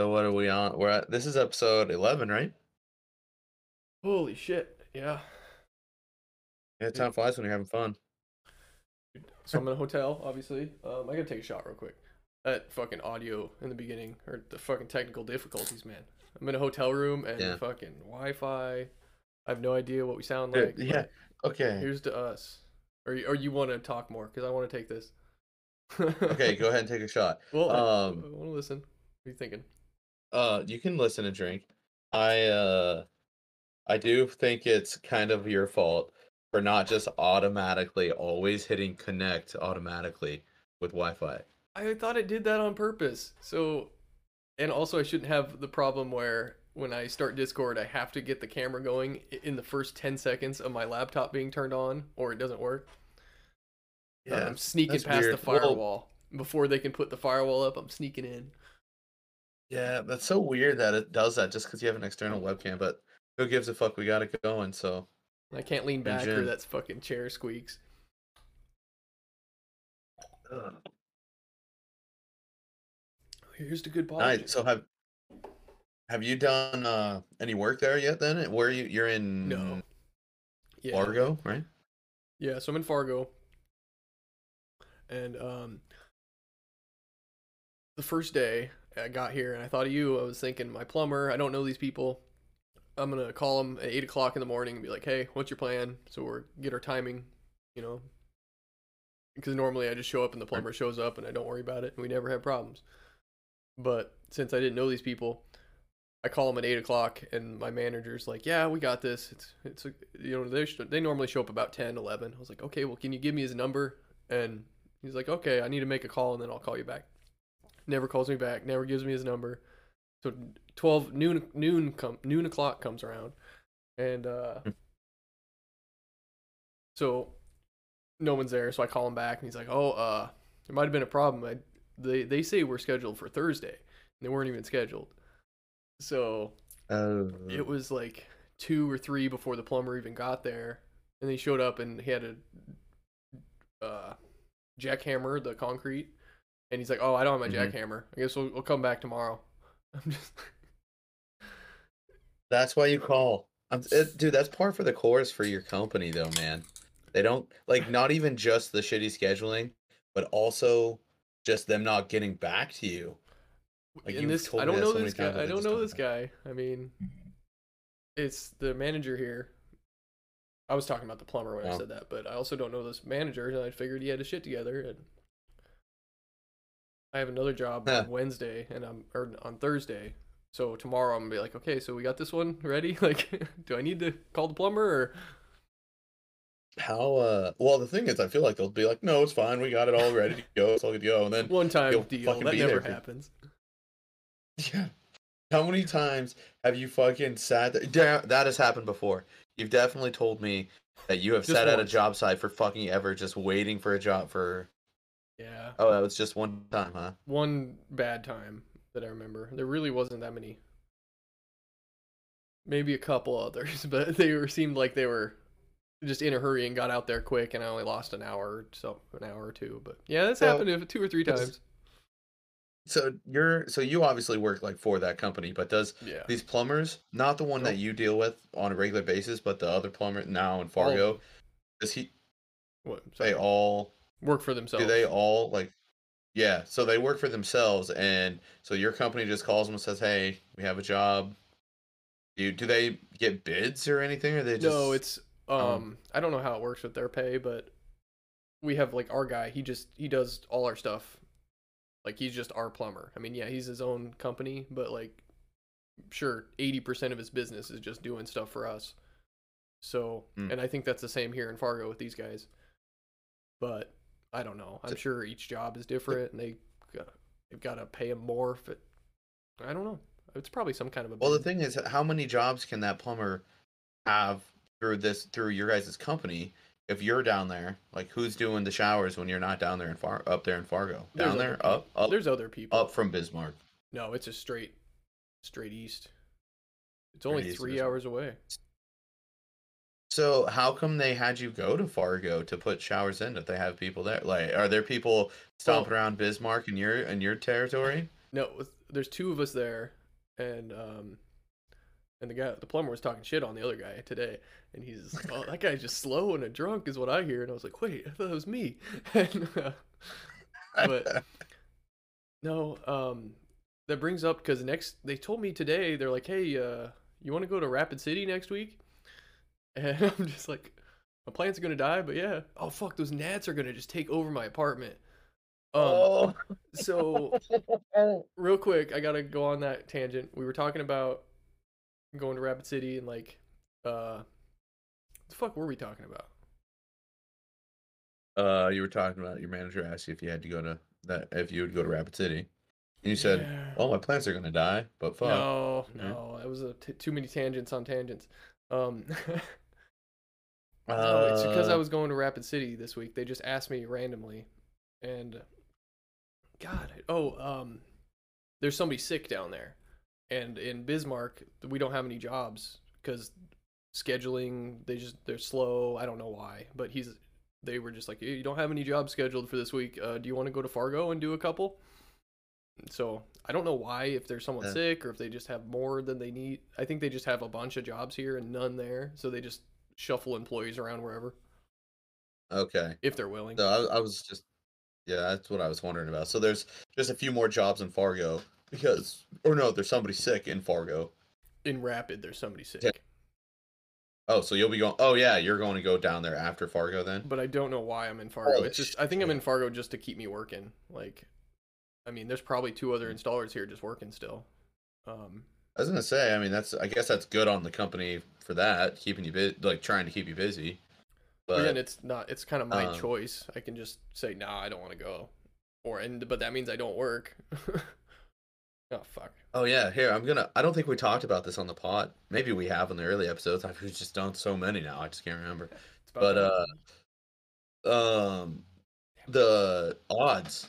So what are we on? We're at this is episode eleven, right? Holy shit! Yeah. Yeah, time flies when you're having fun. So I'm in a hotel, obviously. Um, I gotta take a shot real quick. That fucking audio in the beginning, or the fucking technical difficulties, man. I'm in a hotel room and Yeah. fucking Wi-Fi. I have no idea what we sound like. but yeah. Okay. Here's to us. Or or you want to talk more? Because I want to take this. Okay, go ahead and take a shot. Well, I- Um, I want to listen. What are you thinking? Uh, you can listen and drink. I uh, I do think it's kind of your fault for not just automatically always hitting connect automatically with Wi-Fi. I thought it did that on purpose. So, and also I shouldn't have the problem where when I start Discord, I have to get the camera going in the first 10 seconds of my laptop being turned on, or it doesn't work. Uh, I'm sneaking past weird. the Well- firewall. Before they can put the firewall up, I'm sneaking in. Yeah, that's so weird that it does that just because you have an external webcam. But who gives a fuck? We got it going. So I can't lean back or Jim. that fucking chair squeaks. Here's the good part. nice. So have have you done uh any work there yet? Then where you you're in No. Yeah. Fargo, right? Yeah, so I'm in Fargo. And um the first day I got here and I thought of you, I was thinking my plumber, I don't know these people. I'm gonna call him at eight o'clock in the morning and be like, Hey, what's your plan? So we're get our timing, you know. Because normally I just show up and the plumber shows up and I don't worry about it and we never have problems. But since I didn't know these people, I call them at eight o'clock, and my manager's like, "Yeah, we got this. It's it's a, you know they they normally show up about 10, 11. I was like, "Okay, well, can you give me his number?" And he's like, "Okay, I need to make a call, and then I'll call you back." Never calls me back. Never gives me his number. So twelve noon noon come noon o'clock comes around, and uh, Hmm. so no one's there. So I call him back, and he's like, "Oh, uh, there might have been a problem. I, they they say we're scheduled for Thursday, and they weren't even scheduled." So Oh, it was like two or three before the plumber even got there, and he showed up and he had a uh, jackhammer the concrete, and he's like, "Oh, I don't have my Mhm. jackhammer. I guess we'll, we'll come back tomorrow." I'm just that's why you call. I'm, it, dude, that's par for the course for your company, though, man. They don't like not even just the shitty scheduling, but also just them not getting back to you. Like, and this told I don't know so this guy. I don't know don't this guy. I mean, it's the manager here. I was talking about the plumber when I Oh. said that, but I also don't know this manager, and I figured he had his shit together. And I have another job Huh. on Wednesday, and I'm or on Thursday. So tomorrow I'm gonna be like, okay, so we got this one ready. Like, do I need to call the plumber or? How? uh Well, the thing is, I feel like they'll be like, "No, it's fine. We got it all ready to go. It's all good to go." And then, One time deal. fucking That never for- happens. yeah. How many times have you fucking sat there? That has happened before. You've definitely told me that you have Just sat at a job site for fucking ever, just waiting for a job for. Yeah. Oh, that was just one time, huh? one bad time that I remember. There really wasn't that many. Maybe a couple others, but they were seemed like they were just in a hurry and got out there quick, and I only lost an hour, or so an hour or two. But yeah, that's happened two or three times. So you're so you obviously work like for that company, but does Yeah, these plumbers, not the one that you deal with on a regular basis, but the other plumber now in Fargo, them. does he? what? They all work for themselves. do they all like? Yeah, so they work for themselves, and so your company just calls them and says, "Hey, we have a job." Do do they get bids or anything, or they just? No, it's um, um, I don't know how it works with their pay, but we have like our guy. He just he does all our stuff. Like he's just our plumber. I mean, yeah, he's his own company, but like, sure, eighty percent of his business is just doing stuff for us. So, Hmm. and I think that's the same here in Fargo with these guys. But I don't know. I'm sure each job is different, and they they've got to pay him more. If it, I don't know. It's probably some kind of a. Well, the thing is, how many jobs can that plumber have through this through your guys' company? If you're down there, like who's doing the showers when you're not down there in Far up there in Fargo? Down there, up, up, There's other people. up from Bismarck. No, it's a straight, straight east. It's only east three hours away. So how come they had you go to Fargo to put showers in if they have people there? Like, are there people stomping around Bismarck in your in your territory? no, there's two of us there, and um, and the guy, the plumber, was talking shit on the other guy today, and he's, oh, that guy's just slow and a drunk, is what I hear, and I was like, wait, I thought it was me, and, uh, but no, um, that brings up because next they told me today they're like, hey, uh, you want to go to Rapid City next week? And I'm just like, my plants are gonna die, but yeah. Oh fuck, those gnats are gonna just take over my apartment. Um, oh. so real quick, I gotta go on that tangent. We were talking about going to Rapid City and like, uh, the fuck were we talking about? Uh, you were talking about your manager asked you if you had to go to that if you would go to Rapid City, and you said, Yeah. "Oh, my plants are gonna die," but fuck. No, Yeah. no, it was a t- too many tangents on tangents. Um, no, it's because I Uh, was going to Rapid City this week. They just asked me randomly, and God, oh, um, there's somebody sick down there, and in Bismarck we don't have any jobs because scheduling they just they're slow. I don't know why, but he's they were just like, "Hey, you don't have any jobs scheduled for this week. Uh, do you want to go to Fargo and do a couple? So I don't know why if there's someone Yeah. sick or if they just have more than they need. I think they just have a bunch of jobs here and none there, so they just shuffle employees around wherever Okay. if they're willing. So I, I was just, yeah, that's what I was wondering about. So there's just a few more jobs in Fargo because, or no, there's somebody sick in Fargo. In Rapid, there's somebody sick, Yeah. Oh, so you'll be going. Oh yeah, you're going to go down there after Fargo then. but I don't know why I'm in Fargo. Holy it's just I think I'm in Fargo just to keep me working. Like, I mean, there's probably two other installers here just working still. Um, I was gonna say, I mean, that's I guess that's good on the company for that, keeping you busy, like trying to keep you busy. But again, it's not. It's kind of my um, choice. I can just say, "Nah, I don't want to go," or and but that means I don't work. oh fuck. oh yeah, here I'm gonna. I don't think we talked about this on the pod. Maybe we have in the early episodes. I've just done so many now, I just can't remember. But uh, um, the odds,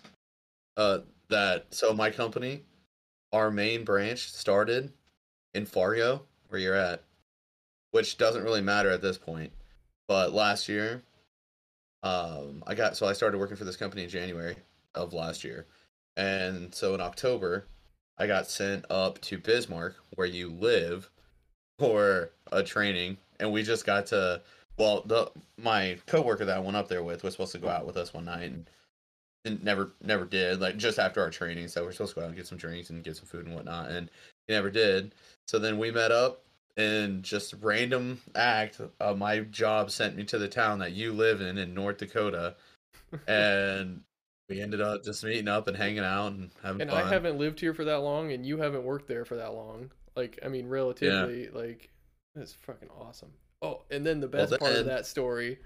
uh, that so my company, our main branch started in Fargo, where you're at, which doesn't really matter at this point. But last year, um, I got so I started working for this company in January of last year, and so in October, I got sent up to Bismarck, where you live, for a training, and we just got to. Well, the my coworker that I went up there with was supposed to go out with us one night, and, and never never did. Like just after our training, so we're supposed to go out and get some drinks and get some food and whatnot, and he never did. So then we met up, and just random act, uh, my job sent me to the town that you live in in North Dakota, and we ended up just meeting up and hanging out and having and fun. I haven't lived here for that long, and you haven't worked there for that long. Like, I mean, relatively, like, that's fucking awesome. Oh, and then the Well, best part of that story,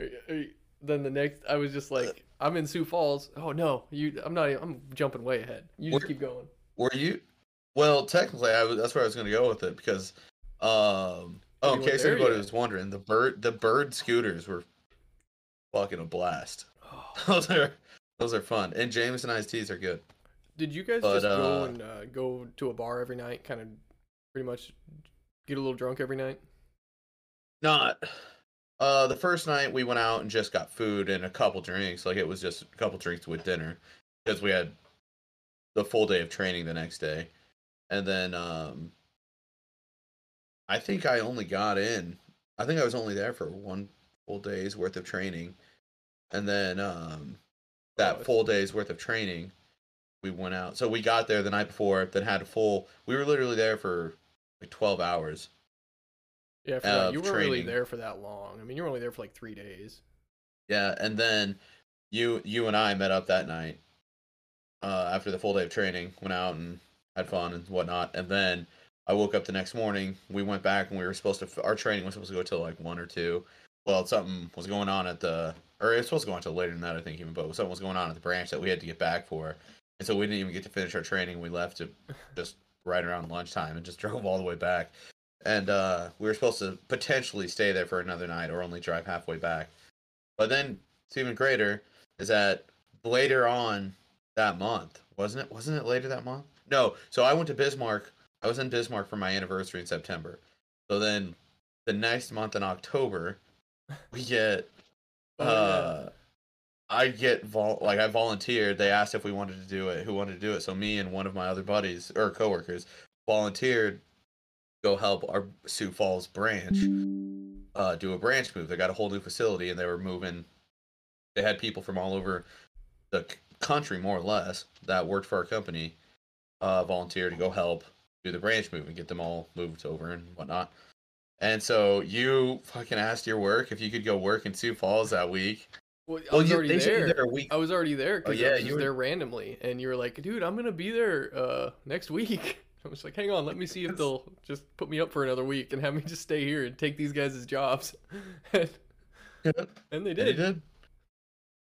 uh, uh, then the next, I was just like, I'm in Sioux Falls. Oh no, you, I'm not. I'm jumping way ahead. You just Where- keep going. Were you? Well, technically, I was, that's where I was going to go with it because, um, oh, in case anybody was wondering, the bird the bird scooters were fucking a blast. Oh. Those are those are fun, and James and Ice teas are good. Did you guys But, just go uh, and uh, go to a bar every night, kind of, pretty much, get a little drunk every night? Not. Uh, the first night we went out and just got food and a couple drinks. Like it was just a couple drinks with dinner because we had the full day of training the next day, and then um, I think I only got in. I think I was only there for one full day's worth of training, and then um, that full day's worth of training, we went out. So we got there the night before, then had a full. We were literally there for like twelve hours. Yeah, of you weren't really there for that long. I mean, you were only there for like three days. Yeah, and then you you and I met up that night uh, after the full day of training. Went out and had fun and whatnot, and then I woke up the next morning. We went back and we were supposed to. Our training was supposed to go till like one or two. Well, something was going on at the, or it was supposed to go on till later than that, I think even. But something was going on at the branch that we had to get back for, and so we didn't even get to finish our training. We left to just right around lunchtime and just drove all the way back. And uh, we were supposed to potentially stay there for another night or only drive halfway back. But then, it's even greater is that later on that month, wasn't it? Wasn't it later that month? No. So I went to Bismarck. I was in Bismarck for my anniversary in September. So then, the next month in October, we get Oh, yeah. uh, I get vol like I volunteered. They asked if we wanted to do it, who wanted to do it. So me and one of my other buddies or coworkers volunteered go help our Sioux Falls branch uh, do a branch move. They got a whole new facility and they were moving. They had people from all over the country, more or less, that worked for our company, uh, volunteer to go help do the branch move and get them all moved over and whatnot. And so you fucking asked your work if you could go work in Sioux Falls that week. Well, I was you, already there. there a week. I was already there because yeah, I was you were- there randomly, and you were like, "Dude, I'm gonna be there uh, next week." I was like, "Hang on, let me see if they'll just put me up for another week and have me just stay here and take these guys' jobs." and, Yeah. and they And did. he did.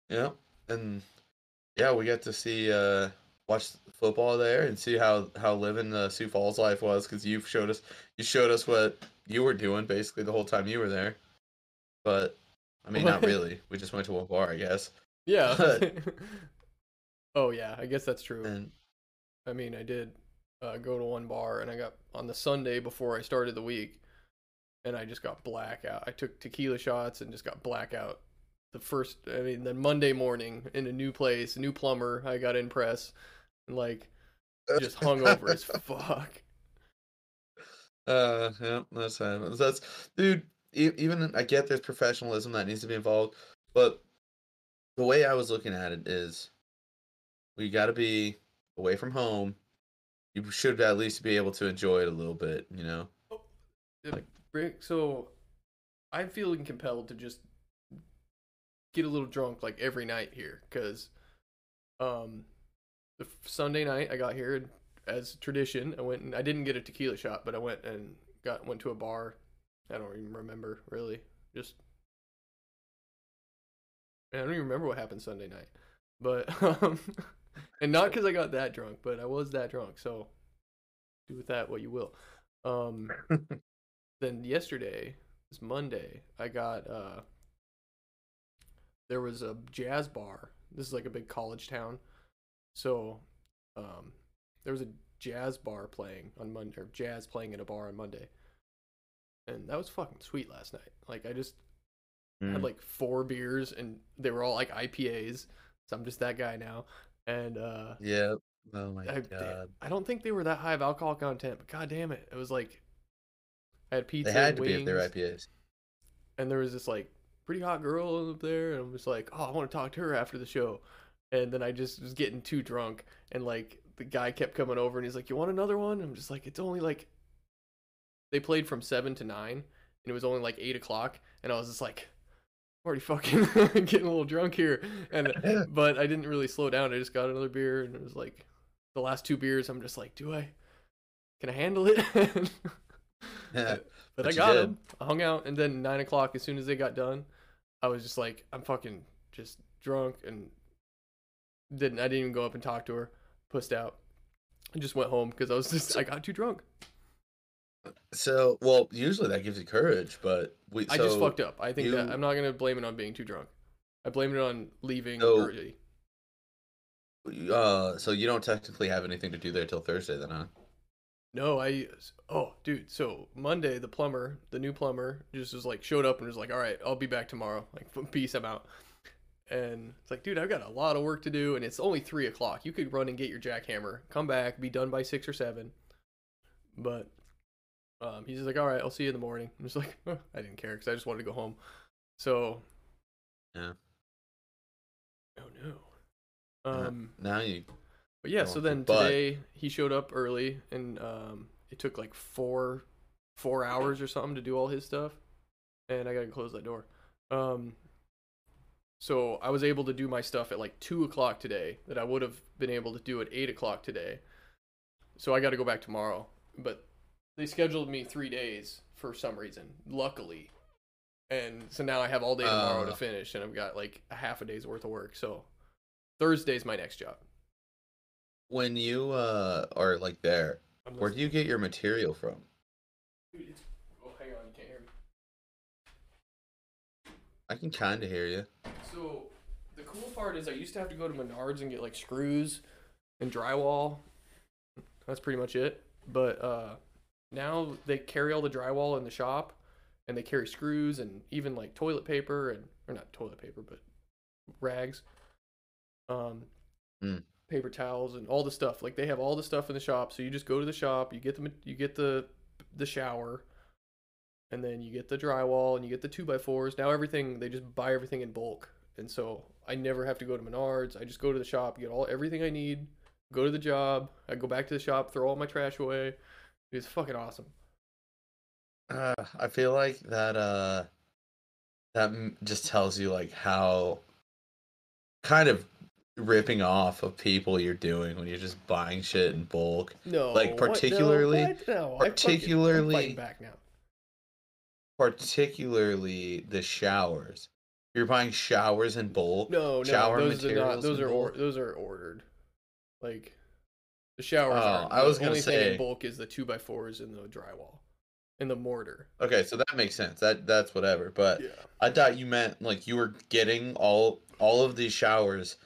Yeah, and yeah, we got to see uh watch football there and see how how living the Sioux Falls life was because you showed us you showed us what you were doing basically the whole time you were there. But I mean, not really. We just went to a bar, I guess. Yeah. But- oh yeah, I guess that's true. And I mean, I did uh, go to one bar, and I got on the Sunday before I started the week, and I just got blackout. I took tequila shots and just got blackout. The first, I mean, then Monday morning in a new place, new plumber, I got in press, and like just hung over as fuck. Uh, yeah, that's fine. That's dude. e- Even I get there's professionalism that needs to be involved, but the way I was looking at it is, we got to be away from home. You should at least be able to enjoy it a little bit, you know. Rick, so I'm feeling compelled to just get a little drunk like every night here because um the Sunday night I got here as tradition I went and I didn't get a tequila shot but I went and got went to a bar I don't even remember really just I don't even remember what happened Sunday night but um and not because I got that drunk but I was that drunk so do with that what you will um then yesterday was Monday. I got uh there was a jazz bar. This is like a big college town. So um there was a jazz bar playing on Monday or jazz playing in a bar on Monday. And that was fucking sweet last night. Like I just Mm. had like four beers and they were all like IPAs. So I'm just that guy now. And uh yeah. Oh my I, god. I don't think they were that high of alcohol content, but god damn it. It was like I had pizza They had to be if they're IPAs. and there was this like pretty hot girl up there and I'm just like, oh, I want to talk to her after the show. And then I just was getting too drunk and like the guy kept coming over and he's like, You want another one? I'm just like, it's only like they played from seven to nine and it was only like eight o'clock and I was just like already fucking getting a little drunk here and but I didn't really slow down. I just got another beer and it was like the last two beers I'm just like, Do I can I handle it? But, But I got him. I hung out, and then nine o'clock, as soon as they got done, I was just like, I'm fucking just drunk, and didn't. I didn't even go up and talk to her. Pussed out. I just went home because I was just. I got too drunk. So, well, usually that gives you courage, but we. I just fucked up. I think that I'm not gonna blame it on being too drunk. I blame it on leaving So- early. Uh, so you don't technically have anything to do there till Thursday, then, huh? No, I. Oh, dude. So Monday, the plumber, the new plumber, just was like showed up and was like, "All right, I'll be back tomorrow. Like, peace, I'm out." And it's like, dude, I've got a lot of work to do, and it's only three o'clock. You could run and get your jackhammer, come back, be done by six or seven. But um, he's just like, "All right, I'll see you in the morning." I'm just like, I didn't care because I just wanted to go home. So. Yeah. Oh no. Uh, Um. Now you. But yeah, so then today he showed up early, and um, it took like four, four hours or something to do all his stuff, and I gotta close that door. Um, so I was able to do my stuff at like two o'clock today that I would have been able to do at eight o'clock today. So I got to go back tomorrow, but they scheduled me three days for some reason. Luckily, and so now I have all day tomorrow to Uh. finish, and I've got like a half a day's worth of work. So Thursday's my next job. When you uh are like there, where do you get your material from? Oh, hang on, you can't hear me. I can kind of hear you. So, the cool part is I used to have to go to Menards and get like screws and drywall. That's pretty much it. But uh, now they carry all the drywall in the shop, and they carry screws and even like toilet paper and or not toilet paper, but rags. um, Mm. paper towels, and all the stuff. Like they have all the stuff in the shop. So you just go to the shop, you get the you get the the shower, and then you get the drywall and you get the two by fours. Now everything they just buy everything in bulk, and so I never have to go to Menards. I just go to the shop, get all everything I need, go to the job. I go back to the shop, throw all my trash away. It's fucking awesome. Uh, I feel like that uh that just tells you like how kind of ripping off of people you're doing when you're just buying shit in bulk. No, Like, what? No, particularly- what? No, I fucking- I'm particularly- back now. Particularly the showers. You're buying showers in bulk. No, no, shower those are not. Those are or, those are ordered. Like the showers Oh, are. I was the gonna only thing say- in bulk is the two by fours and the drywall, and the mortar. Okay, so that makes sense. That that's whatever. But Yeah. I thought you meant like you were getting all all of these showers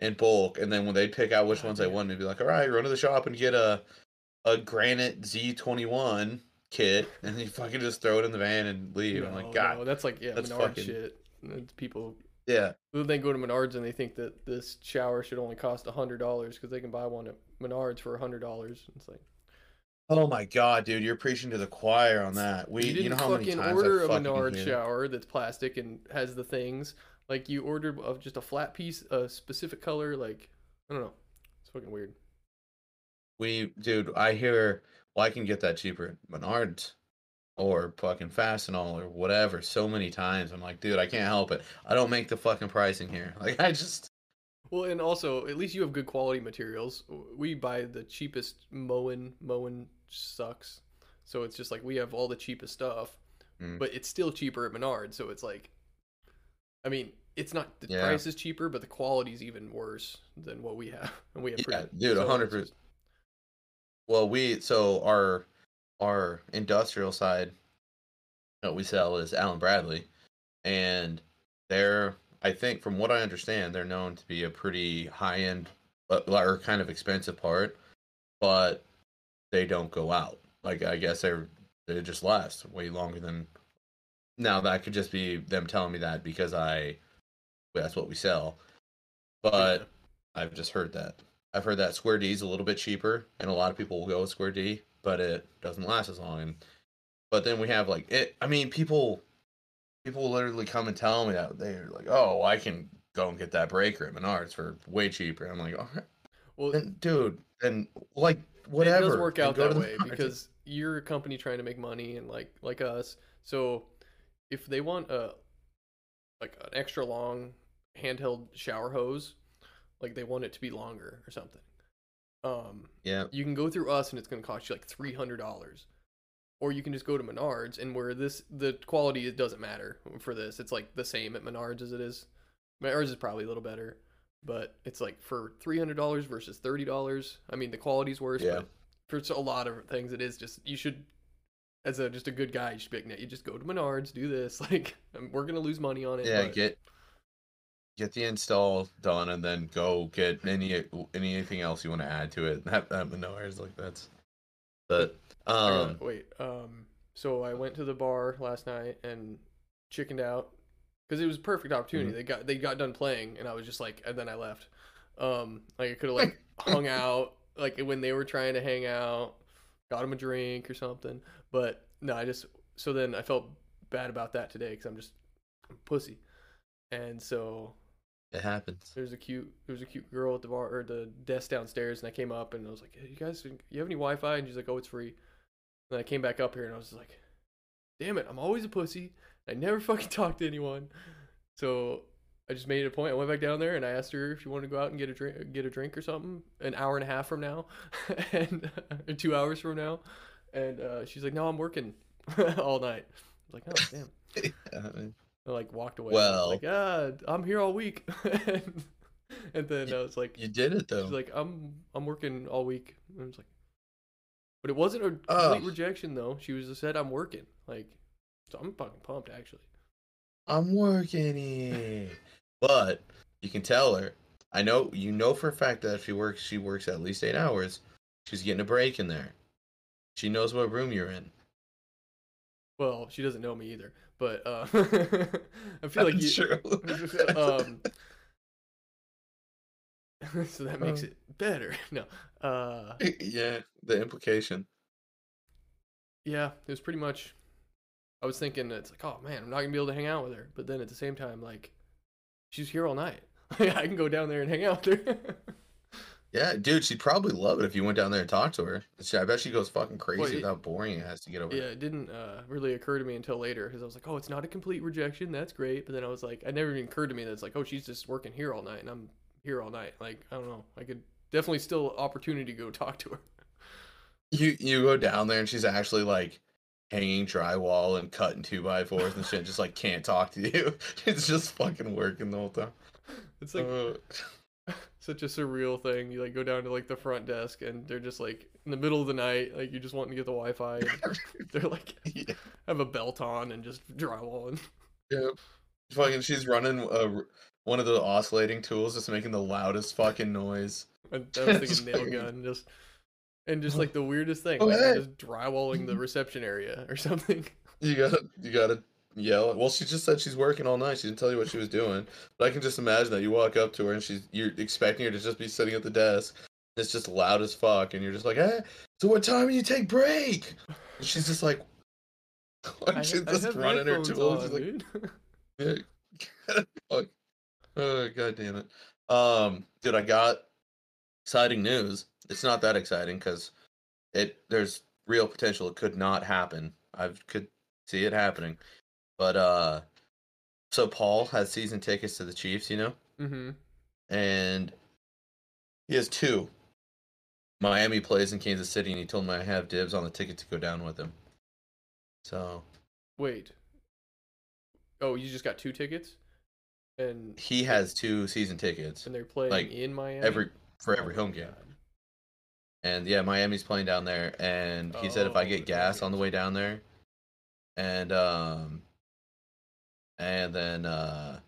in bulk, and then when they pick out which God ones they want, they'd be like, "All right, run to the shop and get a a Granite Z twenty one kit," and you fucking just throw it in the van and leave. I'm No, like, God, no, that's like yeah, that's fucking- shit. People yeah, they go to Menards and they think that this shower should only cost a hundred dollars because they can buy one at Menards for a hundred dollars. It's like oh my God, dude, you're preaching to the choir on that. We, you you, didn't know how many times order I a fucking Menard hear- shower that's plastic and has the things. Like you ordered of just a flat piece, a specific color. Like I don't know, it's fucking weird. We, dude, I hear, well, I can get that cheaper at Menards or fucking Fastenal or whatever so many times. I'm like, dude, I can't help it. I don't make the fucking pricing here. Like, I just, Well, and also at least you have good quality materials. We buy the cheapest Moen. Moen sucks, so it's just like we have all the cheapest stuff, Mm. but it's still cheaper at Menards. So it's like, I mean, it's not the Yeah. price is cheaper, but the quality's even worse than what we have, and we have Yeah, pretty. dude, so hundred it's just- percent. well, we, so our, our industrial side that we sell is Allen Bradley. And they're, I think, from what I understand, they're known to be a pretty high end, but or kind of expensive part, but they don't go out. Like I guess they're they just last way longer than. Now that could just be them telling me that because I, that's what we sell, but I've just heard that. I've heard that Square D is a little bit cheaper, and a lot of people will go with Square D, but it doesn't last as long. And but then we have like it. I mean, people, people literally come and tell me that they're like, "Oh, I can go and get that breaker at Menards for way cheaper." I'm like, "All right, well, then, dude, and like whatever." It does work out that way Menards." because you're a company trying to make money and like like us. So if they want a like an extra long handheld shower hose, like they want it to be longer or something. Um, yeah, you can go through us and it's going to cost you like three hundred dollars, or you can just go to Menards and where this the quality it doesn't matter for this. It's like the same at Menards as it is. Menards is probably a little better, but it's like for three hundred dollars versus thirty dollars. I mean the quality's worse, Yeah. but for a lot of things it is just you should. As a just a good guy, you should be like, "No, you just go to Menards, do this. Like, we're gonna lose money on it. yeah. but- Get get the install done, and then go get any anything else you want to add to it. At, at Menards, like that's. But um, wait. Um. So I went to the bar last night and chickened out because it was a perfect opportunity. Mhm. They got they got done playing, and I was just like, and then I left. Um. Like I could have like hung out like when they were trying to hang out, got them a drink or something. But no, I just so then I felt bad about that today because I'm just I'm pussy, and so it happens. there's a cute there was a cute girl at the bar or the desk downstairs and I came up and I was like, hey, you guys you have any Wi-Fi? And she's like, oh, it's free. And I came back up here and I was like, damn it, I'm always a pussy. I never fucking talk to anyone. So I just made it a point. I went back down there and I asked her if she wanted to go out and get a drink, get a drink or something, an hour and a half from now, and or two hours from now. And uh, she's like, no, I'm working all night. I was like, oh damn. I mean, I like walked away. Well- like, ah, I'm here all week. and, and then I was like, you did it though. she's like, I'm I'm working all week. And I was like, but it wasn't a complete Ugh. rejection though. She was just said I'm working. Like, so I'm fucking pumped actually. I'm working. But you can tell her. I know you know for a fact that if she works, she works at least eight hours. She's getting a break in there. She knows what room you're in. Well, she doesn't know me either, but uh, I feel like you, true. um, so that makes Uh. it better. No. Uh yeah, the implication. yeah, it was pretty much I was thinking it's like, oh man, I'm not gonna be able to hang out with her. But then at the same time, like she's here all night. I can go down there and hang out with her. Yeah, dude, she'd probably love it if you went down there and talked to her. She- I bet she goes fucking crazy Well, it- with how boring it has to get over. yeah, it didn't uh, really occur to me until later because I was like, oh, it's not a complete rejection. That's great. But then I was like, it never even occurred to me that it's like, oh, she's just working here all night and I'm here all night. Like, I don't know. I could definitely still opportunity to go talk to her. You you go down there and she's actually like hanging drywall and cutting two by fours and shit, just like can't talk to you. It's just fucking working the whole time. It's like Uh, such a surreal thing. You like go down to like the front desk and they're just like in the middle of the night, like you just wanting to get the Wi-Fi. They're like yeah, have a belt on and just drywalling. yeah. Fucking, she's running uh, one of the oscillating tools, just making the loudest fucking noise. And I was thinking nail fucking- gun, just and just like the weirdest thing, Oh, like hey. just drywalling the reception area or something. You gotta, you gotta yell. Well, she just said she's working all night. She didn't tell you what she was doing. But I can just imagine that you walk up to her and she's, you're expecting her to just be sitting at the desk. It's just loud as fuck, and you're just like, "Hey, so what time do you take break?" And she's just like, I, she's I just have running her tools. on, She's like. Yeah. Oh god damn it. Um, dude, I got exciting news. It's not that exciting because it there's real potential. It could not happen. I could see it happening, but uh, so Paul has season tickets to the Chiefs, you know, mm-hmm. and he has two. Miami plays in Kansas City, and he told me I have dibs on the ticket to go down with him. So Wait. Oh, you just got two tickets, and he has two season tickets. and they're playing like, in Miami every for Oh every home game. God. And yeah, Miami's playing down there, and he said if I Oh, get gas on the way down there, and um, and then uh,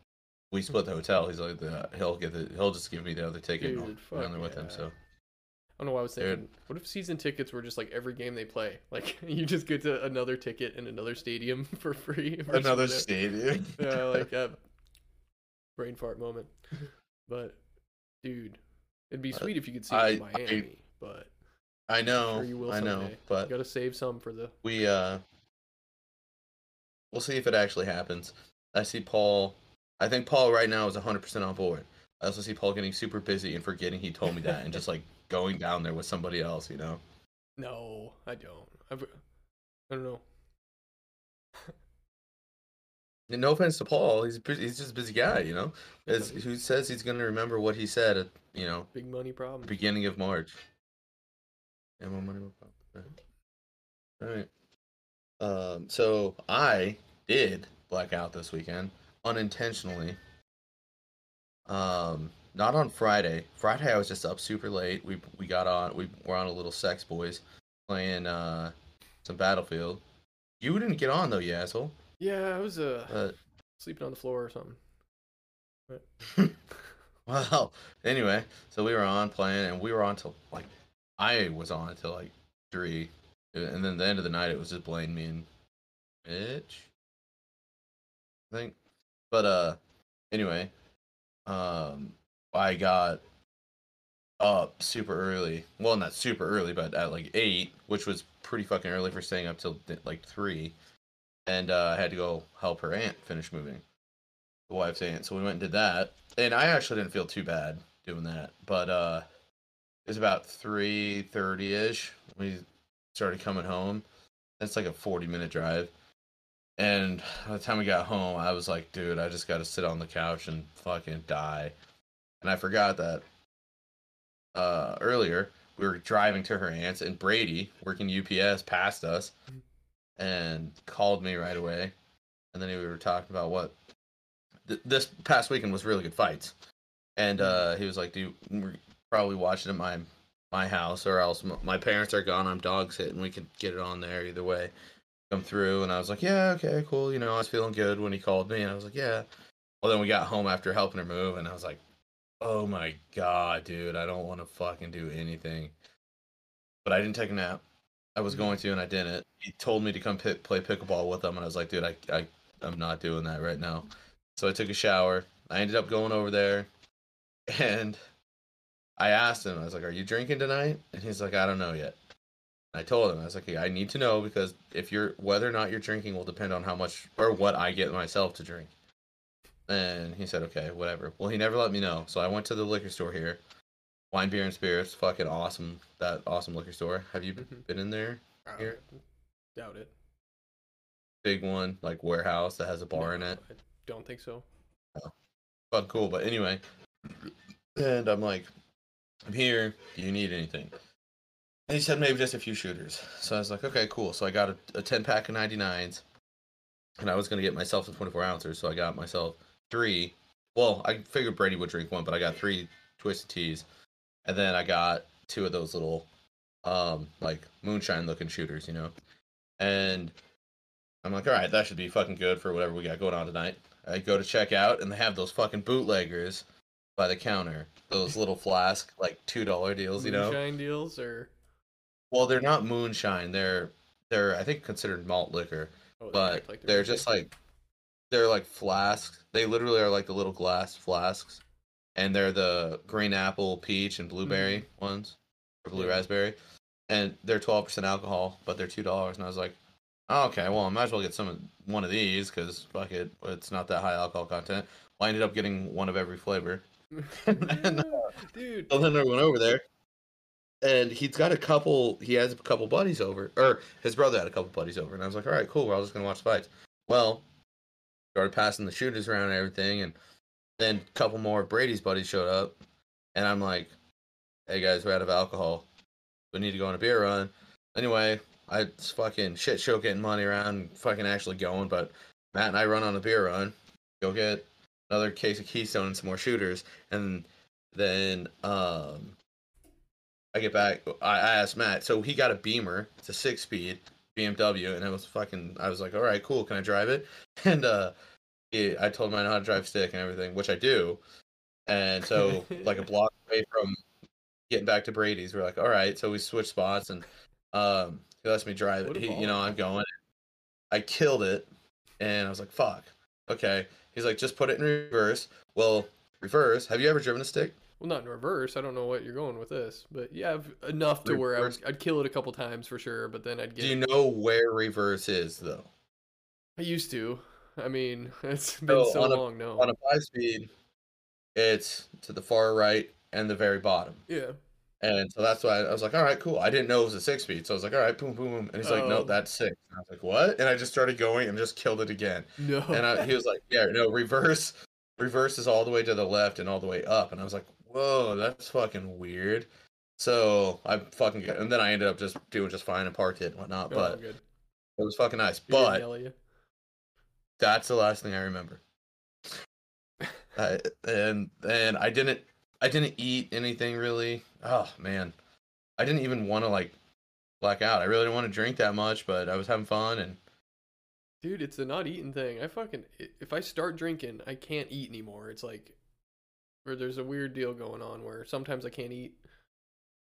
we split the hotel. He's like, the, he'll get the, he'll just give me the other ticket. and Dude, I'll go fuck there with him. So I don't know why I was Dude. thinking. What if season tickets were just like every game they play? Like you just get to another ticket in another stadium for free. another stadium. yeah, like a brain fart moment. But dude, it'd be Uh, sweet if you could see I- it in I- Miami. but I know, sure you will I know, someday. but you gotta save some for the. we uh, we'll see if it actually happens. I see Paul. I think Paul right now is 100 percent on board. I also see Paul getting super busy and forgetting he told me that, and just like going down there with somebody else. You know. No, I don't. I've, I don't know. No offense to Paul, he's he's just a busy guy, you know. As, who says he's going to remember what he said at you know Big money problem. beginning of March? Yeah, more money, problem. All right. Um. So I did black out this weekend unintentionally. Um. Not on Friday. Friday I was just up super late. We we got on. We were on a little sex boys playing uh some Battlefield. You didn't get on though, you asshole. Yeah, I was uh But sleeping on the floor or something. Well, anyway, so we were on playing, and we were on till like I was on until like three, and then the end of the night it was just Blaine, me, and Mitch, I think. But uh, anyway, um, I got up super early. Well, not super early, but at like eight, which was pretty fucking early for staying up till like three, and uh, I had to go help her aunt finish moving the wife's aunt. So we went and did that. And I actually didn't feel too bad doing that. But uh it was about three thirty ish. We started coming home. That's like a forty minute drive. And by the time we got home, I was like, dude, I just gotta sit on the couch and fucking die. And I forgot that uh earlier we were driving to her aunt's and Brady, working UPS, passed us and called me right away. And then we were talking about what th- this past weekend was really good fights, and uh, he was like, "Dude, we're probably watching at my my house, or else m- my parents are gone. I'm dog sitting. We could get it on there either way. Come through." And I was like, "Yeah, okay, cool." You know, I was feeling good when he called me, and I was like, "Yeah." Well, then we got home after helping her move, and I was like, "Oh my god, dude, I don't want to fucking do anything." But I didn't take a nap. I was mm-hmm. going to, and I didn't. He told me to come pi play pickleball with him, and I was like, "Dude, I, I, I'm not doing that right now." So I took a shower. I ended up going over there, and I asked him, I was like, "Are you drinking tonight?" And he's like, "I don't know yet." I told him, I was like, "I need to know because if you're whether or not you're drinking will depend on how much or what I get myself to drink." And he said, "Okay, whatever." Well, he never let me know, so I went to the liquor store here, Wine, Beer, and Spirits. Fucking awesome, that awesome liquor store. Have you Mhm. been in there? Uh, Here. doubt it. Big one, like warehouse that has a bar in it. I don't think so. Fun, cool. But anyway, and I'm like, I'm here. Do you need anything? And he said maybe just a few shooters. So I was like, okay, cool. So I got a, a 10 pack of 99s, and I was gonna get myself some 24 ounces. So I got myself three. Well, I figured Brady would drink one, but I got three twisted teas, and then I got two of those little, um, like moonshine looking shooters, you know. And I'm like, all right, that should be fucking good for whatever we got going on tonight. I go to check out, and they have those fucking bootleggers by the counter. Those little flask, like two dollar deals, you know. Moonshine deals or Well, they're not moonshine. They're they're I think considered malt liquor, oh, but like they're moonshine. just like they're like flasks. They literally are like the little glass flasks, and they're the green apple, peach, and blueberry mm-hmm. ones, or blue Yeah. raspberry, and they're twelve percent alcohol, but they're two dollars. And I was like, oh, okay, well, I might as well get some of one of these because fuck it, it's not that high alcohol content. Well, I ended up getting one of every flavor. and, uh, dude. So then I went over there, and he's got a couple. He has a couple buddies over, or his brother had a couple buddies over, and I was like, all right, cool. We're all just gonna watch fights. Well, started passing the shooters around and everything, and then a couple more Brady's buddies showed up, and I'm like, hey guys, we're out of alcohol. We need to go on a beer run. Anyway, I fucking shit show getting money around, fucking actually going, but Matt and I run on a beer run, go get another case of Keystone and some more shooters, and then um I get back I, I asked Matt, so he got a beamer, it's a six speed BMW, and it was fucking I was like, Alright, cool, can I drive it? And uh he, I told him I know how to drive stick and everything, which I do. And so like a block away from getting back to Brady's, we're like, Alright, so we switched spots and um he lets me drive it. He, you know. I'm going. I killed it and I was like, fuck. Okay. He's like, just put it in reverse. Well, reverse. Have you ever driven a stick? Well, not in reverse. I don't know what you're going with this, but yeah, I've- enough to where I would, I'd kill it a couple times for sure, but then I'd get. Do you know where reverse is though? I used to. I mean, it's been So so on a- long. No. On a five speed, it's to the far right and the very bottom. yeah. And so that's why I was like, all right, cool. I didn't know it was a six speed. So I was like, all right, boom, boom, boom. And he's like, no, Oh. that's six. And I was like, what? And I just started going and just killed it again. No. And I, he was like, yeah, no, reverse. Reverse is all the way to the left and all the way up. And I was like, whoa, that's fucking weird. So I fucking, got- and then I ended up just doing just fine and parked it and whatnot. Oh, But good. it was fucking nice. He But yell at you. that's the last thing I remember. I, and and I didn't I didn't eat anything really. Oh man, I didn't even want to like black out. I really didn't want to drink that much, but I was having fun and Dude, it's a not eating thing. I fucking if I start drinking, I can't eat anymore. It's like or there's a weird deal going on where sometimes I can't eat.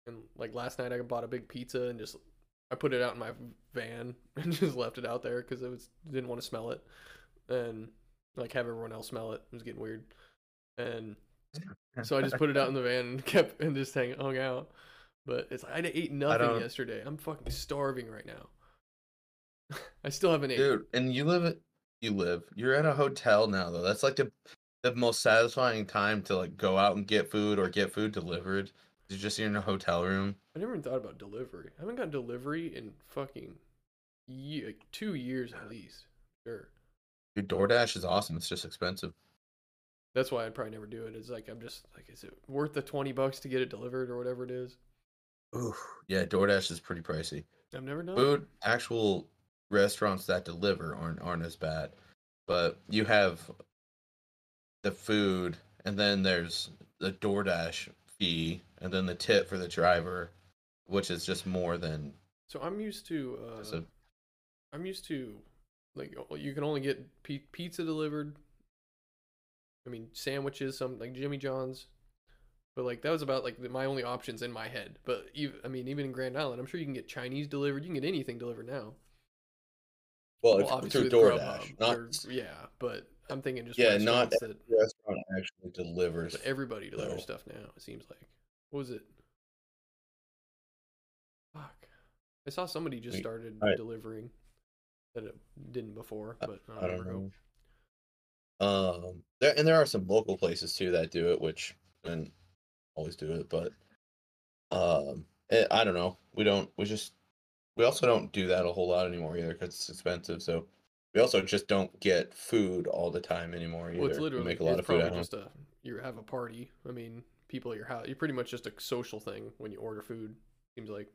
And like last night I bought a big pizza and just I put it out in my van and just left it out there cuz I was didn't want to smell it and like have everyone else smell it. It was getting weird. And so I just put it out in the van and kept and just hang, hung out. But it's like I ate nothing don't- yesterday. I'm fucking starving right now. I still haven't ate. dude. And you live you live. You're at a hotel now though. That's like the the most satisfying time to like go out and get food or get food delivered. You're just in a hotel room. I never even thought about delivery. I haven't got delivery in fucking ye- like two years at least. Sure. Dude, DoorDash is awesome. It's just expensive. That's why I'd probably never do it. It's like I'm just like, is it worth the twenty bucks to get it delivered or whatever it is? Ooh, yeah, DoorDash is pretty pricey. I've never done. food actual restaurants that deliver aren't aren't as bad but you have the food and then there's the DoorDash fee and then the tip for the driver which is just more than So I'm used to. Uh, so I'm used to like you can only get pizza delivered. I mean sandwiches, some like Jimmy John's, but like that was about like my only options in my head. But even, I mean even in Grand Island, I'm sure you can get Chinese delivered. You can get anything delivered now. well, Well, obviously through DoorDash not or- yeah, but I'm thinking just Yeah, not that restaurant actually delivers everybody delivers stuff now. It seems like what was it? Fuck. I saw somebody just started I- delivering that it didn't before, but I I don't know. know. Um, there and there are some local places too that do it, which and always do it, but um, eh, I don't know. We don't. We just we also don't do that a whole lot anymore either because it's expensive. So we also just don't get food all the time anymore either. Well, it's we literally make a lot of food just a you have a party. I mean, people at your house. You're pretty much just a social thing when you order food. Seems like.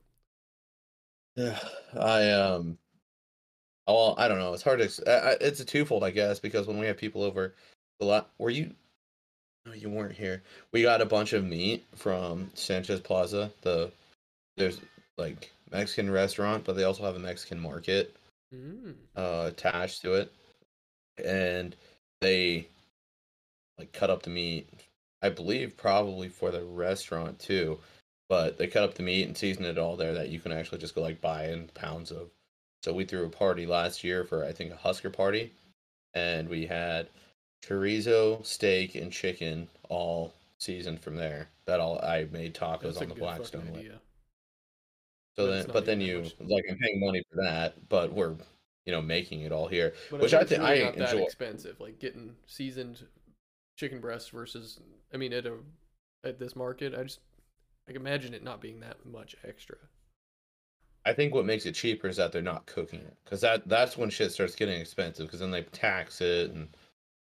Yeah, I um, well, I don't know. It's hard to. I, I, it's a twofold, I guess, because when we have people over, a lot. Were you? No, you weren't here. We got a bunch of meat from Sanchez Plaza. The there's like Mexican restaurant, but they also have a Mexican market Mm. uh, attached to it, and they like cut up the meat. I believe probably for the restaurant too, but they cut up the meat and season it all there that you can actually just go like buy in pounds of. So we threw a party last year for I think a Husker party, and we had chorizo, steak, and chicken all seasoned from there. That all I made tacos That's on the Blackstone. way. So then, but then you much. like I'm paying money for that, but we're you know making it all here. But Which I think it's thi- really I not that enjoy. expensive. Like getting seasoned chicken breasts versus, I mean, at a at this market, I just I can imagine it not being that much extra. I think what makes it cheaper is that they're not cooking it, because that that's when shit starts getting expensive. Because then they tax it, and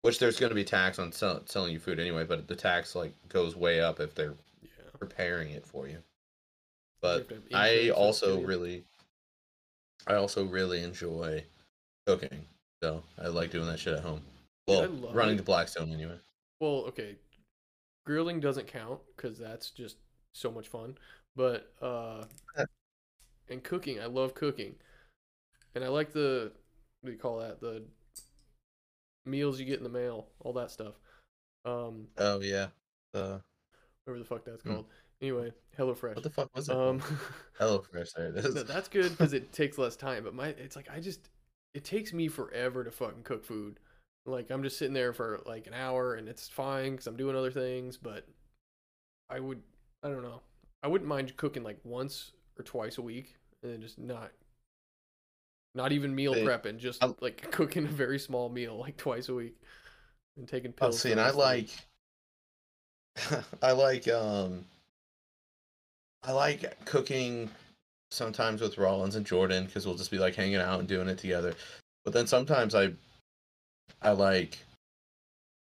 which there's going to be tax on sell, selling you food anyway, but the tax like goes way up if they're Yeah. preparing it for you. But have to have I also really, I also really enjoy cooking. So I like doing that shit at home. Well, love running it. the Blackstone anyway. Well, okay, grilling doesn't count because that's just so much fun. But uh, and cooking, I love cooking, and I like the what do you call that? The meals you get in the mail, all that stuff. Um, Oh yeah. Uh, whatever the fuck that's Hmm. called. Anyway, HelloFresh. what the fuck was it? um, Hello Fresh. There it is. no, that's good because it takes less time. But my, it's like I just, it takes me forever to fucking cook food. Like I'm just sitting there for like an hour and it's fine because I'm doing other things. But I would, I don't know, I wouldn't mind cooking like once or twice a week and then just not, not even meal prepping, just I'm- like cooking a very small meal like twice a week and taking Oh, pills. see, and I rest of the like. I like, um, I like cooking sometimes with Rollins and Jordan because we'll just be like hanging out and doing it together. But then sometimes I, I like,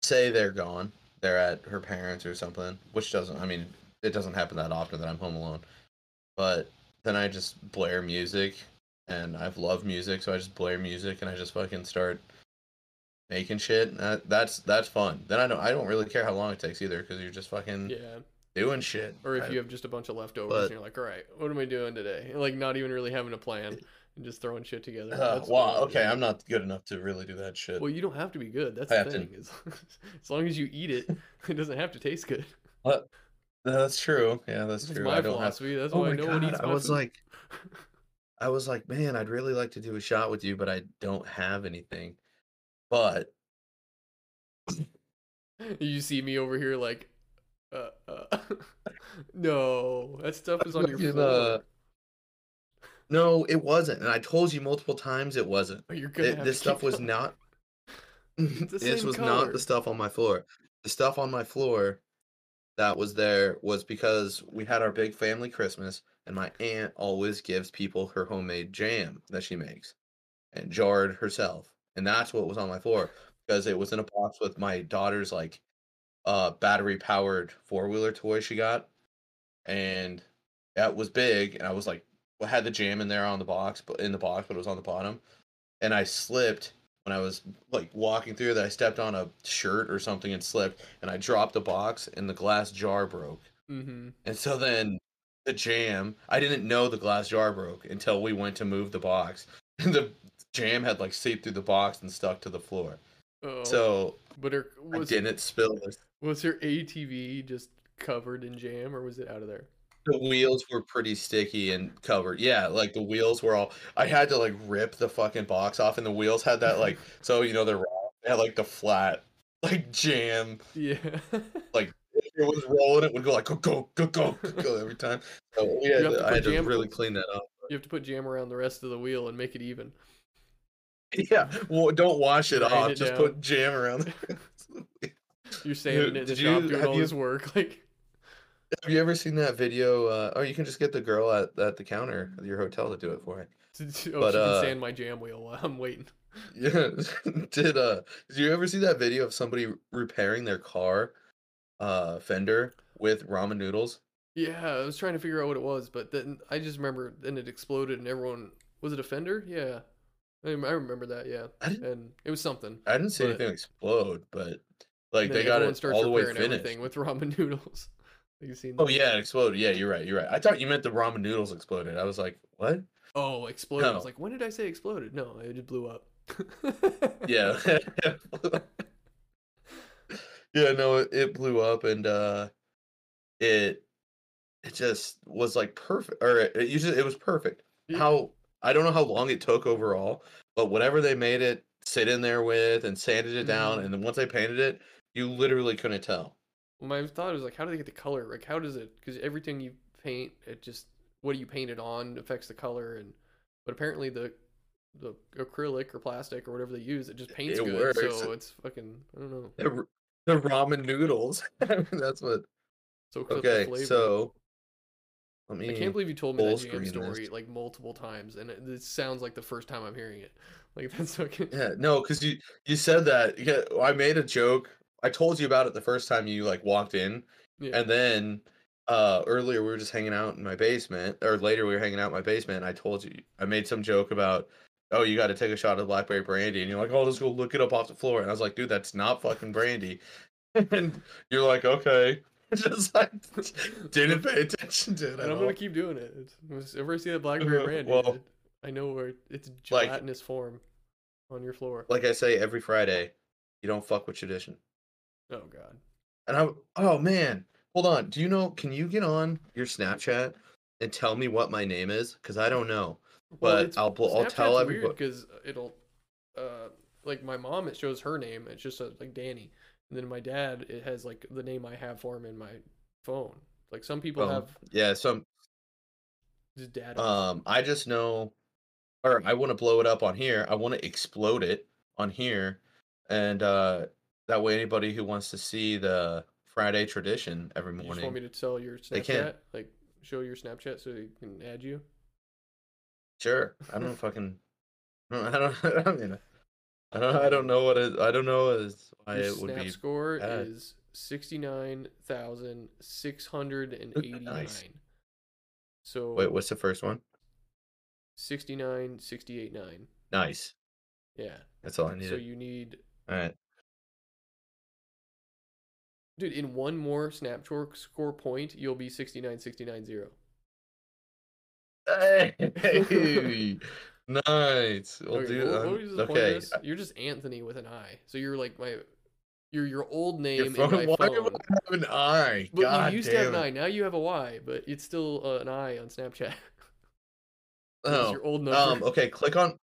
say they're gone, they're at her parents or something, which doesn't, I mean, it doesn't happen that often that I'm home alone. But then I just blare music, and I've loved music, so I just blare music and I just fucking start making shit. That, that's that's fun. Then I don't I don't really care how long it takes either because you're just fucking Yeah. Doing shit. Or if I- you have just a bunch of leftovers but- and you're like, all right, what am I doing today? And, like not even really having a plan and just throwing shit together. Uh, That's well, fine, okay, yeah. I'm not good enough to really do that shit. Well, you don't have to be good. That's I the have to- thing. Is as long as you eat it, it doesn't have to taste good. What? That's true. Yeah, that's That's true. my I don't have. philosophy. That's Oh why my no one God, eats I was food. like, I was like, man, I'd really like to do a shot with you, but I don't have anything. But you see me over here like, uh, uh, no, that stuff is on your floor. uh, no, it wasn't, and I told you multiple times it wasn't. You're gonna It- this stuff was not. this was not the stuff on my floor. The stuff on my floor that was there was because we had our big family Christmas, and my aunt always gives people her homemade jam that she makes and jarred herself, and that's what was on my floor because it was in a box with my daughter's like uh battery powered four wheeler toy she got, and that was big, and I was like, well, had the jam in there on the box, but in the box, but it was on the bottom, and I slipped when I was like walking through that I stepped on a shirt or something and slipped and I dropped the box and the glass jar broke. Mm-hmm. And so then the jam, I didn't know the glass jar broke until we went to move the box. And the jam had like seeped through the box and stuck to the floor. Oh, So but her, I didn't spill this. Was your ATV just covered in jam or was it out of there? The wheels were pretty sticky and covered. Yeah, like the wheels were all I had to like rip the fucking box off and the wheels had that like so you know they're raw. They had like the flat like jam Yeah. Like, it was rolling, it would go like go go go go go, every time. So we had have to, to I had to really clean that up. You have to put jam around the rest of the wheel and make it even. Yeah, well, don't wash it Grind off. it just down. put jam around. You're sanding it in the shop you- doing all you- this work. Like, Have you ever seen that video? Uh, oh, you can just get the girl at, at the counter at your hotel to do it for you. oh, But, she uh, can sand my jam wheel while I'm waiting. Yeah. did uh did you ever see that video of somebody repairing their car uh fender with ramen noodles? Yeah, I was trying to figure out what it was, but then I just remember then it exploded and everyone was it a fender? Yeah, I, rem- I remember that. Yeah, and it was something. I didn't see But- anything explode, but like they got it all the way finished. with ramen noodles. you seen? Oh that? yeah, it exploded. Yeah, you're right. You're right. I thought you meant the ramen noodles exploded. I was like, what? Oh, exploded! I was like, when did I say exploded? No, it just blew up. Yeah. yeah, no, it, it blew up and uh it it just was like perfect or it, it usually it was perfect. Yeah. How I don't know how long it took overall, but whatever they made it sit in there with and sanded it down Mhm. and then once they painted it, you literally couldn't tell. Well, my thought was like, how do they get the color? Like, how does it? Because everything you paint, it just what do you paint it on affects the color, and but apparently the the acrylic or plastic or whatever they use, it just paints It good. works. So it's fucking I don't know. The, the ramen noodles. That's what the Okay, so let me I can't believe you told me that screen story this. like multiple times, and it, it sounds like the first time I'm hearing it. Like that's fucking. Yeah, no, because you you said that. Yeah, I made a joke. I told you about it the first time you like walked in, Yeah. and then uh earlier we were just hanging out in my basement, or later we were hanging out in my basement. And I told you I made some joke about, oh, you got to take a shot of blackberry brandy, and you're like, oh, let's go look it up off the floor, and I was like, dude, that's not fucking brandy, and you're like, okay, just like didn't pay attention to it. and I'm all. gonna keep doing it. It's, whenever I see that blackberry brandy, well, I know where it's like- gelatinous form on your floor. Like I say every Friday, you don't fuck with tradition. Oh god. And I, oh man, hold on. Do you know? Can you get on your Snapchat and tell me what my name is? Because I don't know. But I'll I'll tell everybody- because it'll, uh, like my mom it shows her name. It's just uh like Danny, and then my dad it has like the name I have for him in my phone. Like some people Oh, have Yeah. Some. just dad. Um. I just know, or I want to blow it up on here. I want to explode it on here, and uh, that way anybody who wants to see the Friday tradition every you just morning. want me to tell your They can. Snapchat, like show your Snapchat so they can add you. Sure. I don't fucking. I don't. I mean. I don't. I don't um, know what it. I don't know is why Your it would snap be. score bad. is sixty nine thousand six hundred and eighty nine. Nice. So Wait. What's the first one? 69, 68, 9. Nice. Yeah. That's all I need. So you need All right. Dude, in one more snap score point, you'll be 69 69 0. Hey, nice. We'll okay, do. what, what was the point of okay. this? You're just Anthony with an I. So you're like my you're your old Your name phone, in my why phone. do I have an eye? But God you used to have an. I. Now you have a Y, but it's still uh, an I on Snapchat. Oh, your old number. um. Okay. Click on,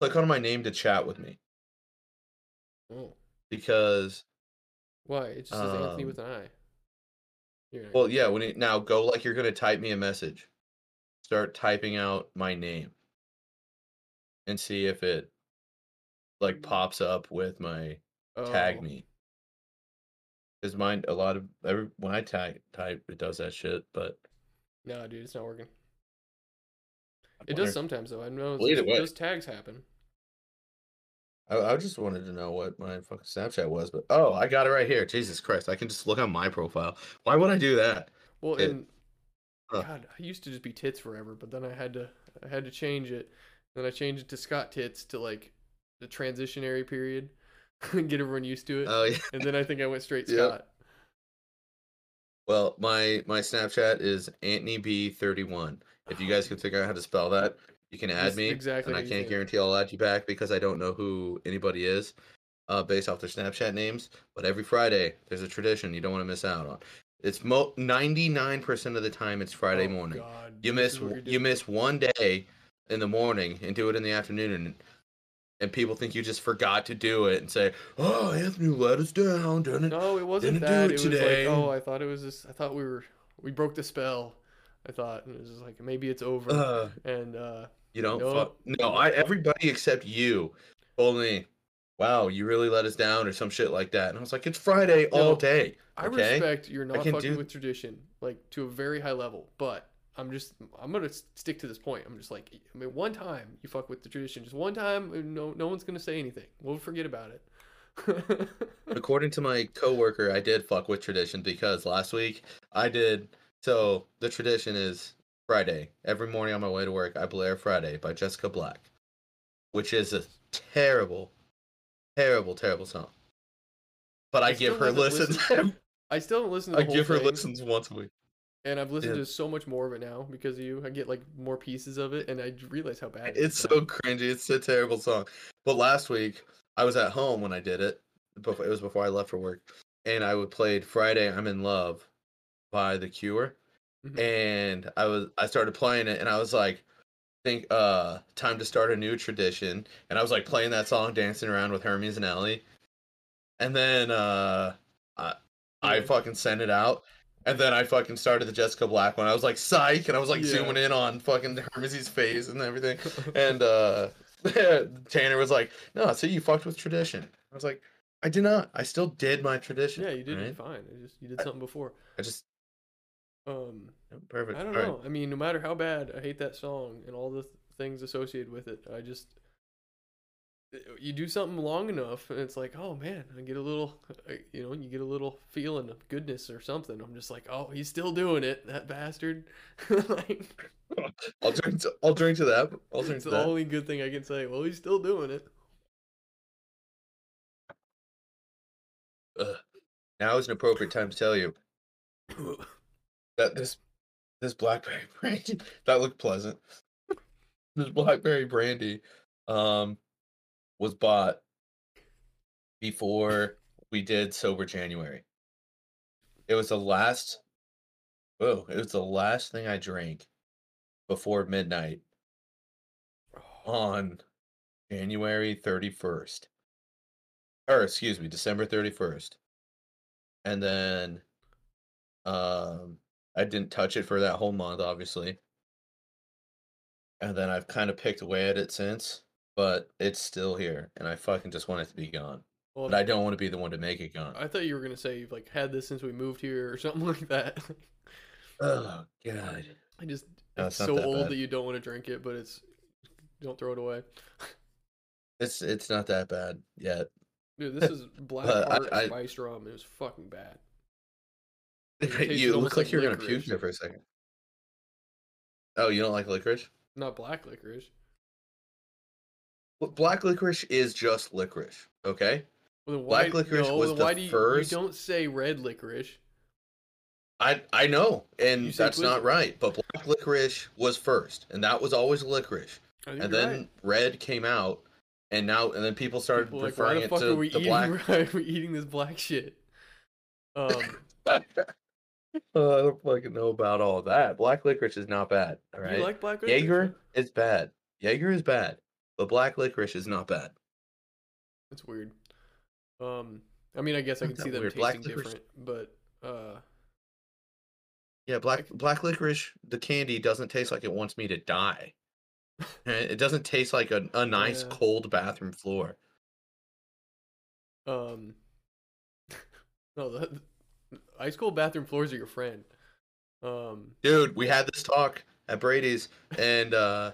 click on my name to chat with me Oh, because. Why? It just says Anthony Um, with an I. You're Well, yeah. When you now go like you're gonna type me a message, start typing out my name, and see if it, like, pops up with my that. tag Oh, me. Is mine, a lot of every when I tag type, it does that shit. But No, dude, it's not working. It does sometimes though. I know Well, those, those tags happen. I, I just wanted to know what my fucking Snapchat was, but oh, I got it right here. Jesus Christ, I can just look on my profile. Why would I do that? Well, It- and huh. God, I used to just be tits forever, but then I had to I had to change it. Then I changed it to Scott tits to like the transitionary period and get everyone used to it. Oh yeah. and then I think I went straight Yep. Scott. Well, my my Snapchat is Anthony B thirty one. If you guys oh. can figure out how to spell that, you can add That's me. exactly and I can't guarantee I'll add you back because I don't know who anybody is, uh, based off their Snapchat names. But every Friday, there's a tradition you don't want to miss out on. It's mo ninety nine percent of the time it's Friday Oh, morning. God, You this miss you miss one day in the morning and do it in the afternoon, and and people think you just forgot to do it and say, "Oh, Anthony let us down." Didn't it? No, it wasn't Didn't do that. it It, was today. like, oh, I thought it was this. I thought we were we broke the spell. I thought and it was just like maybe it's over. uh, and uh, you don't No, fuck. No, I everybody except you told me, "Wow, you really let us down," or some shit like that. And I was like, "It's Friday all day." I respect you're not fucking do- with tradition like to a very high level, but I'm just I'm gonna stick to this point. I'm just like I mean, one time you fuck with the tradition, just one time, uh, no no one's gonna say anything. We'll forget about it. According to my coworker, I did fuck with tradition because last week I did. So the tradition is Friday. Every morning on my way to work, I blare Friday by Jessica Black, which is a terrible, terrible, terrible song. But I, I give her listens. listened- I still don't listen to the I give her thing, listens once a week. and I've listened Yeah. to so much more of it now because of you. I get like more pieces of it, and I realize how bad it It's so cringy. It's a terrible song. But last week I was at home when I did it. Before it was before I left for work, and I would played Friday I'm in Love by The Cure, Mhm. and I was I started playing it, and I was like, think uh time to start a new tradition, and I was like playing that song, dancing around with Hermes and Ellie, and then uh I I fucking sent it out. And then I fucking started the Jessica Black one. I was like, psych, and I was like Yeah. zooming in on fucking hermes's face and everything and uh Tanner was like, "No, see, you fucked with tradition." I was like, "I did not. I still did my tradition." yeah, you did right? fine. I just you did something before. I just Um, perfect. I don't All right. know. I mean, no matter how bad I hate that song and all the th- things associated with it, I just uh, you do something long enough, and it's like, oh man, I get a little, you know, you get a little feeling of goodness or something. I'm just like, oh, he's still doing it, that bastard. like, I'll drink. To, I'll drink to that. I'll drink it's to the that. only good thing I can say. Well, he's still doing it. Ugh. Now is an appropriate time to tell you that this this blackberry brandy that looked pleasant. This blackberry brandy, um, was bought before we did sober January. It was the last. Oh, it was the last thing I drank before midnight on January thirty first, or excuse me, December thirty first, and then, um, I didn't touch it for that whole month, obviously. And then I've kind of picked away at it since, but it's still here, and I fucking just want it to be gone. Well, But I don't want to be the one to make it gone. I thought you were gonna say you've like had this since we moved here or something like that. Oh god. I just No, it's it's so that old bad. that you don't want to drink it, but it's don't throw it away. It's it's not that bad yet. Dude, this is Black I- Heart I- Spice Rum. It was fucking bad. You look like like you're gonna puke there for a second. Oh, you don't like licorice? Not black licorice. Well, black licorice is just licorice, okay? Well, then Black licorice no, was then the do you, first- you don't say red licorice? I I know, and that's not right. But black licorice was first, and that was always licorice. And then right. red came out, and now and then people started People are like, why the it fuck to are we the eating? black. Why are we eating this black shit? Um, Oh, I don't fucking know about all that. Black licorice is not bad. All right, you like black licorice? Jaeger is bad. Jaeger is bad, but black licorice is not bad. That's weird. Um, I mean, I guess I can see that them weird. tasting Black licorice- different, but uh, Yeah, black black licorice, the candy doesn't taste like it wants me to die. Eh, It doesn't taste like a, a nice Yeah. cold bathroom floor. um, no, ice cold bathroom floors are your friend. Um, Dude, we had this talk at Brady's and uh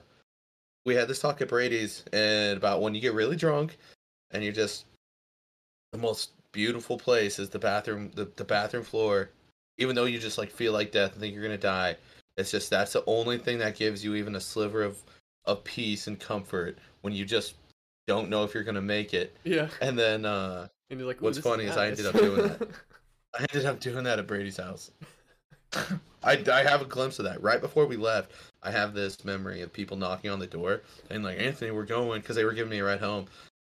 we had this talk at Brady's and about when you get really drunk and you're just the most beautiful place is the bathroom the, the bathroom floor. Even though you just like feel like death and think you're gonna die. It's just that's the only thing that gives you even a sliver of, of peace and comfort when you just don't know if you're gonna make it. yeah, And then uh and you're like, What's funny is I ended up doing that. I ended up doing that at Brady's house. I, I have a glimpse of that. Right before we left, I have this memory of people knocking on the door and like, Anthony, we're going because they were giving me a ride home.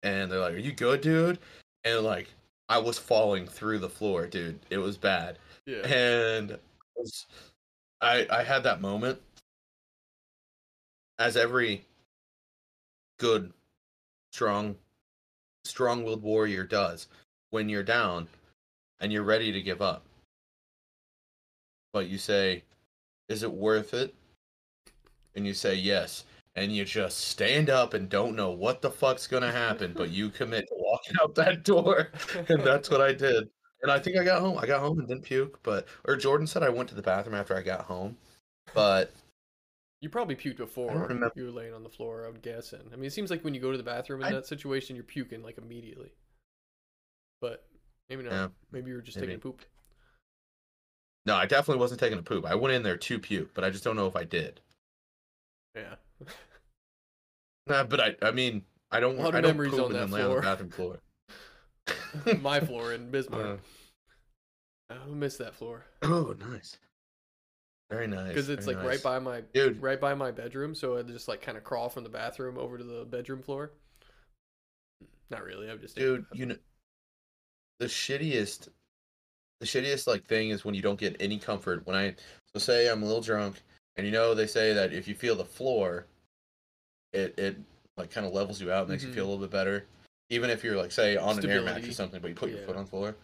And they're like, Are you good, dude? And like, I was falling through the floor, dude. It was bad. yeah, And I, I had that moment, as every good strong strong-willed warrior does when you're down and you're ready to give up. But you say, "Is it worth it?" And you say, "Yes." And you just stand up and don't know what the fuck's gonna happen, but you commit to walking out that door, and that's what I did. And I think I got home. I got home and didn't puke, but or Jordan said I went to the bathroom after I got home, but You probably puked before you were laying on the floor. I'm guessing. I mean, it seems like when you go to the bathroom in I- that situation, you're puking like immediately. But maybe not. Yeah, maybe you were just maybe. taking a poop. no, I definitely wasn't taking a poop. I went in there to puke, but I just don't know if I did. Yeah. Nah, but I, I mean, I don't. want I don't memories poop on and that lay on the floor. bathroom floor. My floor in Bismarck. Uh, I miss that floor oh, nice. Very nice. because it's like nice. right by my Dude, right by my bedroom. So I just like kind of crawl from the bathroom over to the bedroom floor. Not really. I'm just dude, you know, the shittiest, the shittiest like thing is when you don't get any comfort. When I so say I'm a little drunk, and you know they say that if you feel the floor, it it like kind of levels you out, makes you feel mm-hmm. a little bit better. Even if you're like say on an air mattress or something, but you put your foot on the floor.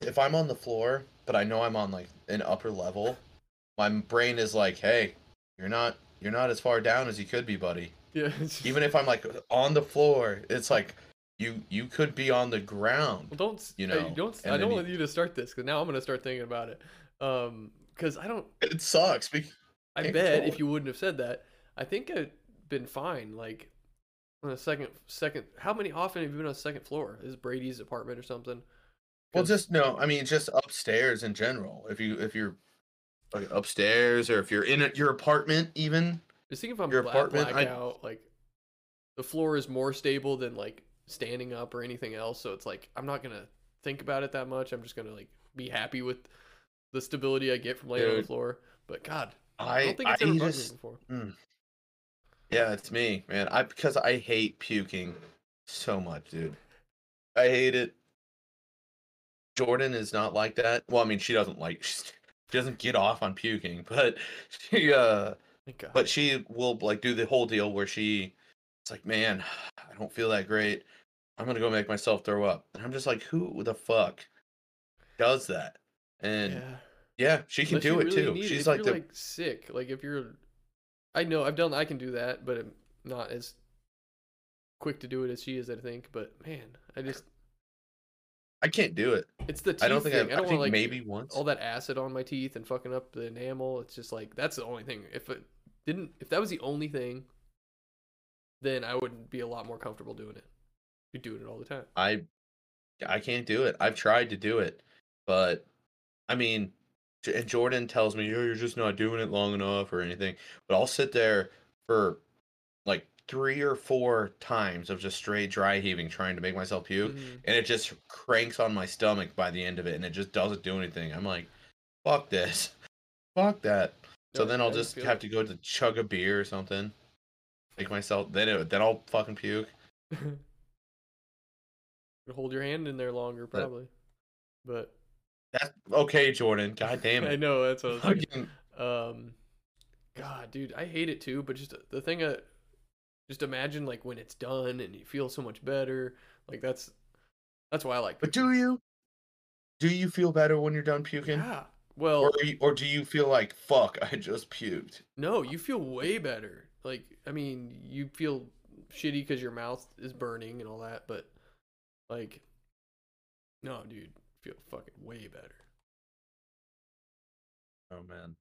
If I'm on the floor, but I know I'm on like an upper level, my brain is like, "Hey, you're not you're not as far down as you could be, buddy." yeah. even if I'm like on the floor, it's like you you could be on the ground. Well, don't you know, don't. I don't want you to start this because now I'm gonna start thinking about it. Um, because I don't. It sucks. I bet control if you wouldn't have said that, I think I'd been fine. Like on a second, second. How many often have you been on second floor? Is Brady's apartment or something? Well, just no. I mean, just upstairs in general. If you if you're like upstairs or if you're in a, your apartment, even Just think if I'm your black, apartment, I- like the floor is more stable than like standing up or anything else. So it's like I'm not gonna think about it that much. I'm just gonna like be happy with the stability I get from laying on the floor. But God, I, I don't think it's I ever just me before. yeah, it's me, man. I because I hate puking so much, dude. I hate it. Jordan is not like that. Well, I mean, she doesn't like she doesn't get off on puking, but she uh but she will like do the whole deal where she it's like man i don't feel that great i'm gonna go make myself throw up and i'm just like who the fuck does that and yeah, yeah. she can Unless do it really too it. she's If like the like sick. Like if you're, I know I've done. I can do that, but I'm not as quick to do it as she is. I think. But man, I just i can't do it it's the teeth i don't think thing. i, I I, don't think want like maybe once all that acid on my teeth and fucking up the enamel. It's just like that's the only thing. If it didn't, if that was the only thing, then I would be a lot more comfortable doing it. You're doing it all the time. i i can't do it i've tried to do it but i mean and jordan tells me you're just not doing it long enough or anything but i'll sit there for like three or four times of just straight dry heaving trying to make myself puke Mhm. and it just cranks on my stomach by the end of it and it just doesn't do anything i'm like fuck this fuck that so then i'll just have it. to go to chug a beer or something make myself then it, then i'll fucking puke Hold your hand in there longer, But- probably. But that's okay jordan god damn it. I know that's what I was thinking. Fucking- Um, God, dude, I hate it too. But just the thing, uh, just imagine like when it's done and you feel so much better. Like that's that's why I like. but do you do you feel better when you're done puking yeah. Well, or, you- or do you feel like fuck i just puked no, you feel way better. Like I mean, you feel shitty because your mouth is burning and all that, but like, no, dude, feel fucking way better. oh man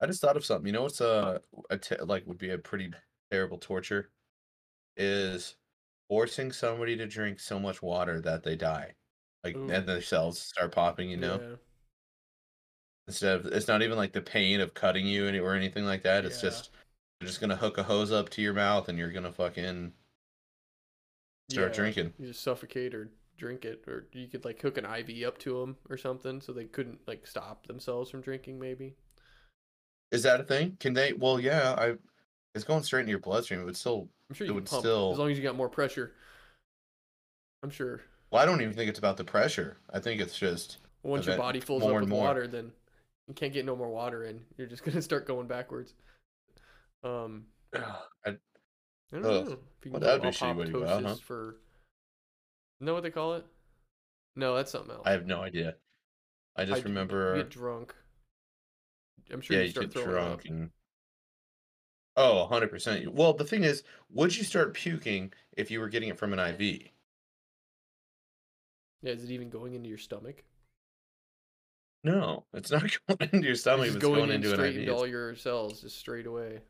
i just thought of something you know what's uh a like would be a pretty terrible torture is forcing somebody to drink so much water that they die like Ooh. and their cells start popping you know Yeah. instead of it's not even like the pain of cutting you or anything like that it's Yeah. just they're just gonna hook a hose up to your mouth and you're gonna fucking start Yeah. drinking You just suffocate or drink it, or you could like hook an IV up to them or something, so they couldn't like stop themselves from drinking. Maybe. is that a thing can they well yeah i it's going straight into your bloodstream it would still I'm sure It you would pump still- as long as you got more pressure. I'm sure. well i don't even think it's about the pressure i think it's just Once your body fills up with more. water, then you can't get no more water in. You're just gonna start going backwards. Um, I, I don't Ugh. know. If you Well, can that'd go be shitty way to go out, huh? for. Know what they call it? No, that's something else. I have no idea. I just do- remember. Get drunk. I'm sure yeah, you you get drunk up. and. Oh, 100%. Well, the thing is, would you start puking if you were getting it from an IV? Yeah, is it even going into your stomach? No, it's not going into your stomach. just It's going, going in into an IV. into all your cells, just straight away.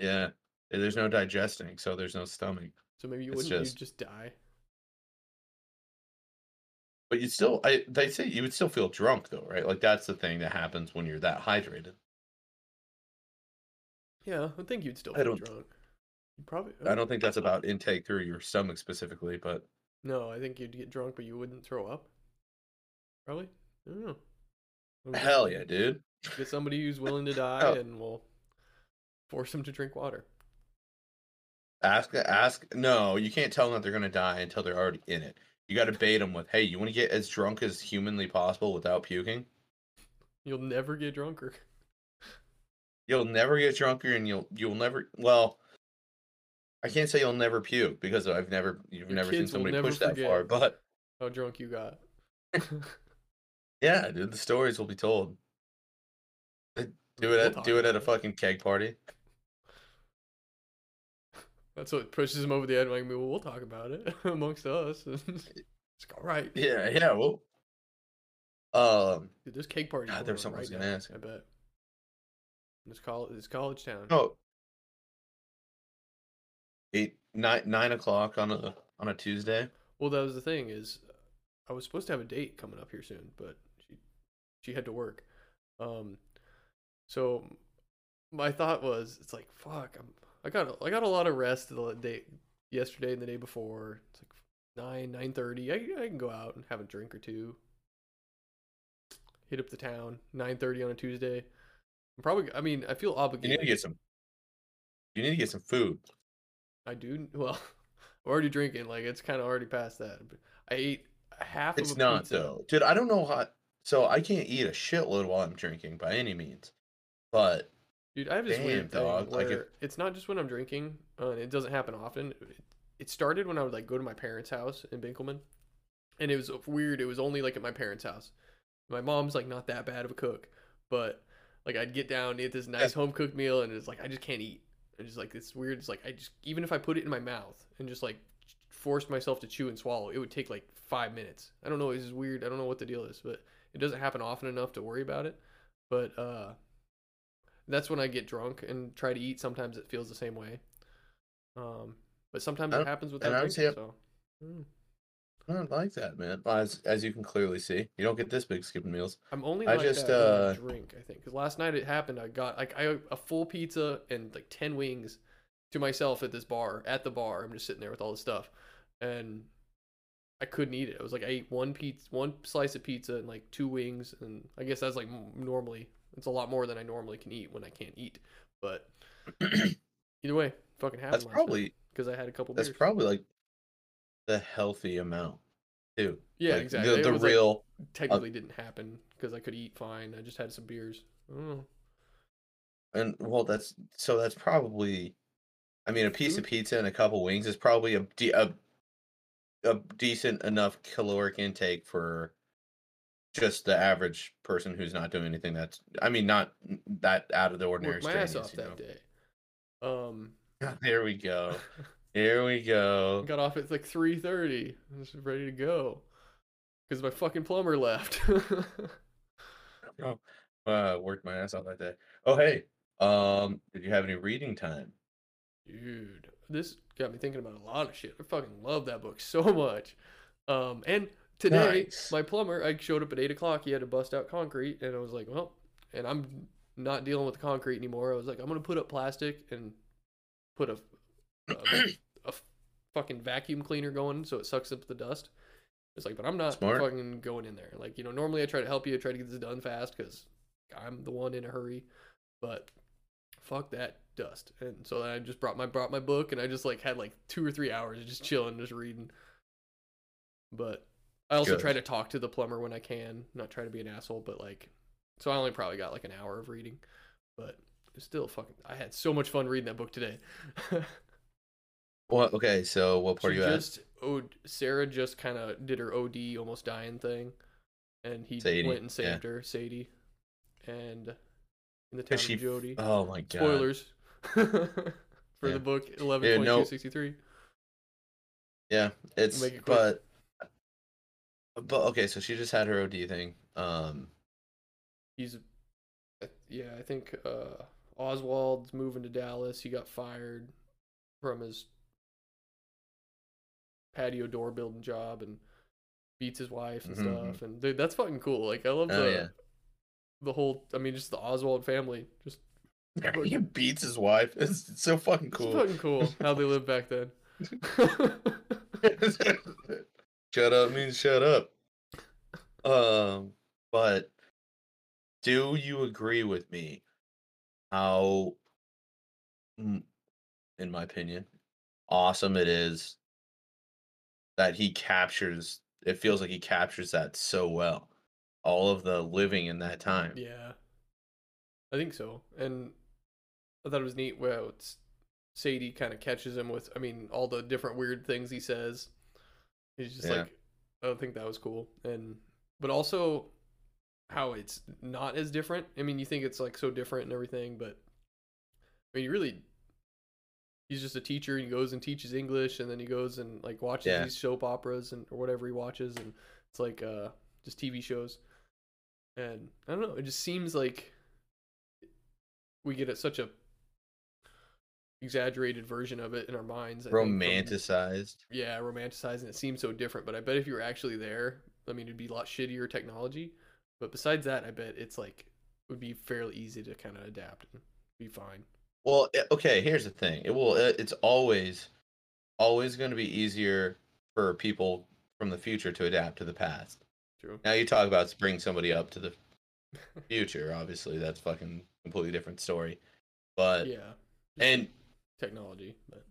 Yeah, eh, there's no digesting, so there's no stomach. So maybe you It's wouldn't. just- You just die. But you still, I they say you would still feel drunk though, right? Like that's the thing that happens when you're that hydrated. Yeah, I think you'd still I feel don't- drunk. You probably. I oh, don't think that's about intake through your stomach specifically, but No, I think you'd get drunk, but you wouldn't throw up. Probably. I don't know. Hell yeah, dude. Get somebody who's willing to die, Oh. and we'll force them to drink water. Ask, ask. No, you can't tell them that they're gonna die until they're already in it. You got to bait them with, "Hey, you want to get as drunk as humanly possible without puking? You'll never get drunker. You'll never get drunker, and you'll you'll never. Well, I can't say you'll never puke because I've never you've Your never seen somebody never push that far. But How drunk you got? yeah, dude, the stories will be told. Do it at do it at a fucking keg party. That's what pushes him over the edge. Like, well, we'll talk about it amongst us. it's like, all right. Yeah, yeah. Well, um, Dude, there's cake parties. God, going there was on something I was gonna now, ask. I bet. It's college. It's college town. oh, eight nine nine o'clock on a on a Tuesday. Well, that was the thing is, I was supposed to have a date coming up here soon, but she she had to work. Um, so my thought was, it's like fuck. I'm I got a, I got a lot of rest the day yesterday and the day before. It's like nine nine thirty. I I can go out and have a drink or two. Hit up the town nine thirty on a Tuesday. I'm probably. I mean, I feel obligated. You need to get some. You need to get some food. I do. Well, I'm already drinking. Like it's kind of already past that. I ate half It's of a not pizza. though, dude. I don't know how. So I can't eat a shitload while I'm drinking by any means, but Dude, I have this Damn, weird thing dog, where like if- it's not just when I'm drinking. Uh, and it doesn't happen often. It, started when I would like go to my parents' house in Benkelman, and it was weird. It was only like at my parents' house. My mom's like not that bad of a cook, but like I'd get down, eat this nice home cooked meal, and it's like I just can't eat. And just like it's weird. It's like I just even if I put it in my mouth and just like forced myself to chew and swallow, it would take like five minutes. I don't know. It's just weird. I don't know what the deal is, but it doesn't happen often enough to worry about it. But uh, that's when I get drunk and try to eat. Sometimes it feels the same way. Um, but sometimes it don't- happens and without I would drinking. say- So, Mm. I don't like that, man. As as you can clearly see, you don't get this big skipping meals. I'm only I like just, that when I uh, drink. I think because last night it happened. I got like I a full pizza and like ten wings to myself at this bar. At the bar, I'm just sitting there with all this stuff, and I couldn't eat it. I was like I ate one pizza, one slice of pizza, and like two wings, and I guess that's like normally it's a lot more than I normally can eat when I can't eat. But either way, fucking happened. That's probably because I had a couple. that's beers. probably like the healthy amount too. yeah, Like, exactly. The, the was, like, real technically uh, didn't happen because I could eat fine. I just had some beers. I don't know. and well, that's so that's probably. I mean, a piece of pizza and a couple wings is probably a de- a, a decent enough caloric intake for just the average person who's not doing anything that's I mean not that out of the ordinary. Worked my ass off that day. Um. There we go. Here we go. got off at like three thirty. I was ready to go because my fucking plumber left. oh, Uh, worked my ass off that day. Oh hey, um, did you have any reading time? Dude, this got me thinking about a lot of shit. I fucking love that book so much. Um, and today, Nice. my plumber, I showed up at eight o'clock. He had to bust out concrete, and I was like, well, and I'm not dealing with the concrete anymore. I was like, I'm gonna put up plastic and put a a, a fucking vacuum cleaner going so it sucks up the dust. It's like, but I'm not Smart. fucking going in there. Like, you know, normally I try to help you, I try to get this done fast because I'm the one in a hurry. But fuck that dust. And so then I just brought my brought my book and I just like had like two or three hours just chilling, just reading. But I also Good. try to talk to the plumber when I can, not try to be an asshole, but like so I only probably got like an hour of reading. But it's still fucking I had so much fun reading that book today. What? Okay, so what part she are you just oh Sarah just kind of did her OD almost dying thing, and he Sadie, went and yeah. saved her, Sadie, and in the town at? She. of Jodie. Oh my god. Spoilers for Yeah. the book eleven point two sixty three. Yeah, it's it but but okay, so she just had her OD thing. Um, He's yeah, I think uh, Oswald's moving to Dallas. He got fired from his patio door building job and beats his wife and Mhm, stuff. And dude, that's fucking cool. Like I love the oh yeah, the whole. I mean, just the Oswald family. Just he beats his wife. It's, it's so fucking it's cool. fucking cool how they lived back then. shut up means shut up. Um, but do you agree with me? How, mm, in my opinion, awesome it is that he captures. It feels like he captures that so well. All of the living in that time. yeah, I think so. And I thought it was neat. Well, it's Sadie kind of catches him with. I mean, all the different weird things he says. He's just Yeah. like, I don't think that was cool, and but also how it's not as different. I mean, you think it's like so different and everything, but I mean, you really. He's just a teacher. and He goes and teaches English, and then he goes and like watches Yeah. these soap operas and or whatever he watches, and it's like uh just TV shows. And I don't know. It just seems like we get a, such a exaggerated version of it in our minds. I think, from- Romanticized. and it seems so different, but I bet if you were actually there, I mean, it'd be a lot shittier technology. But besides that, I bet it's like it would be fairly easy to kind of adapt and be fine. Well, eh, okay. Here's the thing. It will. Eh, it's always, always going to be easier for people from the future to adapt to the past. True. Now you talk about bring somebody up to the future. Obviously, that's fucking completely different story. But yeah, and technology, but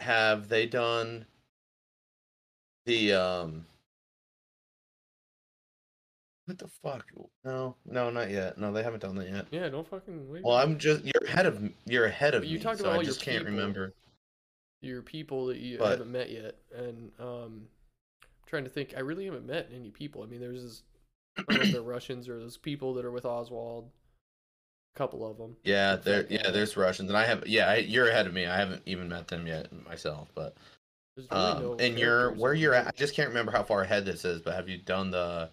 have they done the um? What the fuck? No, no, not yet. No, they haven't done that yet. yeah, don't fucking wait. Well, I'm just you're ahead of you're ahead of But you me. talked so about I all your just can't people. remember. your people that you But- haven't met yet, and um, I'm trying to think. I really haven't met any people. I mean, there's this, I don't know if they're Russians or those people that are with Oswald. Couple of them. Yeah, there. Yeah, there's Russians, and I have. Yeah, I, you're ahead of me. I haven't even met them yet myself, but really um, no and you're where you're at. I just can't remember how far ahead this is, but have you done the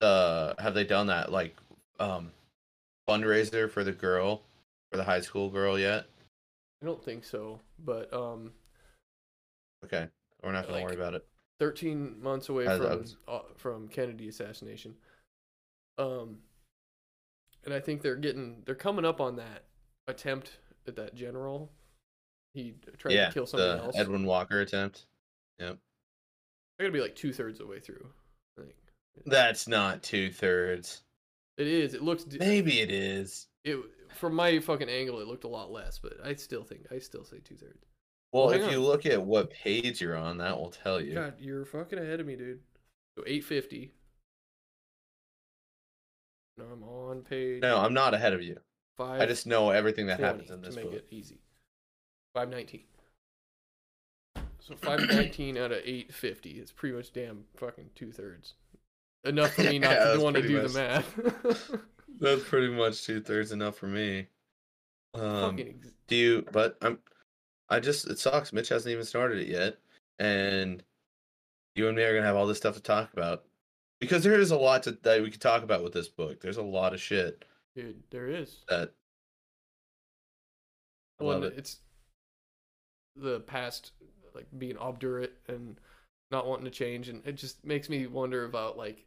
the have they done that like um fundraiser for the girl for the high school girl yet? I don't think so, but um, Okay, we're not gonna Like- worry about it. 13 months away from uh, from Kennedy assassination. Um, and I think they're getting they're coming up on that attempt at that general. He tried yeah, to kill somebody the else. Edwin Walker attempt. Yep. I gotta be like two thirds of the way through. I think That's not two thirds. it is. It looks Maybe it is. it from my fucking angle. It looked a lot less, but I still think I still say two thirds. Well, Well, if hang you look at what page you're on, that will tell you. God, you're fucking ahead of me, dude. So eight fifty. No, I'm on page. No, I'm not ahead of you. five. I just know everything that happens in this to make book. it easy. Five nineteen. So five nineteen out of eight fifty. It's pretty much damn fucking two thirds. Enough for me not Yeah, to want to do much- the math. That's pretty much two thirds enough for me. Um, ex- do you? But I'm. I just it sucks. Mitch hasn't even started it yet, and you and me are gonna have all this stuff to talk about because there is a lot to, that we could talk about with this book. There's a lot of shit dude, there is. that. I Well, it. it's the past, like being obdurate and not wanting to change, and it just makes me wonder about like,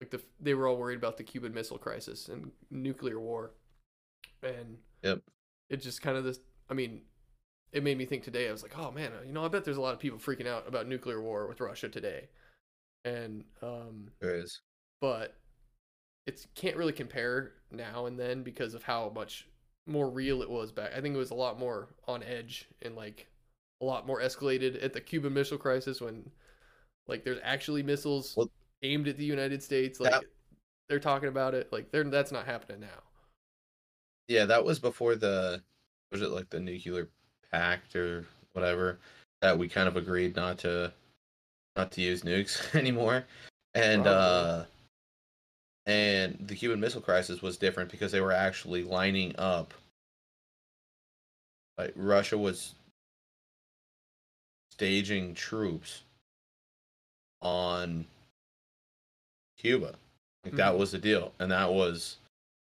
like the they were all worried about the Cuban Missile Crisis and nuclear war, and Yep. it just kind of this. I mean, it made me think today. I was like, oh man, you know, I bet there's a lot of people freaking out about nuclear war with Russia today, and um, There is. but it can't really compare now and then because of how much more real it was back. I think it was a lot more on edge and like a lot more escalated at the Cuban Missile Crisis when like there's actually missiles Well- aimed at the United States. Like That- they're talking about it. Like they're that's not happening now. Yeah, that was before the. Was it like the nuclear pact or whatever that we kind of agreed not to not to use nukes anymore, and Probably. uh, and the Cuban Missile Crisis was different because they were actually lining up. Like Russia was staging troops on Cuba. Like that Mhm. was the deal, and that was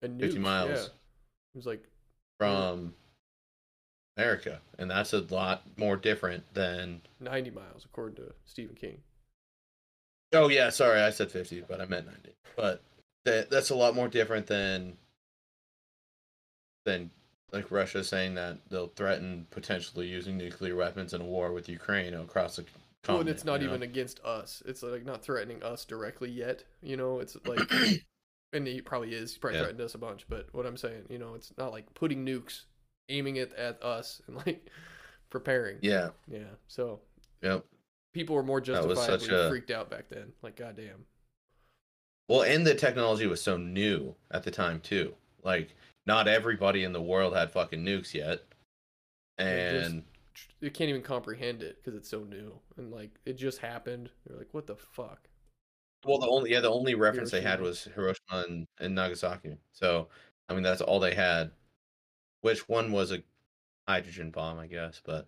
And 50 nukes, miles. Yeah. It was like from America, and that's a lot more different than. 90 miles, according to Stephen King. Oh yeah, sorry, I said fifty, but I meant ninety. But that that's a lot more different than than like Russia saying that they'll threaten potentially using nuclear weapons in a war with Ukraine across the continent. Well, and it's not you know? even against us. It's like not threatening us directly yet. You know, it's like, and he probably is. He probably Yeah. threatened us a bunch. But what I'm saying, you know, it's not like putting nukes, aiming it at us, and like preparing. Yeah. Yeah. So Yep. people were more justifiably such a- freaked out back then. Like, goddamn. Well, and the technology was so new at the time too. Like, not everybody in the world had fucking nukes yet, and They can't even comprehend it because it's so new and like it just happened. They're like, what the fuck? Well, the only yeah, the only reference they had was Hiroshima and, and Nagasaki. So, I mean, that's all they had. Which one was a hydrogen bomb, I guess, but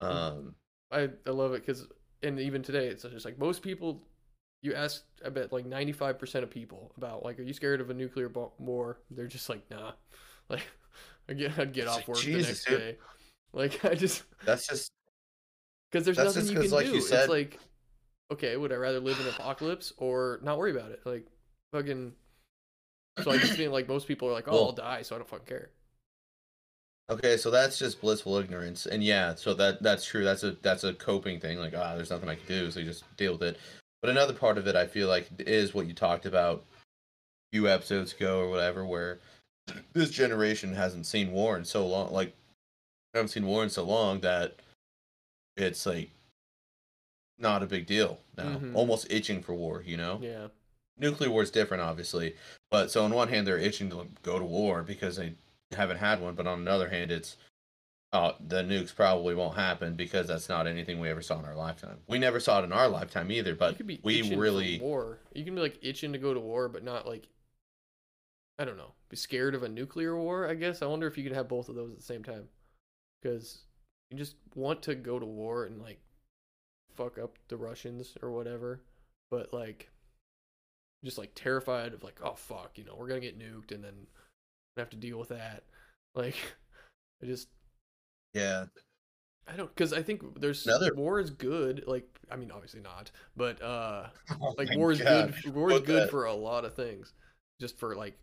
um, I I love it because and even today it's just like most people. You ask, I bet like ninety five percent of people about like, are you scared of a nuclear bo- war? They're just like, nah. Like, I get I'd get off like, work the Jesus, next dude. day. Like I just that's just because there's nothing you can like do. you said- It's like, okay, would I rather live in an apocalypse or not worry about it? Like, fucking. So I just think like most people are like, oh, Well- I'll die, so I don't fucking care. Okay. So that's just blissful ignorance, and yeah, so that that's true. That's a that's a coping thing. Like, ah, there's nothing I can do, so you just deal with it. But another part of it, I feel like, is what you talked about a few episodes ago or whatever, where this generation hasn't seen war in so long. Like, I haven't seen war in so long that it's like not a big deal now. Mhm. Almost itching for war, you know. Yeah. Nuclear war is different, obviously, but so on one hand they're itching to go to war because they haven't had one, but on another hand it's uh, the nukes probably won't happen because that's not anything we ever saw in our lifetime. We never saw it in our lifetime either, you but could be we really war. You can be like itching to go to war, but not like I don't know, be scared of a nuclear war. I guess I wonder if you could have both of those at the same time, because you just want to go to war and like fuck up the Russians or whatever, but like just like terrified of like oh fuck, you know we're gonna get nuked and then have to deal with that. Like I just yeah. I don't because I think there's Another- war is good. Like I mean, obviously not, but uh, Oh like war is God. good. War is Put good that- for a lot of things. Just for like,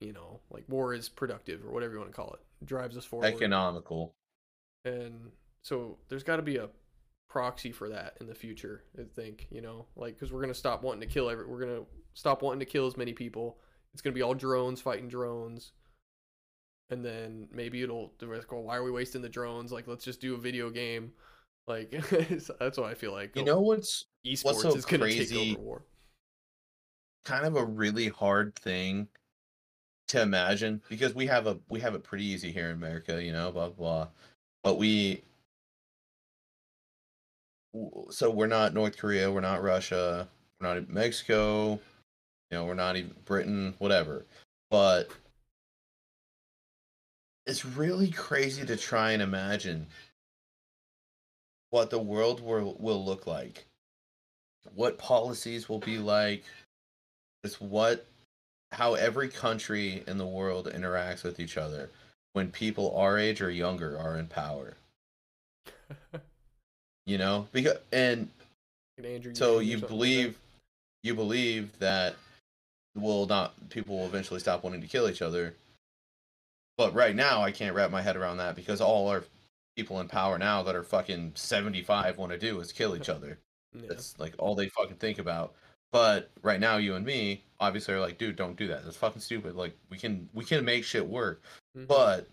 you know, like war is productive or whatever you want to call it. Drives us forward. economical. and so there's got to be a proxy for that in the future. I think you know, like because we're gonna stop wanting to kill every. We're gonna stop wanting to kill as many people. It's gonna be all drones fighting drones. And then maybe it'll the go, why are we wasting the drones? Like let's just do a video game. Like that's what I feel like. You know what's esports so is gonna crazy- take over war. kind of a really hard thing to imagine because we have a we have it pretty easy here in America, you know, blah blah. blah. But we so we're not North Korea, we're not Russia, we're not Mexico, you know, we're not even Britain, whatever. But it's really crazy to try and imagine what the world will will look like. What policies will be like, it's what how every country in the world interacts with each other when people our age or younger are in power. You know? Because and And Andrew so you something like believe you believe that will not people will eventually stop wanting to kill each other but right now i can't wrap my head around that because all our people in power now that are fucking 75 want to do is kill each other. Yeah. that's like all they fucking think about. But right now, you and me obviously are like, dude, don't do that. That's fucking stupid. Like we can we can make shit work. Mhm. But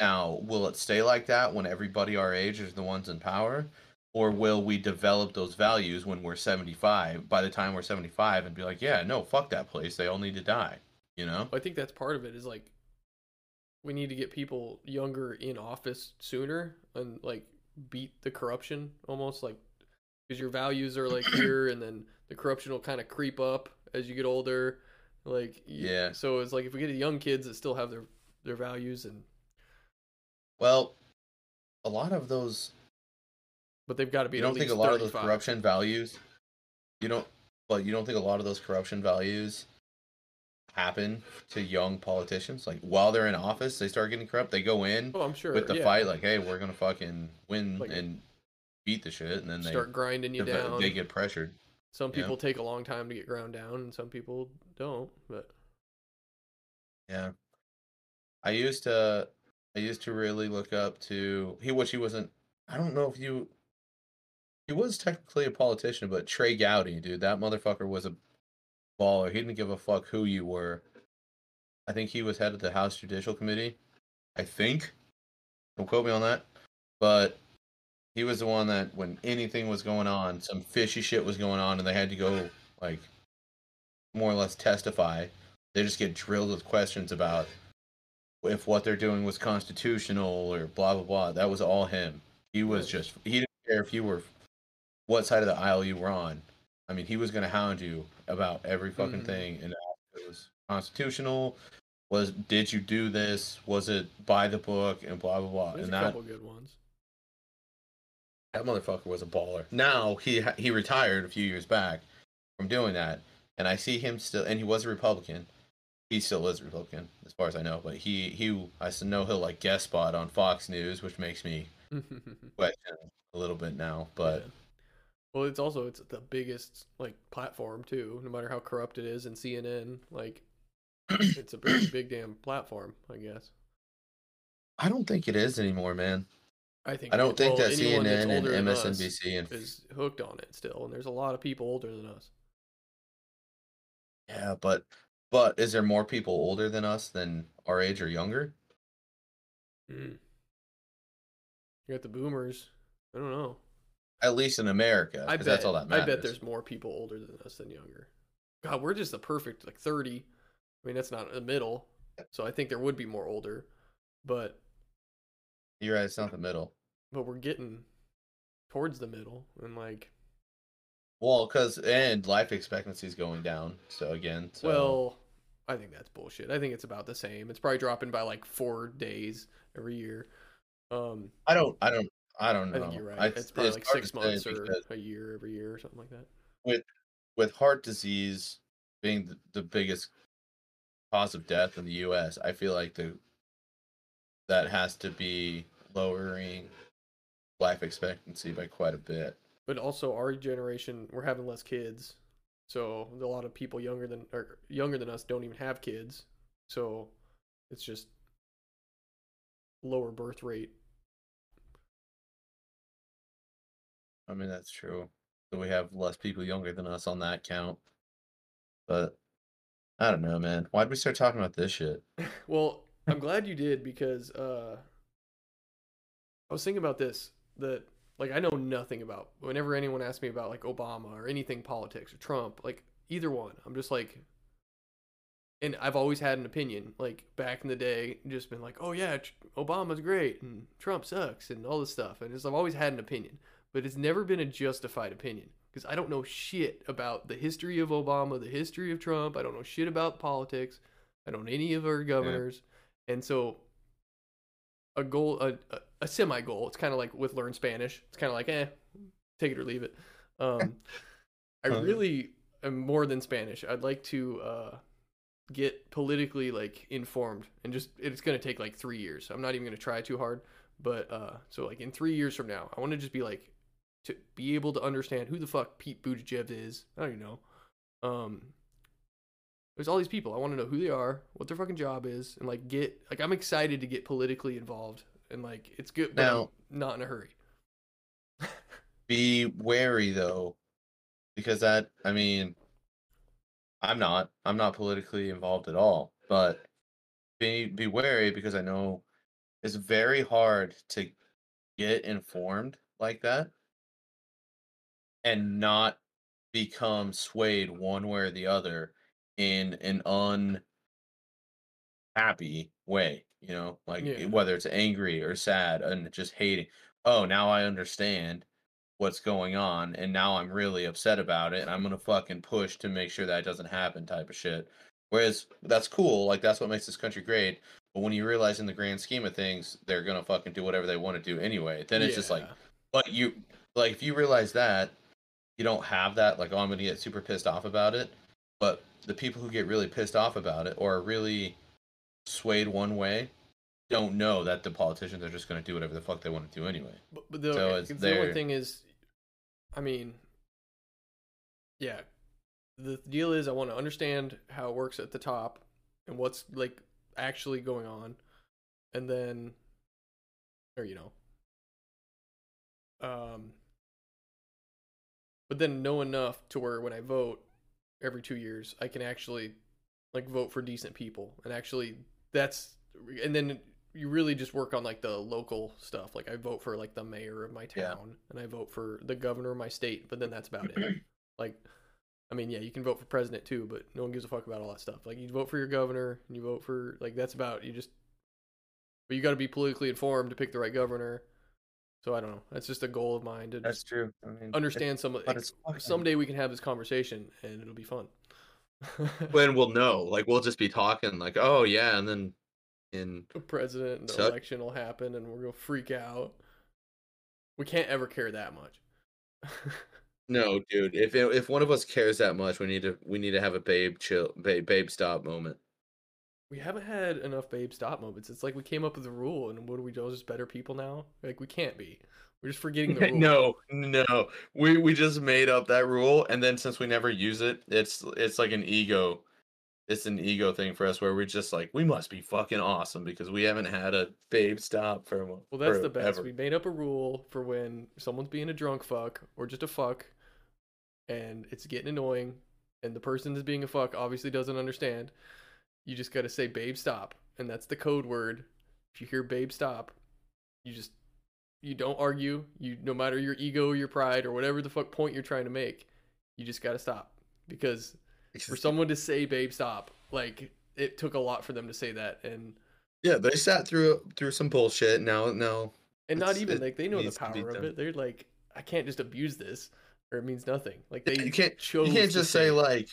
now, will it stay like that when everybody our age is the ones in power, or will we develop those values when we're seventy five? By the time we're seventy five, and be like, yeah, no, fuck that place. They all need to die. You know? I think that's part of it is like we need to get people younger in office sooner and like beat the corruption almost like because your values are like here and then the corruption will kind of creep up as you get older like Yeah. so it's like if we get young kids that still have their their values and Well, a lot of those but they've got to be you don't think a lot of those corruption values you don't but you don't think a lot of those corruption values happen to young politicians like while they're in office they start getting corrupt they go in oh i'm sure with the yeah. fight like hey we're gonna fucking win Like- and beat the shit and then they start grinding you deve- down they get pressured some yeah. people take a long time to get ground down and some people don't but yeah i used to i used to really look up to he which he wasn't i don't know if you he was technically a politician but trey gowdy dude that motherfucker was a baller he didn't give a fuck who you were i think he was head of the house judicial committee i think don't quote me on that but he was the one that when anything was going on some fishy shit was going on and they had to go like more or less testify they just get drilled with questions about if what they're doing was constitutional or blah blah blah. That was all him. He was just he didn't care if you were what side of the aisle you were on. I mean, he was gonna hound you about every fucking Mhm. thing and it was constitutional. Was did you do this? Was it by the book and blah blah blah? there's and a that couple good ones that motherfucker was a baller. Now he he retired a few years back from doing that, and I see him still. And he was a Republican. He still is a Republican, as far as I know. But he he I know he'll like guest spot on Fox News, which makes me question a little bit now. But Yeah. Well, it's also it's the biggest like platform too. No matter how corrupt it is, and CNN, like it's a big, big damn platform. I guess. I don't think it is anymore, man. I think. I don't think well, that CNN and older than us MSNBC and is hooked on it still, and there's a lot of people older than us. yeah, but but is there more people older than us than our age or younger? Mm. You got the boomers. I don't know. At least in America, I bet. that's all that matters. I bet there's more people older than us than younger. God, we're just the perfect like thirty. I mean, that's not the middle, so I think there would be more older, but You're right. It's not the middle. but we're getting towards the middle and like Well, because and life expectancy is going down. So again, so well i think that's bullshit i think it's about the same it's probably dropping by like four days every year um I don't, I don't, I don't know. i think you're right I- it's probably like six months or a year every year or something like that with with heart disease being the, the biggest cause of death in the U.S. I feel like the that has to be lowering life expectancy by quite a bit. but also our generation we're having less kids so a lot of people younger than or younger than us don't even have kids so it's just lower birth rate I mean, that's true. So we have less people younger than us on that count. But I don't know, man. Why'd we start talking about this shit? Well, I'm glad you did because uh I was thinking about this that like I know nothing about whenever anyone asks me about like Obama or anything politics or Trump, like either one, I'm just like and I've always had an opinion like back in the day just been like, "Oh yeah, Obama's great and Trump sucks and all this stuff." And I've always had an opinion, but it's never been a justified opinion because I don't know shit about the history of Obama, the history of Trump. I don't know shit about politics. I don't know any of our governors. And so a goal a, a, a semi goal, it's kind of like with learn Spanish. It's kind of like, eh, take it or leave it. Um I Uh. really am more than Spanish. I'd like to uh get politically like informed and just it's going to take like 3 years. I'm not even going to try too hard, but uh so like in 3 years from now, I want to just be like to be able to understand who the fuck Pete Buttigieg is. I don't even know. Um there's all these people. I want to know who they are, what their fucking job is, and like get like I'm excited to get politically involved and like it's good but Now- I'm not in a hurry. Be wary though, because that I mean, I'm not. I'm not politically involved at all. But be be wary because I know it's very hard to get informed like that and not become swayed one way or the other in an unhappy way. you know, like Yeah. whether it's angry or sad and just hating. Oh, now I understand what's going on, and now I'm really upset about it, and I'm gonna fucking push to make sure that doesn't happen, type of shit. Whereas that's cool, like that's what makes this country great. But when you realize in the grand scheme of things, they're gonna fucking do whatever they want to do anyway, then it's just like, but you like if you realize that you don't have that, like, oh, I'm gonna get super pissed off about it. But the people who get really pissed off about it or are really swayed one way don't know that the politicians are just gonna do whatever the fuck they want to do anyway. But, but the, So it's it's the only thing is, I mean, yeah, the deal is I want to understand how it works at the top and what's like actually going on, and then, or you know, um, but then know enough to where when I vote every two years, I can actually like vote for decent people and actually that's and then you really just work on like the local stuff. Like I vote for like the mayor of my Yeah. town and I vote for the governor of my state, but then that's about it. Like I mean, yeah, you can vote for president too, but no one gives a fuck about all that stuff. Like you vote for your governor and you vote for like that's about you just but you got to be politically informed to pick the right governor. So I don't know. That's just a goal of mine to just true. I mean, understand some but it's fucking- someday we can have this conversation and it'll be fun. when we'll know, like we'll just be talking, like, oh yeah, and then in a president and the Suck. election will happen and we're gonna freak out. We can't ever care that much. no, dude, if if one of us cares that much, we need to we need to have a babe chill, babe, babe stop moment. We haven't had enough babe stop moments. It's like we came up with a rule and what are we all just better people now? Like we can't be. We're just forgetting the rule. no, no, we we just made up that rule, and then since we never use it, it's it's like an ego, it's an ego thing for us where we're just like we must be fucking awesome because we haven't had a babe stop for Well, that's the best. forever. We made up a rule for when someone's being a drunk fuck or just a fuck, and it's getting annoying, and the person that's being a fuck obviously doesn't understand. You just gotta say "babe, stop," and that's the code word. If you hear "babe, stop," you just you don't argue. You no matter your ego, your pride, or whatever the fuck point you're trying to make, you just gotta stop because for someone to say "babe, stop," like it took a lot for them to say that, and yeah, they sat through through some bullshit. Now, now, and not even like they know the to power of it. They're like, I can't just abuse this, or it means nothing. Like they you can't you can't just say like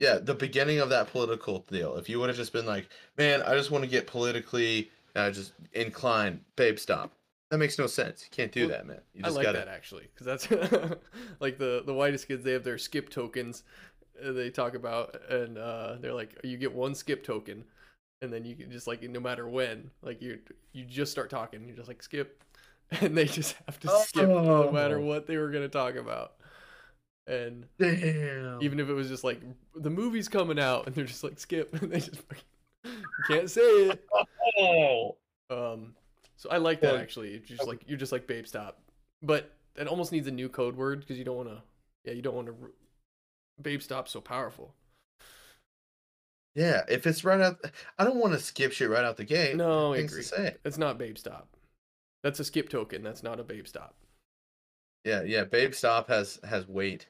yeah the beginning of that political deal if you would have just been like man i just want to get politically uh, just inclined babe stop that makes no sense you can't do Well, that man you I just like gotta that actually because that's like the the whitest kids. They have their skip tokens. uh, They talk about and uh, they're like, you get one skip token, and then you can just like no matter when, like you you just start talking, you're just like skip, and they just have to skip no matter Oh. what they were gonna talk about. And damn even if it was just like the movie's coming out, and they're just like skip, and they just fucking, can't say it. oh Um, so I like that actually. You're just like you're just like babe stop, but it almost needs a new code word because you don't want to. Yeah, you don't want to. Babe stop so powerful. yeah if it's right out i don't want to skip shit right out the gate No, I agree. It's not babe stop. That's a skip token. That's not a babe stop. yeah yeah babe stop has has weight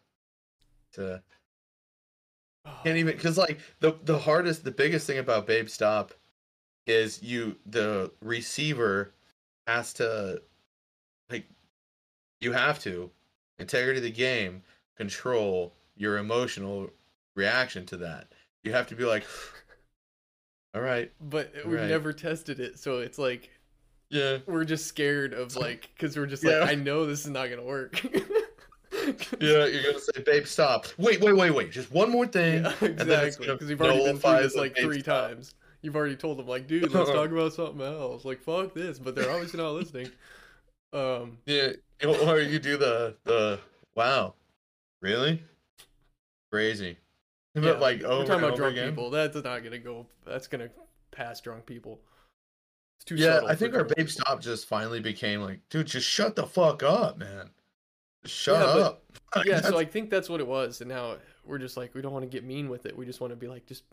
to can't even oh. because like the the hardest the biggest thing about babe stop is you the receiver has to like you have to integrity of the game control your emotional reaction to that you have to be like all right But we've Right. never tested it, so it's like yeah we're just scared of like because we're just Yeah. like I know this is not gonna work. yeah you're gonna say babe stop wait wait wait wait just one more thing Yeah, and then it's exactly. Because you've already been through this like three stop. times. You've already told them like, dude, let's talk about something else. Like, fuck this, but they're obviously not listening. Um, Yeah, or you do the the wow, really crazy. But yeah, like we're over talking about drunk again. people. That's not gonna go. That's gonna pass drunk people. It's too Yeah, I think our babe people. stop just finally became like, dude, just shut the fuck up, man. Shut Yeah, up. Like, yeah, so I think that's what it was, and now we're just like we don't want to get mean with it. We just want to be like, just,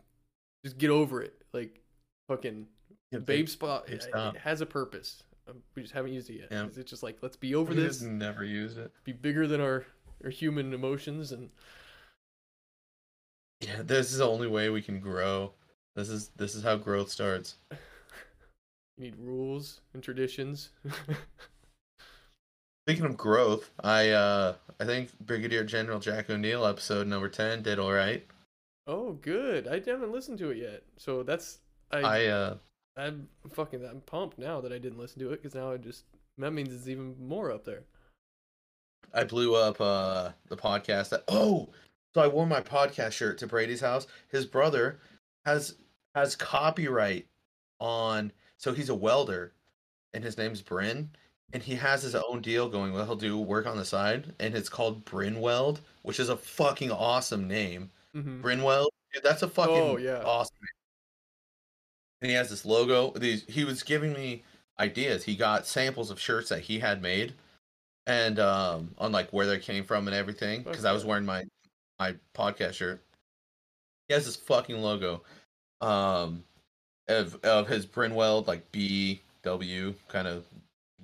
just get over it. Like, fucking Yeah, babe stop. It, it has a purpose. Um, we just haven't used it yet. Yeah. It's just like let's be over we this. never used it. Be bigger than our our human emotions and Yeah, this is the only way we can grow. This is this is how growth starts. You need rules and traditions. Speaking of growth, I uh I think Brigadier General Jack O'Neill episode number ten did all right. oh, good. I haven't listened to it yet, so that's I. I uh I'm fucking. I'm pumped now that I didn't listen to it because now I just that means it's even more up there. I blew up uh the podcast that oh so I wore my podcast shirt to Brady's house. His brother has has copyright on so he's a welder and his name's Bryn and he has his own deal going Well, he'll do work on the side and it's called Bryn Weld, which is a fucking awesome name. hmm Bryn Weld, dude, that's a fucking Oh, yeah. awesome. name. And he has this logo. These he was giving me ideas. He got samples of shirts that he had made and um on like where they came from and everything because I was wearing my my podcast shirt. He has this fucking logo um of of his Brinweld like B W kind of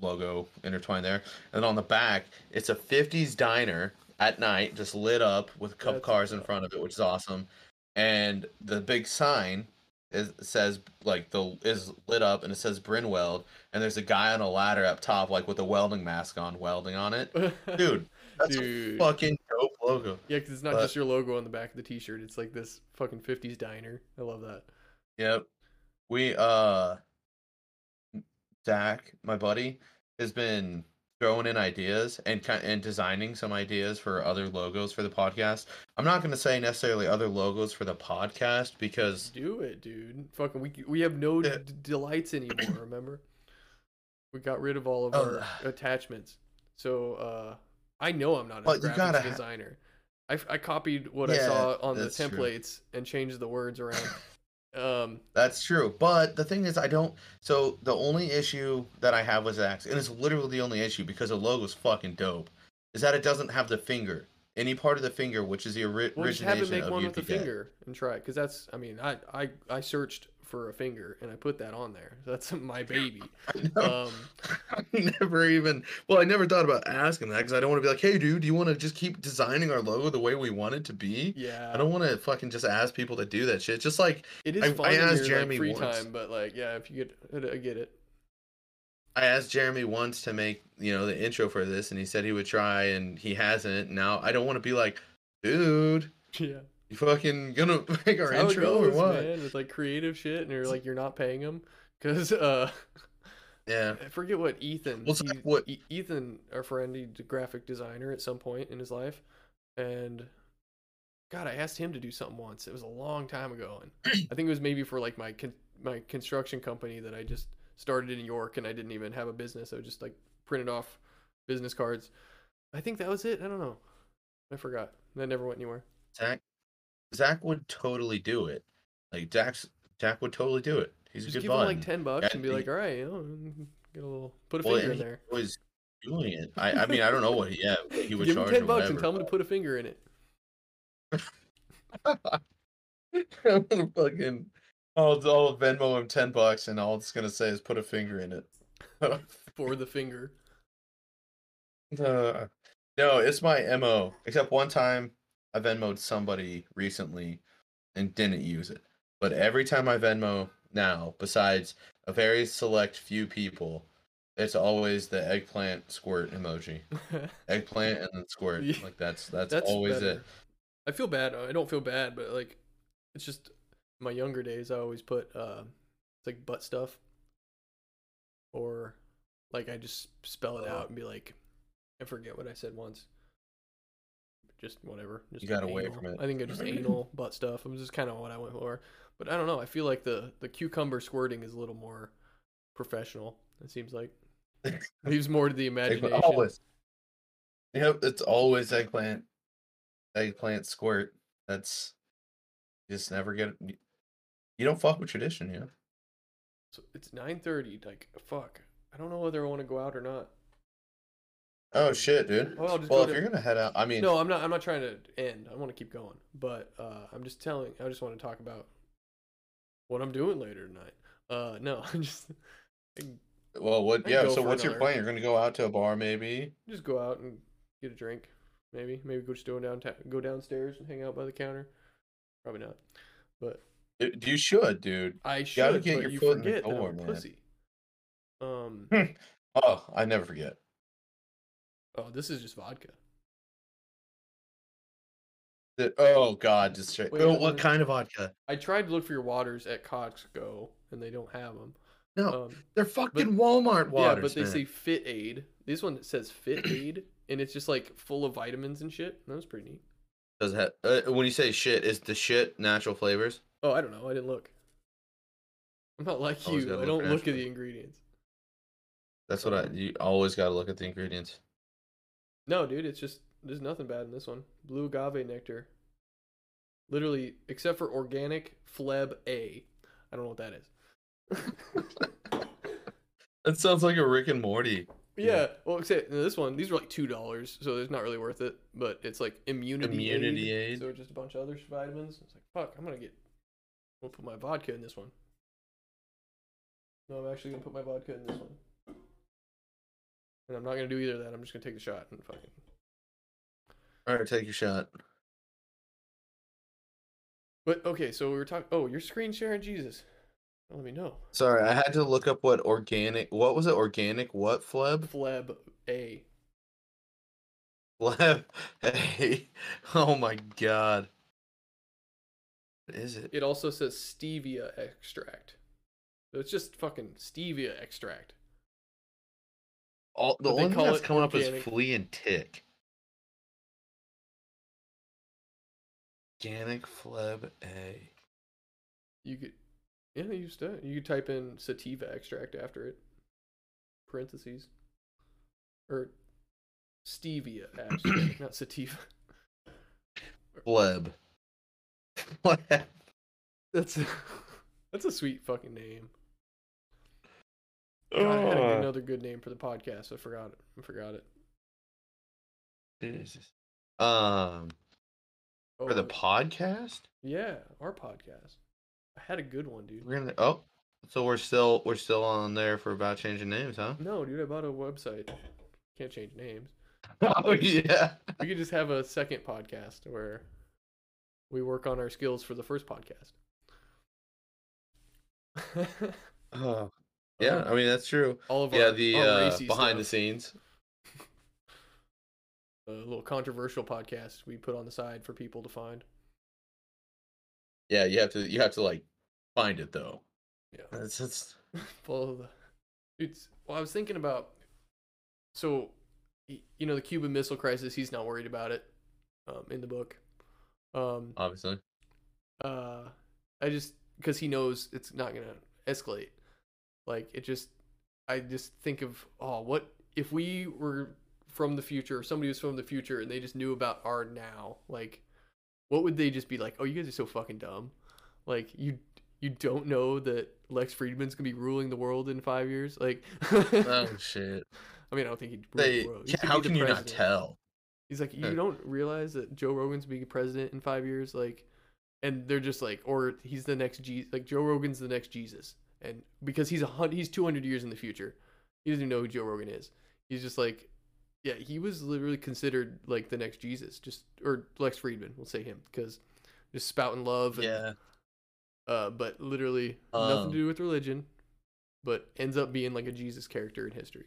logo intertwined there. And on the back, it's a 50s diner at night just lit up with a couple That's cars in front of it, which is awesome. And the big sign is says like the is lit up and it says Brinweld and there's a guy on a ladder up top like with a welding mask on welding on it. Dude, that's Dude. a fucking dope logo. Yeah, because it's not But- just your logo on the back of the T-shirt. It's like this fucking '50s diner. I love that. Yep. We uh Zach, my buddy, has been throwing in ideas and and designing some ideas for other logos for the podcast. I'm not going to say necessarily other logos for the podcast because Do it, dude. Fucking, we we have no Yeah. d- delights anymore. Remember, we got rid of all of Oh, our attachments. So uh, I know I'm not a graphics gotta designer. I, I copied what I saw on the that's true. templates and changed the words around. Um, that's true. But the thing is, I don't. So the only issue that I have with Zach's, and it's literally the only issue because the logo's fucking dope, is that it doesn't have the finger. Any part of the finger, which is the ori- We'll just have origination it make of one with the finger and try it, because that's. I mean, I, I I searched for a finger and I put that on there. That's my baby. I. Um, I never even. Well, I never thought about asking that because I don't want to be like, "Hey, dude, do you want to just keep designing our logo the way we want it to be?" yeah, I don't want to fucking just ask people to do that shit. Just like It is I- fun I asked Jeremy like, free once. time, but like, yeah, if you get, I get it. I asked Jeremy once to make you know the intro for this, and he said he would try, and he hasn't. Now I don't want to be like, "Dude, Yeah, you fucking gonna make our That's intro goes, or what?" man. With like creative shit, and you're like, you're not paying them because uh, Yeah. I forget what Ethan. Well, he- what- Ethan, our friend, he's a graphic designer at some point in his life, and God, I asked him to do something once. It was a long time ago, and I think it was maybe for like my con- my construction company that I just started in York, and I didn't even have a business. I just like printed off business cards. I think that was it. I don't know. I forgot. That never went anywhere. Zach, Zach would totally do it. Like Zach's, Zach would totally do it. He's Just a good give him like ten bucks Yeah, and be he- like, all right, you know, get a little, put a Well, finger and in he there. was doing it. I, I mean, I don't know what he, yeah, he would Give him charge ten or bucks and tell him to put a finger in it. I'm gonna fucking, I'll, I'll Venmo him ten bucks, and all it's gonna say is put a finger in it. for the finger. Uh, no, it's my mo. Except one time, I Venmoed somebody recently, and didn't use it. But every time I Venmo now, besides a very select few people, it's always the eggplant squirt emoji. Eggplant and then squirt. Yeah. Like that's that's, That's always better. it. I feel bad. I don't feel bad, but like, it's just my younger days. I always put uh, it's like butt stuff, or like I just spell it out and be like, I forget what I said once. Just whatever. Just You got away from it. I think I just anal butt stuff. It was just kind of what I went for. But I don't know. I feel like the the cucumber squirting is a little more professional. It seems like leaves more to the imagination. Always. Yep, it's always eggplant. Eggplant squirt. That's just never get it. You don't fuck with tradition, yeah. So it's nine thirty. Like fuck. I don't know whether I want to go out or not. Oh shit, dude. Well, well, if to- you're gonna head out, I mean, No, I'm not. I'm not trying to end. I want to keep going, but uh, I'm just telling. I just want to talk about what I'm doing later tonight. Uh, no, I'm just well, what? Yeah. So, what's your plan? You're gonna go out to a bar, maybe? just go out and get a drink. Maybe, maybe go just go downtown, go downstairs and hang out by the counter. Probably not, but Uh, You should, dude. I gotta should. get but your you foot in the door, man. pussy. Um. Oh, I never forget. Oh, this is just vodka. The- oh God, just straight. Wait, oh, what kind of vodka? I tried to look for your waters at Costco, and they don't have them. No, Um, they're fucking Walmart waters. yeah, but they man. say Fit Aid. This one says Fit Aid, and it's just like full of vitamins and shit. That was pretty neat. Does it have, uh, when you say shit, is the shit natural flavors? Oh, I don't know. I didn't look. I'm not like you. I don't look at the ingredients. That's what I. You always got to look at the ingredients. No, dude, it's just there's nothing bad in this one. Blue agave nectar. Literally, except for organic Fleb A. I don't know what that is. That sounds like a Rick and Morty. yeah, well, except this one, these are like two dollars, so it's not really worth it. But it's like immunity, Immunity aid, aid. so just a bunch of other vitamins. It's like fuck, I'm gonna get. I'm gonna put my vodka in this one. No, I'm actually gonna put my vodka in this one. And I'm not gonna do either of that. I'm just gonna take the shot and fucking. All right, take your shot. But okay, so we were talking. Oh, you're screen sharing Jesus. Let me know. Sorry, I had to look up what organic. What was it? Organic what? Fleb? Fleb A. Fleb. a. Oh my god. What is it? It also says stevia extract. So it's just fucking stevia extract. All, the only thing call that's it coming up is flea and tick. Organic Fleb A. You could, yeah, you still you could type in sativa extract after it. Parentheses. Or stevia extract, not sativa. Fleb. Fleb. That's a, that's a sweet fucking name. God, I had a good- Oh, another good name for the podcast. I forgot it. I forgot it. Jesus. Um, Oh, for the podcast, yeah, our podcast. I had a good one, dude. we're gonna. Oh, so we're still we're still on there for about changing names, huh? No, dude, I bought a website. Can't change names. Oh yeah. We could just have a second podcast where we work on our skills for the first podcast. Oh, yeah. I mean that's true. All of Yeah, our, the our uh, behind the scenes. a little controversial podcast we put on the side for people to find. Yeah, you have to you have to like find it though. Yeah. That's it's Follow the. It's well, I was thinking about. So, you know, the Cuban Missile Crisis. He's not worried about it, um, in the book. Um, obviously. uh, I just because he knows it's not gonna escalate. Like it just, I just think of oh, what if we were from the future, or somebody was from the future, and they just knew about our now? Like, what would they just be like? Oh, you guys are so fucking dumb. Like you, you don't know that Lex Fridman's gonna be ruling the world in five years. Like, Oh shit. I mean, I don't think he'd rule They, the world. He how can you not tell? He's like, you don't realize that Joe Rogan's being president in five years, like, and they're just like, or he's the next Jesus, like Joe Rogan's the next Jesus, and because he's a hundred, he's two hundred years in the future, he doesn't even know who Joe Rogan is. He's just like, yeah, he was literally considered like the next Jesus, just or Lex Fridman, we'll say him, because just spouting love, and, Yeah. uh, but literally nothing Um, to do with religion, but ends up being like a Jesus character in history.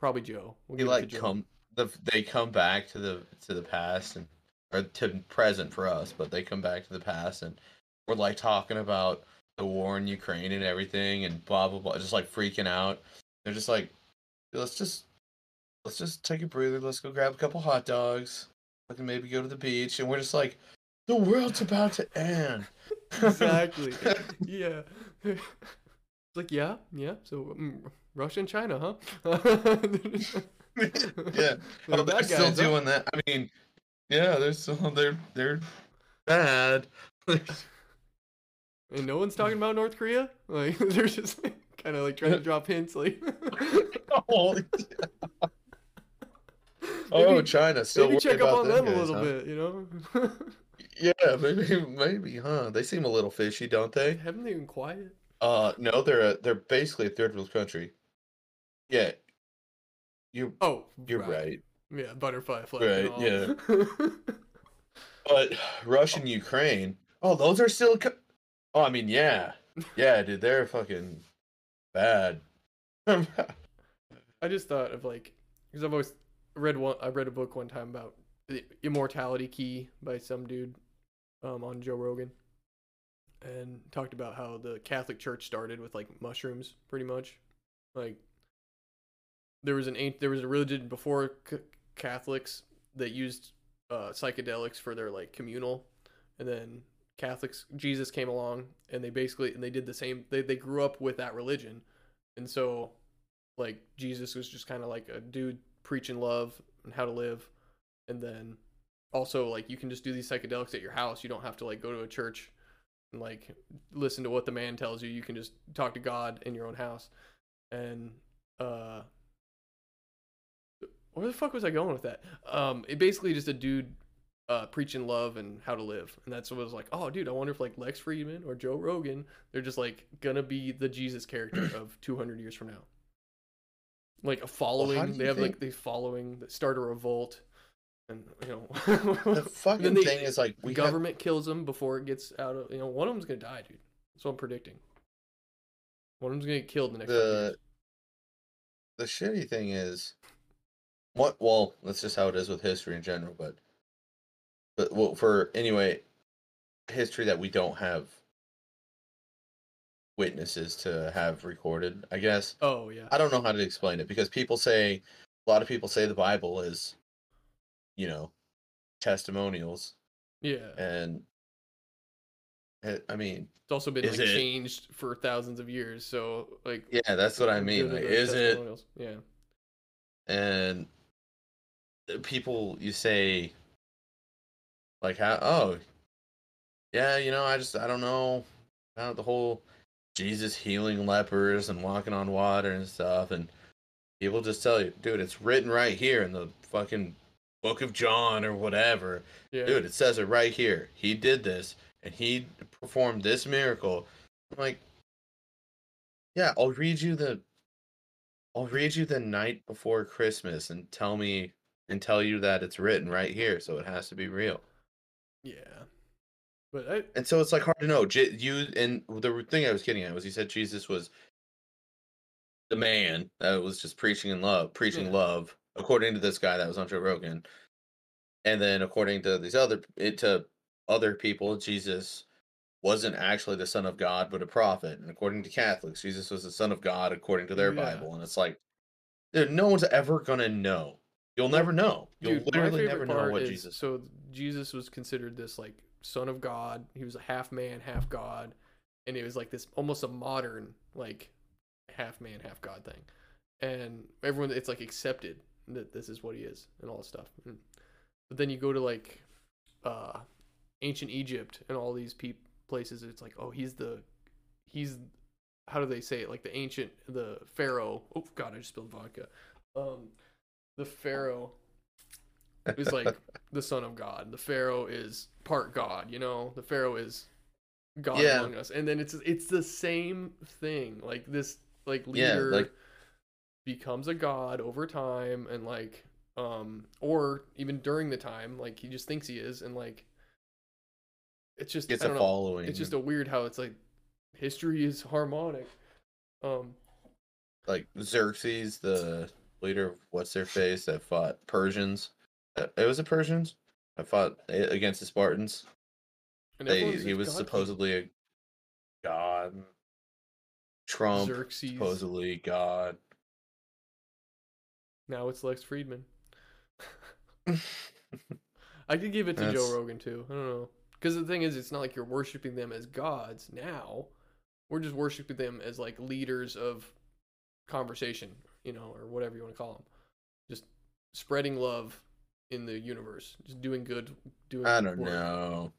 Probably Joe. We'll He give it to like Joe. come the they come back to the to the past and or to present for us, but they come back to the past and we're like talking about the war in Ukraine and everything and blah blah blah, just like freaking out. They're just like, let's just let's just take a breather. Let's go grab a couple hot dogs. We can maybe go to the beach, and we're just like, the world's about to end. exactly. yeah. It's like, yeah, yeah. So um, Russia and China, huh? yeah. They're Oh, they're still doing that. I mean, yeah, they're still they're they're bad. And no one's talking about North Korea. Like they're just kind of like trying to drop hints, like. oh, oh, Maybe- China still Maybe check up on them them a little huh? bit, you know. Yeah, maybe maybe, huh? They seem a little fishy, don't they? Haven't they been quiet? Uh, no, they're a, they're basically a third world country. Yeah, you Oh, you're right. Yeah, butterfly flag. and Right, Yeah. But Russia and Ukraine, oh, those are still. Co- oh, I mean, yeah, yeah, dude, they're fucking bad. I just thought of like because I've always read one. I read a book one time about the immortality key by some dude um, on Joe Rogan, and talked about how the Catholic Church started with like mushrooms, pretty much. Like there was an there was a religion before c- Catholics that used uh, psychedelics for their like communal, and then Catholics Jesus came along and they basically and they did the same. They they grew up with that religion, and so like Jesus was just kind of like a dude preaching love and how to live, and then also like you can just do these psychedelics at your house. You don't have to like go to a church and like listen to what the man tells you. You can just talk to God in your own house, and uh where the fuck was I going with that? Um, it basically just a dude uh preaching love and how to live, and that's what was like. Oh, dude, I wonder if like Lex Fridman or Joe Rogan, they're just like gonna be the Jesus character of 200 years from now. Like a following, do they have like think- they following that start a revolt, and you know the fucking they- thing is like we have government kills them before it gets out of you know one of them's gonna die, dude. That's what I'm predicting. One of them's gonna get killed in the next. the the shitty thing is what well that's just how it is with history in general but but well for anyway history that we don't have witnesses to have recorded i guess Oh yeah. i don't know how to explain it because people say a lot of people say the bible is you know testimonials Yeah. and eh, i mean It's also been like it- changed for thousands of years. So like yeah that's what i mean like, is it testimonials? Yeah. and people you say like how oh yeah you know i just i don't know about the whole jesus healing lepers and walking on water and stuff and people just tell you dude it's written right here in the fucking book of john or whatever. Yeah. dude it says it right here. He did this and he performed this miracle. I'm like yeah i'll read you the i'll read you the night before christmas and tell me and tell you that it's written right here so it has to be real Yeah. But I and so it's like hard to know J- you and the thing i was getting at was he said jesus was the man that was just preaching in love preaching Yeah. love according to this guy that was on joe rogan and then according to these other it to other people jesus wasn't actually the son of god but a prophet and according to catholics jesus was the son of god according to their Yeah. bible and it's like dude, no one's ever gonna know you'll never know you'll Dude, literally never know what is jesus so Jesus was considered this like son of God. He was a half man, half God, and it was like this almost a modern like half man, half God thing. And everyone, it's like accepted that this is what he is and all this stuff. And, but then you go to like uh ancient Egypt and all these pe- places. It's like oh he's the he's how do they say it like the ancient the pharaoh. Oh God, I just spilled vodka. Um, the pharaoh is like the son of God. The Pharaoh is part God, you know? The Pharaoh is God Yeah. among us. And then it's it's the same thing. Like this like Yeah, leader like- becomes a god over time and like um or even during the time, like he just thinks he is and like it's just it's a know. following It's just a weird how it's like history is harmonic. Um like Xerxes, the leader of what's their face that fought Persians. Uh, It was the Persians I fought against the Spartans. and They, he was God supposedly a god. Trump Xerxes. supposedly god. Now it's Lex Fridman. I could give it to Joe Rogan too. I don't know. Because the thing is, it's not like you're worshiping them as gods now. We're just worshiping them as like leaders of conversation, you know, or whatever you want to call them. Just spreading love in the universe. Just doing good. Doing. I don't work. know.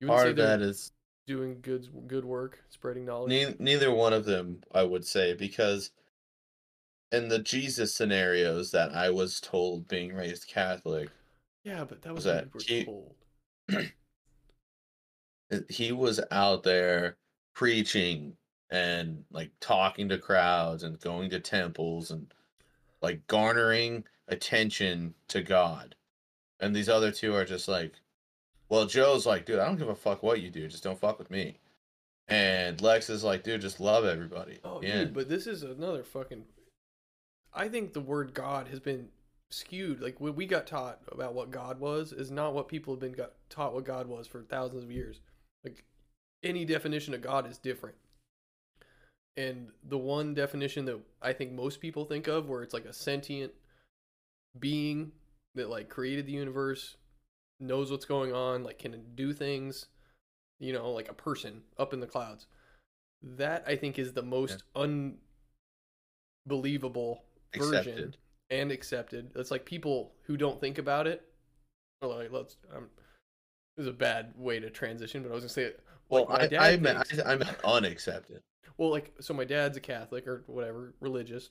You Part of that is doing good good work, spreading knowledge. ne- neither one of them, I would say, because in the Jesus scenarios that I was told being raised Catholic, yeah, but that was Was that he- told. he was out there preaching and like talking to crowds and going to temples and like garnering attention to God. And these other two are just like, well, Joe's like, dude, I don't give a fuck what you do, just don't fuck with me. And Lex is like, dude, just love everybody. Oh, yeah. dude, but this is another fucking. I think the word God has been skewed. Like what we got taught about what God was is not what people have been got taught what God was for thousands of years. Like any definition of God is different. And the one definition that I think most people think of, where it's like a sentient being that like created the universe, knows what's going on, like can do things, you know, like a person up in the clouds. That I think is the most unbelievable version and accepted. It's like people who don't think about it. Well, like, let's. Um, this is a bad way to transition, but I was gonna say it. Well, I, I, meant, I, I meant unaccepted. Well, like, so my dad's a Catholic or whatever, religious.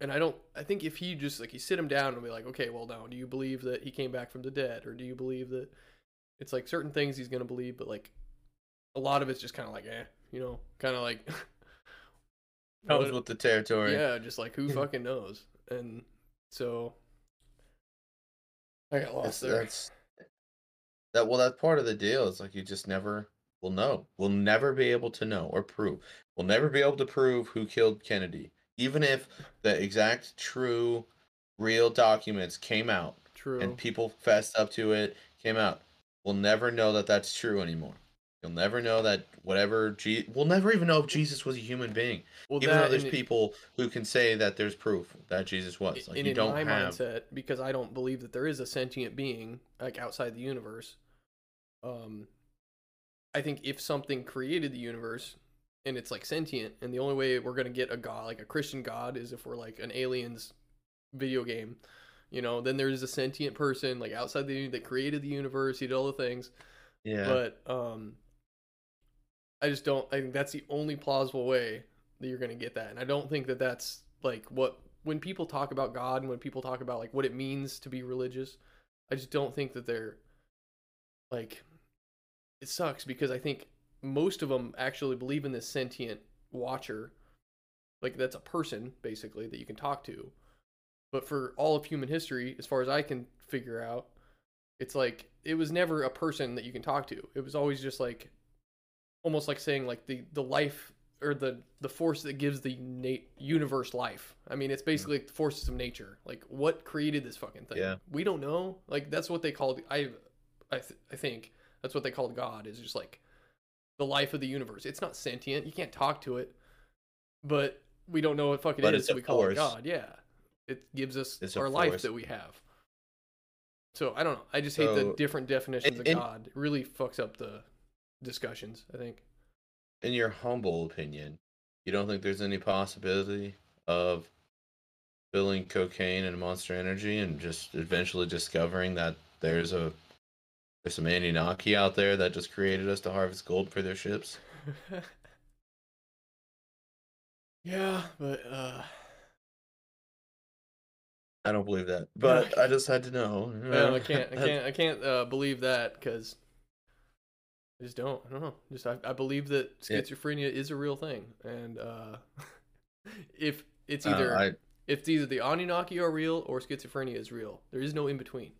And I don't, I think if he just, like, you sit him down and be like, okay, well, now, do you believe that he came back from the dead? Or do you believe that it's like certain things he's going to believe, but like a lot of it's just kind of like, eh, you know, kind of like, Comes what- with the territory. yeah, just like who fucking knows? And so I got That's, lost there. that's that. Well, that's part of the deal. It's like you just never will know. We'll never be able to know or prove. We'll never be able to prove who killed Kennedy, even if the exact true, real documents came out True. and people fessed up to it, came out. We'll never know that that's true anymore. You'll never know that whatever. Je- we'll never even know if Jesus was a human being, well, even though there's people who can say that there's proof that Jesus was. Like and you in don't my have. mindset, because I don't believe that there is a sentient being like outside the universe. Um, I think if something created the universe and it's like sentient, and the only way we're gonna get a god, like a Christian god, is if we're like an aliens video game, you know. Then there's a sentient person like outside the that created the universe, he did all the things. Yeah. But um, I just don't. I think that's the only plausible way that you're gonna get that, and I don't think that that's like what when people talk about God and when people talk about like what it means to be religious. I just don't think that they're like it sucks because I think most of them actually believe in this sentient watcher, like that's a person basically that you can talk to. But for all of human history, as far as I can figure out, it's like it was never a person that you can talk to. It was always just like almost like saying like the the life or the the force that gives the na- universe life. I mean, it's hmm. basically the forces of nature. Like what created this fucking thing? Yeah. We don't know. Like that's what they called I I th- I think that's what they called God is just like the life of the universe. It's not sentient. You can't talk to it. But we don't know what fuck it But is, so we call it. God. Yeah. It gives us It's our life that we have. So I don't know. I just hate the different definitions in- of God. It really fucks up the discussions, I think. in your humble opinion, you don't think there's any possibility of filling cocaine and Monster Energy and just eventually discovering that there's a there's some Anunnaki out there that just created us to harvest gold for their ships? yeah, but uh I don't believe that, but I just had to know. well, I can't I can't I can't uh, believe that cuz I just don't. I don't know. Just I, I believe that Yeah. schizophrenia is a real thing and uh if it's Uh, either I, it's either the Anunnaki are real or schizophrenia is real. There is no in between.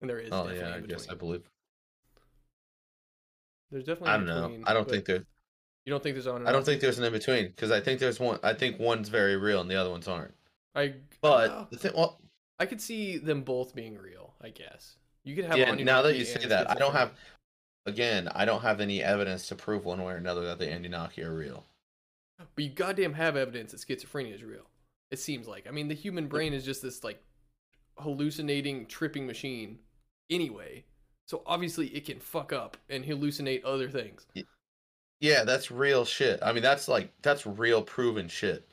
And there is oh definitely yeah, I guess I believe. There's definitely I don't know. I don't think there. you don't think there's Anunnaki. I don't think there's an in between because I think there's one. I think one's very real and the other ones aren't. I But uh, the thing, well, I could see them both being real. I guess you could have. yeah. Now that you say that, I don't have. Again, I don't have any evidence to prove one way or another that the Anunnaki are real. But you goddamn have evidence that schizophrenia is real. It seems like. I mean, the human brain is just this like hallucinating, tripping machine. Anyway, so obviously it can fuck up and hallucinate other things. Yeah, that's real shit. I mean, that's like that's real proven shit.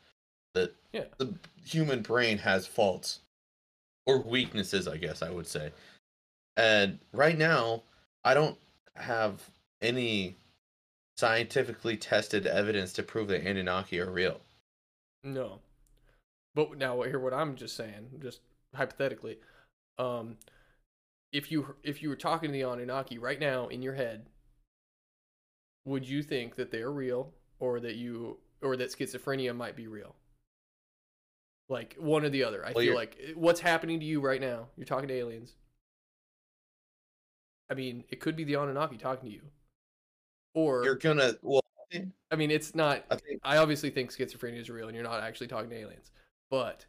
That Yeah. the human brain has faults or weaknesses, I guess I would say. And right now, I don't have any scientifically tested evidence to prove that Anunnaki are real. No. But now hear what I'm just saying, just hypothetically. Um if you if you were talking to the Anunnaki right now in your head, would you think that they're real or that you or that schizophrenia might be real? Like one or the other. I Well, feel like eh, what's happening to you right now, you're talking to aliens. I mean, it could be the Anunnaki talking to you. or you're gonna well. I mean, it's not. I think I obviously think schizophrenia is real, and you're not actually talking to aliens. But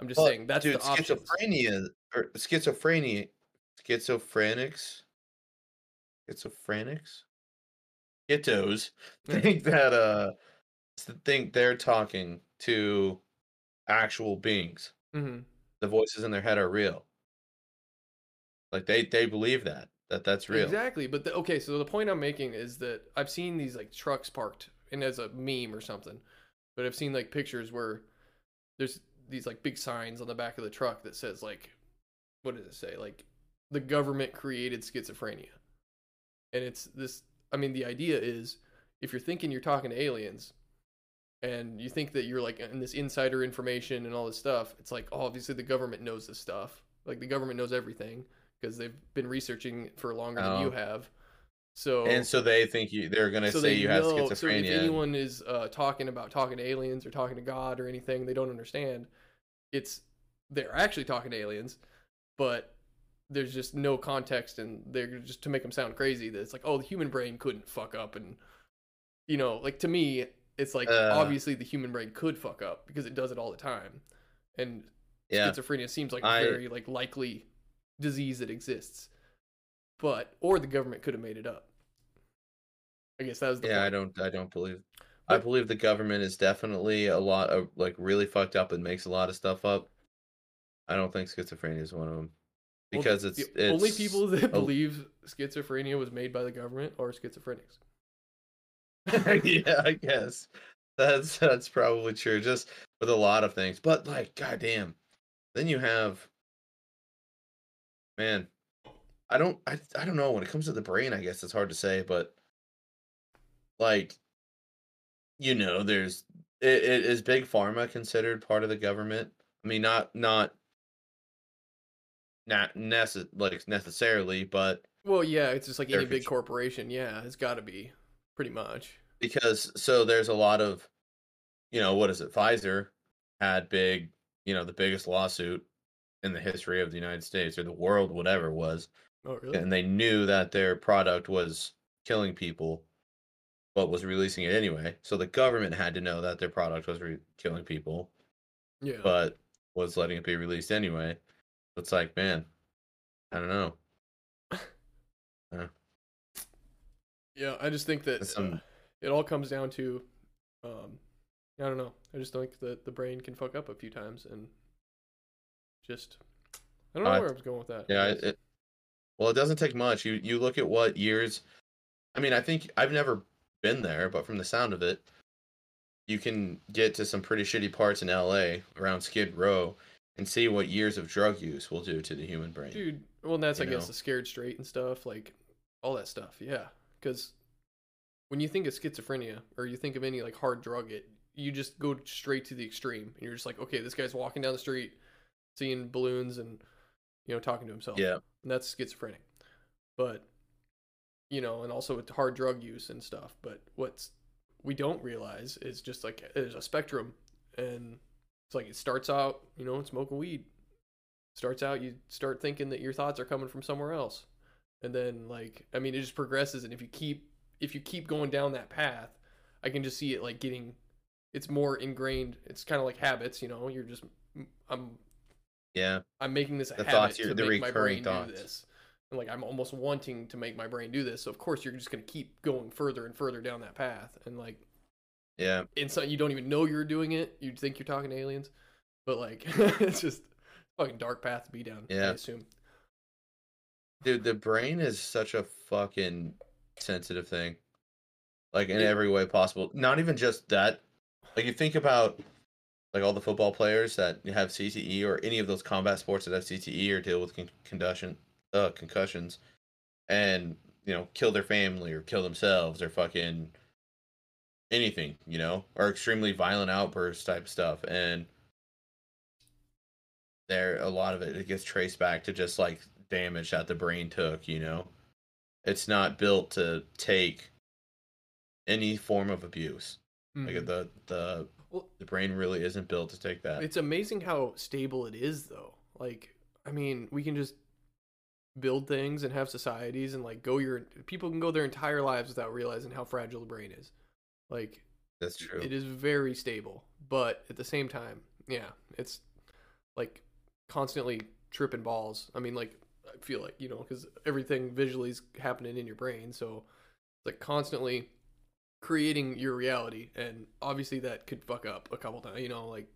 I'm just saying that's dude, the options. schizophrenia or schizophrenia, schizophrenics, schizophrenics, Yeah. think that uh think they're talking to actual beings. hmm The voices in their head are real. Like they they believe that that that's real. Exactly, but the, okay. So the point I'm making is that I've seen these like trucks parked, and as a meme or something, but I've seen like pictures where there's these like big signs on the back of the truck that says like, what does it say? Like, the government created schizophrenia, and it's this. I mean, the idea is if you're thinking you're talking to aliens, and you think that you're like in this insider information and all this stuff, it's like oh, obviously the government knows this stuff. Like the government knows everything because they've been researching for longer than you Oh. have. So And so they think you they're gonna so say you have know. schizophrenia. So if anyone is uh, talking about talking to aliens or talking to God or anything they don't understand, it's they're actually talking to aliens, but there's just no context and they're just to make them sound crazy that it's like oh the human brain couldn't fuck up and you know like to me it's like Uh. obviously the human brain could fuck up because it does it all the time and yeah. schizophrenia seems like I- a very like likely disease that exists but or the government could have made it up i guess that was the Yeah, I don't I don't believe I believe the government is definitely a lot of like really fucked up and makes a lot of stuff up. I don't think schizophrenia is one of them. Well, Because the it's, it's only people that a- believe schizophrenia was made by the government are schizophrenics yeah, I guess. That's that's probably true. Just with a lot of things. But like, goddamn. Then you have man, I don't I I don't know. When it comes to the brain, I guess it's hard to say, but like you know, there's it, it is big pharma considered part of the government? I mean not not not necess- like necessarily, but well yeah it's just like any big corporation yeah it's got to be pretty much. Because so there's a lot of you know what is it pfizer had big you know the biggest lawsuit in the history of the united states or the world whatever it was oh really? and they knew that their product was killing people but was releasing it anyway so the government had to know that their product was re- killing people yeah. but was letting it be released anyway it's like man i don't know yeah i just think that some- uh, it all comes down to um i don't know i just think that the brain can fuck up a few times and just i don't know Uh, where i was going with that Yeah, it, it- well, it doesn't take much. You you look at what years. I mean, I think I've never been there, but from the sound of it, you can get to some pretty shitty parts in LA around Skid Row and see what years of drug use will do to the human brain. Dude, well, and that's you I guess the scared straight and stuff, like all that stuff. Yeah, because when you think of schizophrenia or you think of any like hard drug, it you just go straight to the extreme, and you're just like, okay, this guy's walking down the street, seeing balloons and you know talking to himself. Yeah, and that's schizophrenic. But you know, and also with hard drug use and stuff. But what's we don't realize is just like there's a spectrum, and it's like it starts out, you know, smoking weed. Starts out, you start thinking that your thoughts are coming from somewhere else, and then like I mean, it just progresses. And if you keep if you keep going down that path, I can just see it like getting. It's more ingrained. It's kind of like habits, you know. You're just I'm yeah, I'm making this a The habit thoughts to the make my brain recurring do thoughts. this. And like I'm almost wanting to make my brain do this. So of course you're just gonna keep going further and further down that path. And like yeah. inside you don't even know you're doing it. You think you're talking to aliens. But like it's just fucking dark path to be down, I Yeah. assume. Dude, the brain is such a fucking sensitive thing. Like in It- every way possible. Not even just that. Like you think about like all the football players that have CTE or any of those combat sports that have CTE or deal with con- concussion uh concussions and you know kill their family or kill themselves or fucking anything, you know, or extremely violent outbursts type stuff and there a lot of it it gets traced back to just like damage that the brain took, you know. It's not built to take any form of abuse. Mhm. Like the the Well- the brain really isn't built to take that. It's amazing how stable it is though. Like I mean, we can just build things and have societies and like go your people can go their entire lives without realizing how fragile the brain is. Like That's true. it is very stable, but at the same time, yeah, it's like constantly tripping balls. I mean, like I feel like you know because everything visually is happening in your brain, so like constantly creating your reality, and obviously that could fuck up a couple times. You know, like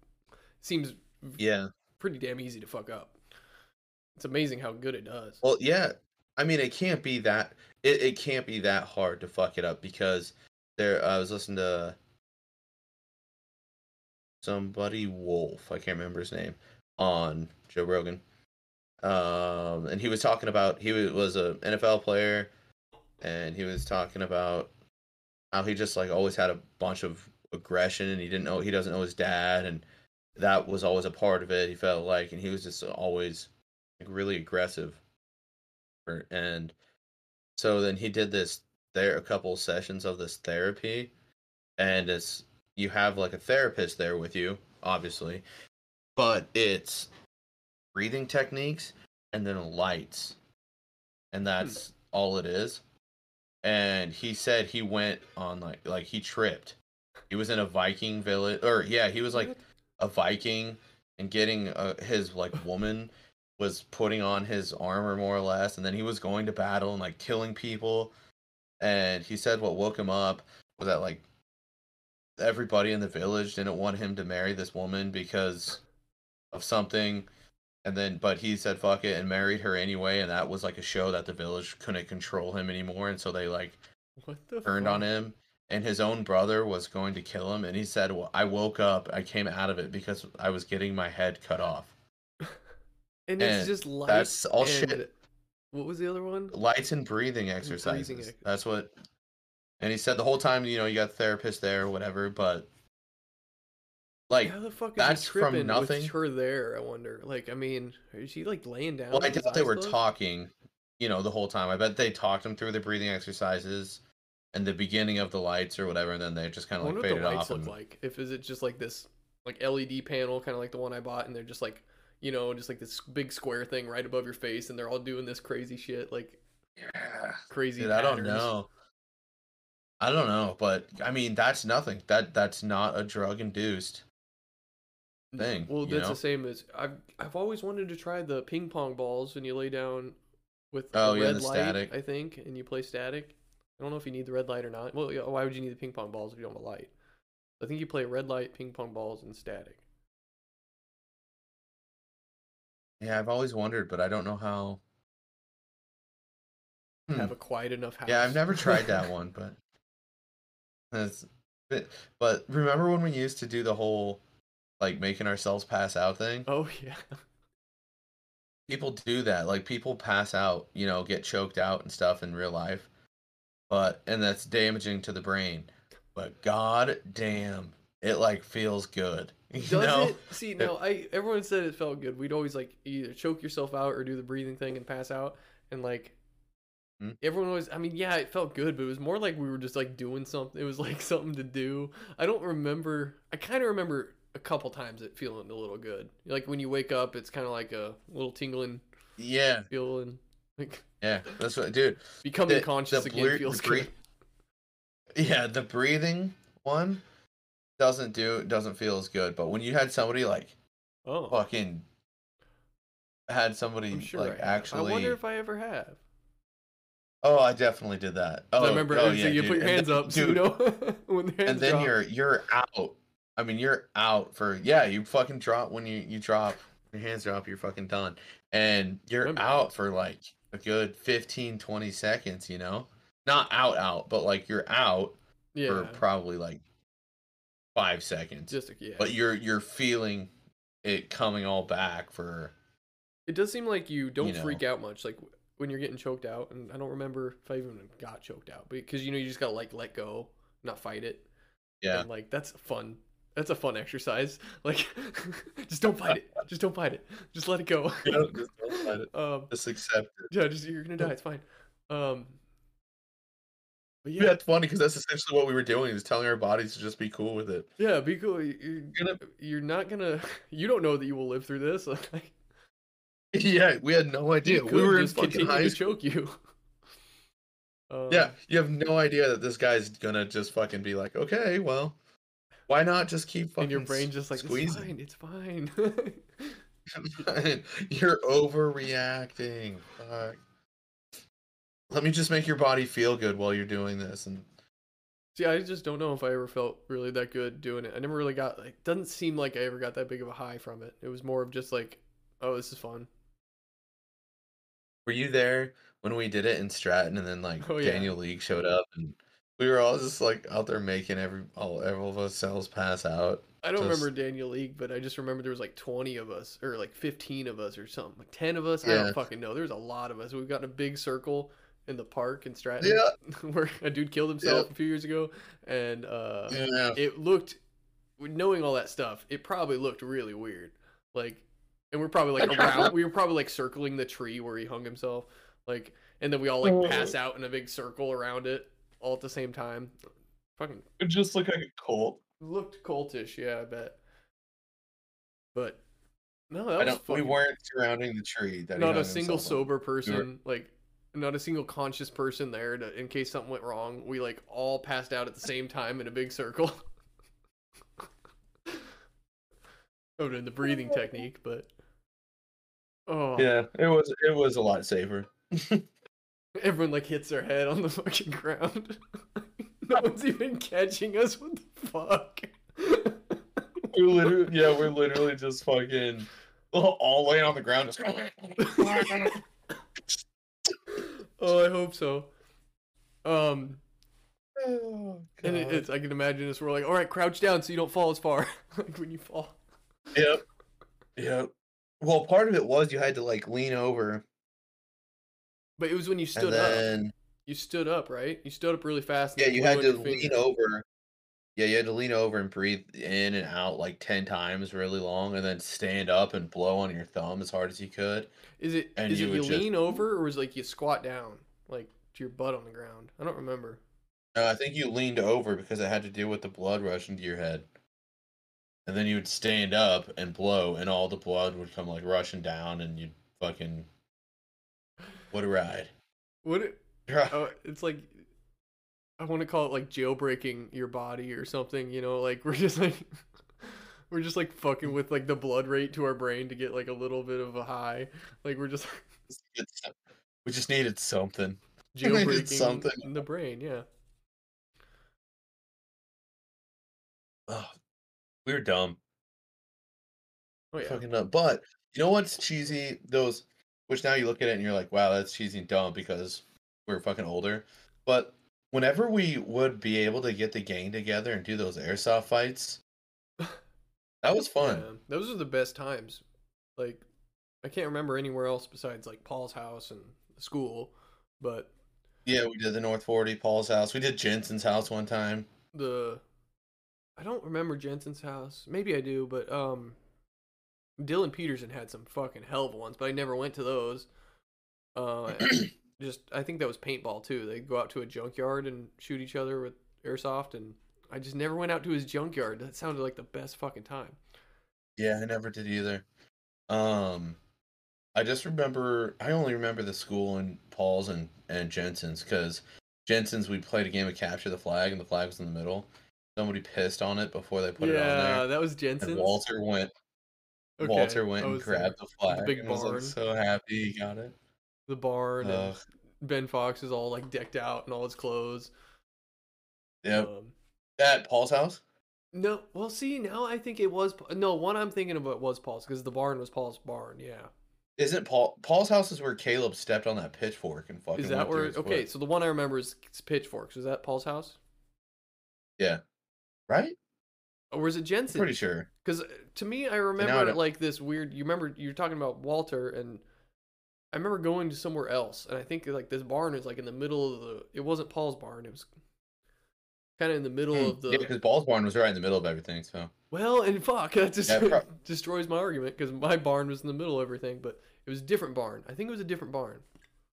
seems Yeah. pretty damn easy to fuck up. It's amazing how good it does. Well, yeah. I mean, it can't be that it, it can't be that hard to fuck it up because there I was listening to somebody Wolf, I can't remember his name, on Joe Rogan. Um and he was talking about he was a NFL player and he was talking about how he just like always had a bunch of aggression and he didn't know he doesn't know his dad and that was always a part of it he felt like and he was just always like really aggressive and so then he did this there a couple sessions of this therapy and it's you have like a therapist there with you obviously but it's breathing techniques and then lights and that's all it is. And he said he went on like like he tripped. He was in a viking village or yeah he was like a Viking and getting uh, his like woman was putting on his armor more or less, and then he was going to battle and like killing people. And he said what woke him up was that like everybody in the village didn't want him to marry this woman because of something. And then, but he said fuck it and married her anyway, and that was like a show that the village couldn't control him anymore, and so they like What the turned fuck? on him and his own brother was going to kill him and he said well, i woke up i came out of it because i was getting my head cut off And it's just light. that's all and- shit. What was the other one? lights and breathing exercises ex- that's what and he said the whole time you know you got the therapist there or whatever but like How the fuck is that's from nothing. with her there? I wonder. Like, I mean, is she like laying down? well i doubt they were closed? talking you know the whole time i bet they talked him through the breathing exercises and the beginning of the lights or whatever and then they just kind of like wonder what faded the lights off look and, like. If is it just like this, like LED panel, kind of like the one I bought, and they're just like, you know, just like this big square thing right above your face, and they're all doing this crazy shit, like yeah crazy. Dude, I don't know. I don't know, but I mean that's nothing. That that's not a drug induced. thing, Well, you that's know? the same as I've I've always wanted to try the ping pong balls when you lay down with Oh, the yeah, red the light, static. I think, and you play static. I don't know if you need the red light or not. Well, why would you need the ping pong balls if you don't have a light? I think you play red light, ping pong balls, and static. Yeah, I've always wondered, but I don't know how. Hmm. Have a quiet enough house. Yeah, I've never tried that one, but that's. But, but remember when we used to do the whole, like making ourselves pass out thing? oh yeah. People do that. Like people pass out, you know, get choked out and stuff in real life, but and that's damaging to the brain. But god damn, it like feels good. You Does know? it? See, no, I everyone said it felt good. We'd always like either choke yourself out or do the breathing thing and pass out, and like Hmm? everyone was. I mean, yeah, it felt good, but it was more like we were just like doing something. It was like something to do. I don't remember. I kind of remember a couple times it feeling a little good. Like when you wake up, it's kind of like a little tingling Yeah, feeling. Like yeah, that's what, dude. becoming The- conscious the again feels bre- good. Yeah, the breathing one doesn't do doesn't feel as good. But when you had somebody like Oh, fucking had somebody sure. like I, actually. I wonder if I ever have. Oh, I definitely did that. Oh, I remember. oh, so yeah, you dude. put your hands then- up, so you dude. know when hands and then drop. you're you're out. I mean, you're out for yeah. You fucking drop when you you drop your hands drop. You're fucking done, and you're Remember out for like a good 15, 20 seconds. You know, not out out, but like you're out yeah, for probably like five seconds. just yeah. But you're you're feeling it coming all back for It does seem like you don't know. freak out much, like when you're getting choked out. And I don't remember if I even got choked out, because you know you just gotta like let go, not fight it. yeah. And, like that's fun. That's a fun exercise. Like, just don't fight it. Just don't fight it. Just let it go. just, don't let it- um, just accept it. yeah, just you're gonna die. It's fine. Um, but Yeah, yeah, it's funny because that's essentially what we were doing is telling our bodies to just be cool with it. yeah, be cool. You- You're, Gonna- you're not gonna. You don't know that you will live through this. Like, Yeah, we had no idea. We were in fucking high to choke you. Um, Yeah, you have no idea that this guy's gonna just fucking be like, okay, well, why not just keep fucking and your brain just like squeezing? it's fine, it's fine. You're overreacting. Fuck. Let me just make your body feel good while you're doing this, and See, I just don't know if I ever felt really that good doing it. I never really got like doesn't seem like I ever got that big of a high from it. It was more of just like, oh, this is fun. were you there when we did it in Stratton, and then like Oh, yeah. Daniel League showed up, and we were all just like out there making every all every of us cells pass out. I don't Just- remember Daniel League, but I just remember there was like 20 of us or like 15 of us or something. Like 10 of us. I don't fucking know. There's a lot of us. We've got in a big circle in the park in Stratton Yeah, where a dude killed himself a few years ago and uh yeah. it looked knowing all that stuff, it probably looked really weird. Like and we're probably like around we were probably like circling the tree where he hung himself. Like and then we all like pass out in a big circle around it all at the same time. Fucking It just looked like a cult. Looked cultish, yeah, I bet. But no, that I was don't. We weren't surrounding the tree. That not a single sober person, like not a single conscious person there to, in case something went wrong. We like all passed out at the same time in a big circle. Other than the breathing technique, but oh, Yeah, it was. It was a lot safer. everyone like hits their head on the fucking ground. no one's even catching us. What the fuck? We're literally, yeah, we're literally just fucking all laying on the ground. Just oh, I hope so. Um, oh, and it, it's I can imagine us. We're like, all right, crouch down so you don't fall as far. like when you fall. Yep. Yep. Well, part of it was you had to like lean over But it was when you stood and up. You stood up, right? You stood up really fast. and yeah, you had to lean over. Yeah, you had to lean over and breathe in and out like 10 times really long and then stand up and blow on your thumb as hard as you could. Is it and is you it you just- lean over or is it like you squat down, like to your butt on the ground? I don't remember. No, I think you leaned over because it had to do with the blood rushing to your head. And then you would stand up and blow, and all the blood would come like rushing down, and you'd fucking. What a ride. What? It, oh, it's like I want to call it like jailbreaking your body or something. You know, like we're just like we're just like fucking with like the blood rate to our brain to get like a little bit of a high. Like we're just we just needed something. We needed jailbreaking something. the brain. Yeah. Ugh, we were dumb. Oh yeah. Fucking dumb. But you know what's cheesy? Those, which now you look at it and you're like, wow, that's cheesy and dumb because we're fucking older. But whenever we would be able to get the gang together and do those airsoft fights, that was fun. Yeah, those are the best times. Like, I can't remember anywhere else besides like Paul's house and the school, but Yeah, we did the North 40, Paul's house. We did Jensen's house one time. the I don't remember Jensen's house. Maybe I do, but um, Dylan Peterson had some fucking hell of ones, but I never went to those. Uh, just I think that was paintball too. They go out to a junkyard and shoot each other with airsoft, and I just never went out to his junkyard. That sounded like the best fucking time. Yeah, I never did either. Um, I just remember, I only remember the school and Paul's and, and Jensen's because Jensen's, we played a game of capture the flag and the flag was in the middle. Somebody pissed on it before they put it on there. yeah, that was And Jensen's. Walter went, Okay, Walter went and there. grabbed the flag. big and was like so happy he got it. The barn and Ben Fox is all like decked out in all his clothes. Yep. Um, At Paul's house? no, well, see now I think it was no one I'm thinking about was Paul's because the barn was Paul's barn. Yeah, Isn't Paul Paul's house is where Caleb stepped on that pitchfork and fucking is that where? Okay, foot. so the one I remember is Pitchforks. Is that Paul's house Yeah. right? or was it Jensen? Pretty sure. Because to me, I I remember don't- like this weird. You remember you're talking about Walter, and I remember going to somewhere else, and I think like this barn is like in the middle of the. It wasn't Paul's barn. It was kind of in the middle Hmm. of the. Yeah, because Paul's barn was right in the middle of everything. So Well, and fuck, that just Yeah, pro- destroys my argument because my barn was in the middle of everything, but it was a different barn. I think it was a different barn.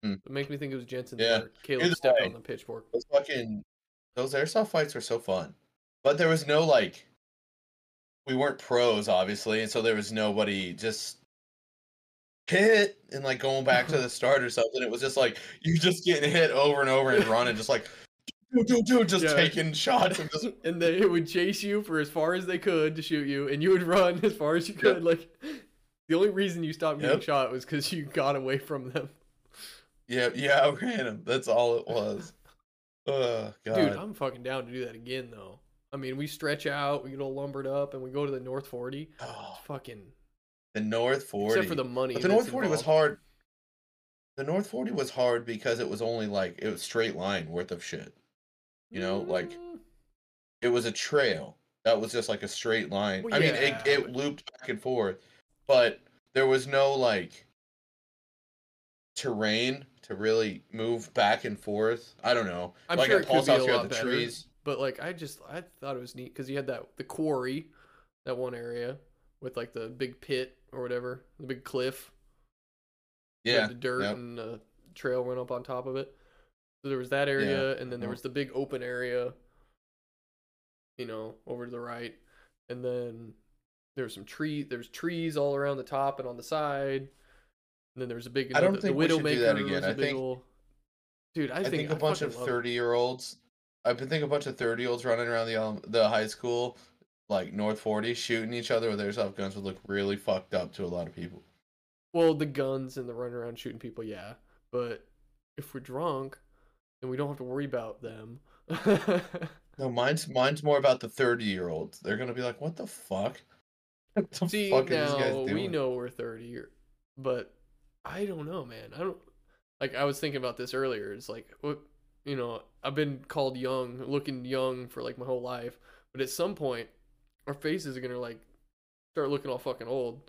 Hmm. It makes me think it was Jensen's Yeah, Caleb either stepped way. on the pitchfork. those fucking those airsoft fights were so fun, but there was no like. We weren't pros, obviously, and so there was nobody just hit and like going back to uh-huh. the start or something. It was just like you just getting hit over and over and running, just like dude, dude, dude, just Yeah. taking shots and just and they would chase you for as far as they could to shoot you, and you would run as far as you Yep. could. Like the only reason you stopped getting Yep. shot was because you got away from them. yeah, yeah, I ran him. That's all it was. God. Dude, I'm fucking down to do that again though. I mean, we stretch out, we get all lumbered up, and we go to the North Forty. Oh, fucking the North 40. except for the money. But the North 40 was hard. The North 40 was hard because it was only like it was straight line worth of shit. You know, like Mm, it was a trail that was just like a straight line. Well, I mean, it, it looped back and forth, but there was no like terrain to really move back and forth. I don't know. I'm like sure at Paul's house, a you lot had the better. trees. But like, I just I thought it was neat because you had that the quarry, that one area with like the big pit or whatever, the big cliff. Yeah, the dirt yep. and the trail went up on top of it. So there was that area, and then there was the big open area, you know, over to the right, and then there was some tree. There's trees all around the top and on the side. And then there was a big. I don't the, think the we should do that again. I think- ol- dude, I, I think, think a bunch of thirty year olds. I think a bunch of thirty year olds running around the um, the high school, like North Forty, shooting each other with airsoft guns would look really fucked up to a lot of people. Well, the guns and the run around shooting people, yeah. But if we're drunk, then we don't have to worry about them. No, mine's mine's more about the thirty year olds. They're gonna be like, "What the fuck? What the See, fuck are these guys now doing?" we know we're 30, or- but I don't know, man. I don't like. I was thinking about this earlier. It's like, what you know, I've been called young, looking young for like my whole life, but at some point, our faces are gonna like start looking all fucking old.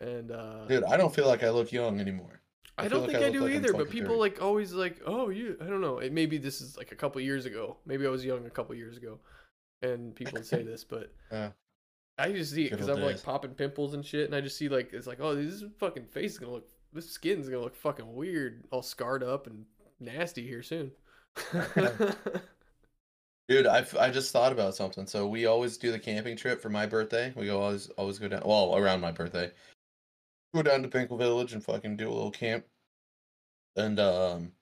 And uh Dude, I don't feel like I look young anymore. I, I don't like think I I, do like either, but people 30. like always like, oh, you. I don't know. It maybe this is like a couple years ago. Maybe I was young a couple years ago, and people say this, but Yeah. I just see it because I'm like popping pimples and shit, and I just see like it's like, oh, this fucking face is gonna look, this skin's gonna look fucking weird, all scarred up and nasty here soon. Dude, I, I just thought about something. So we always do the camping trip for my birthday. We go always always go down. Well, around my birthday, go down to Pinkle Village and fucking do a little camp. And um,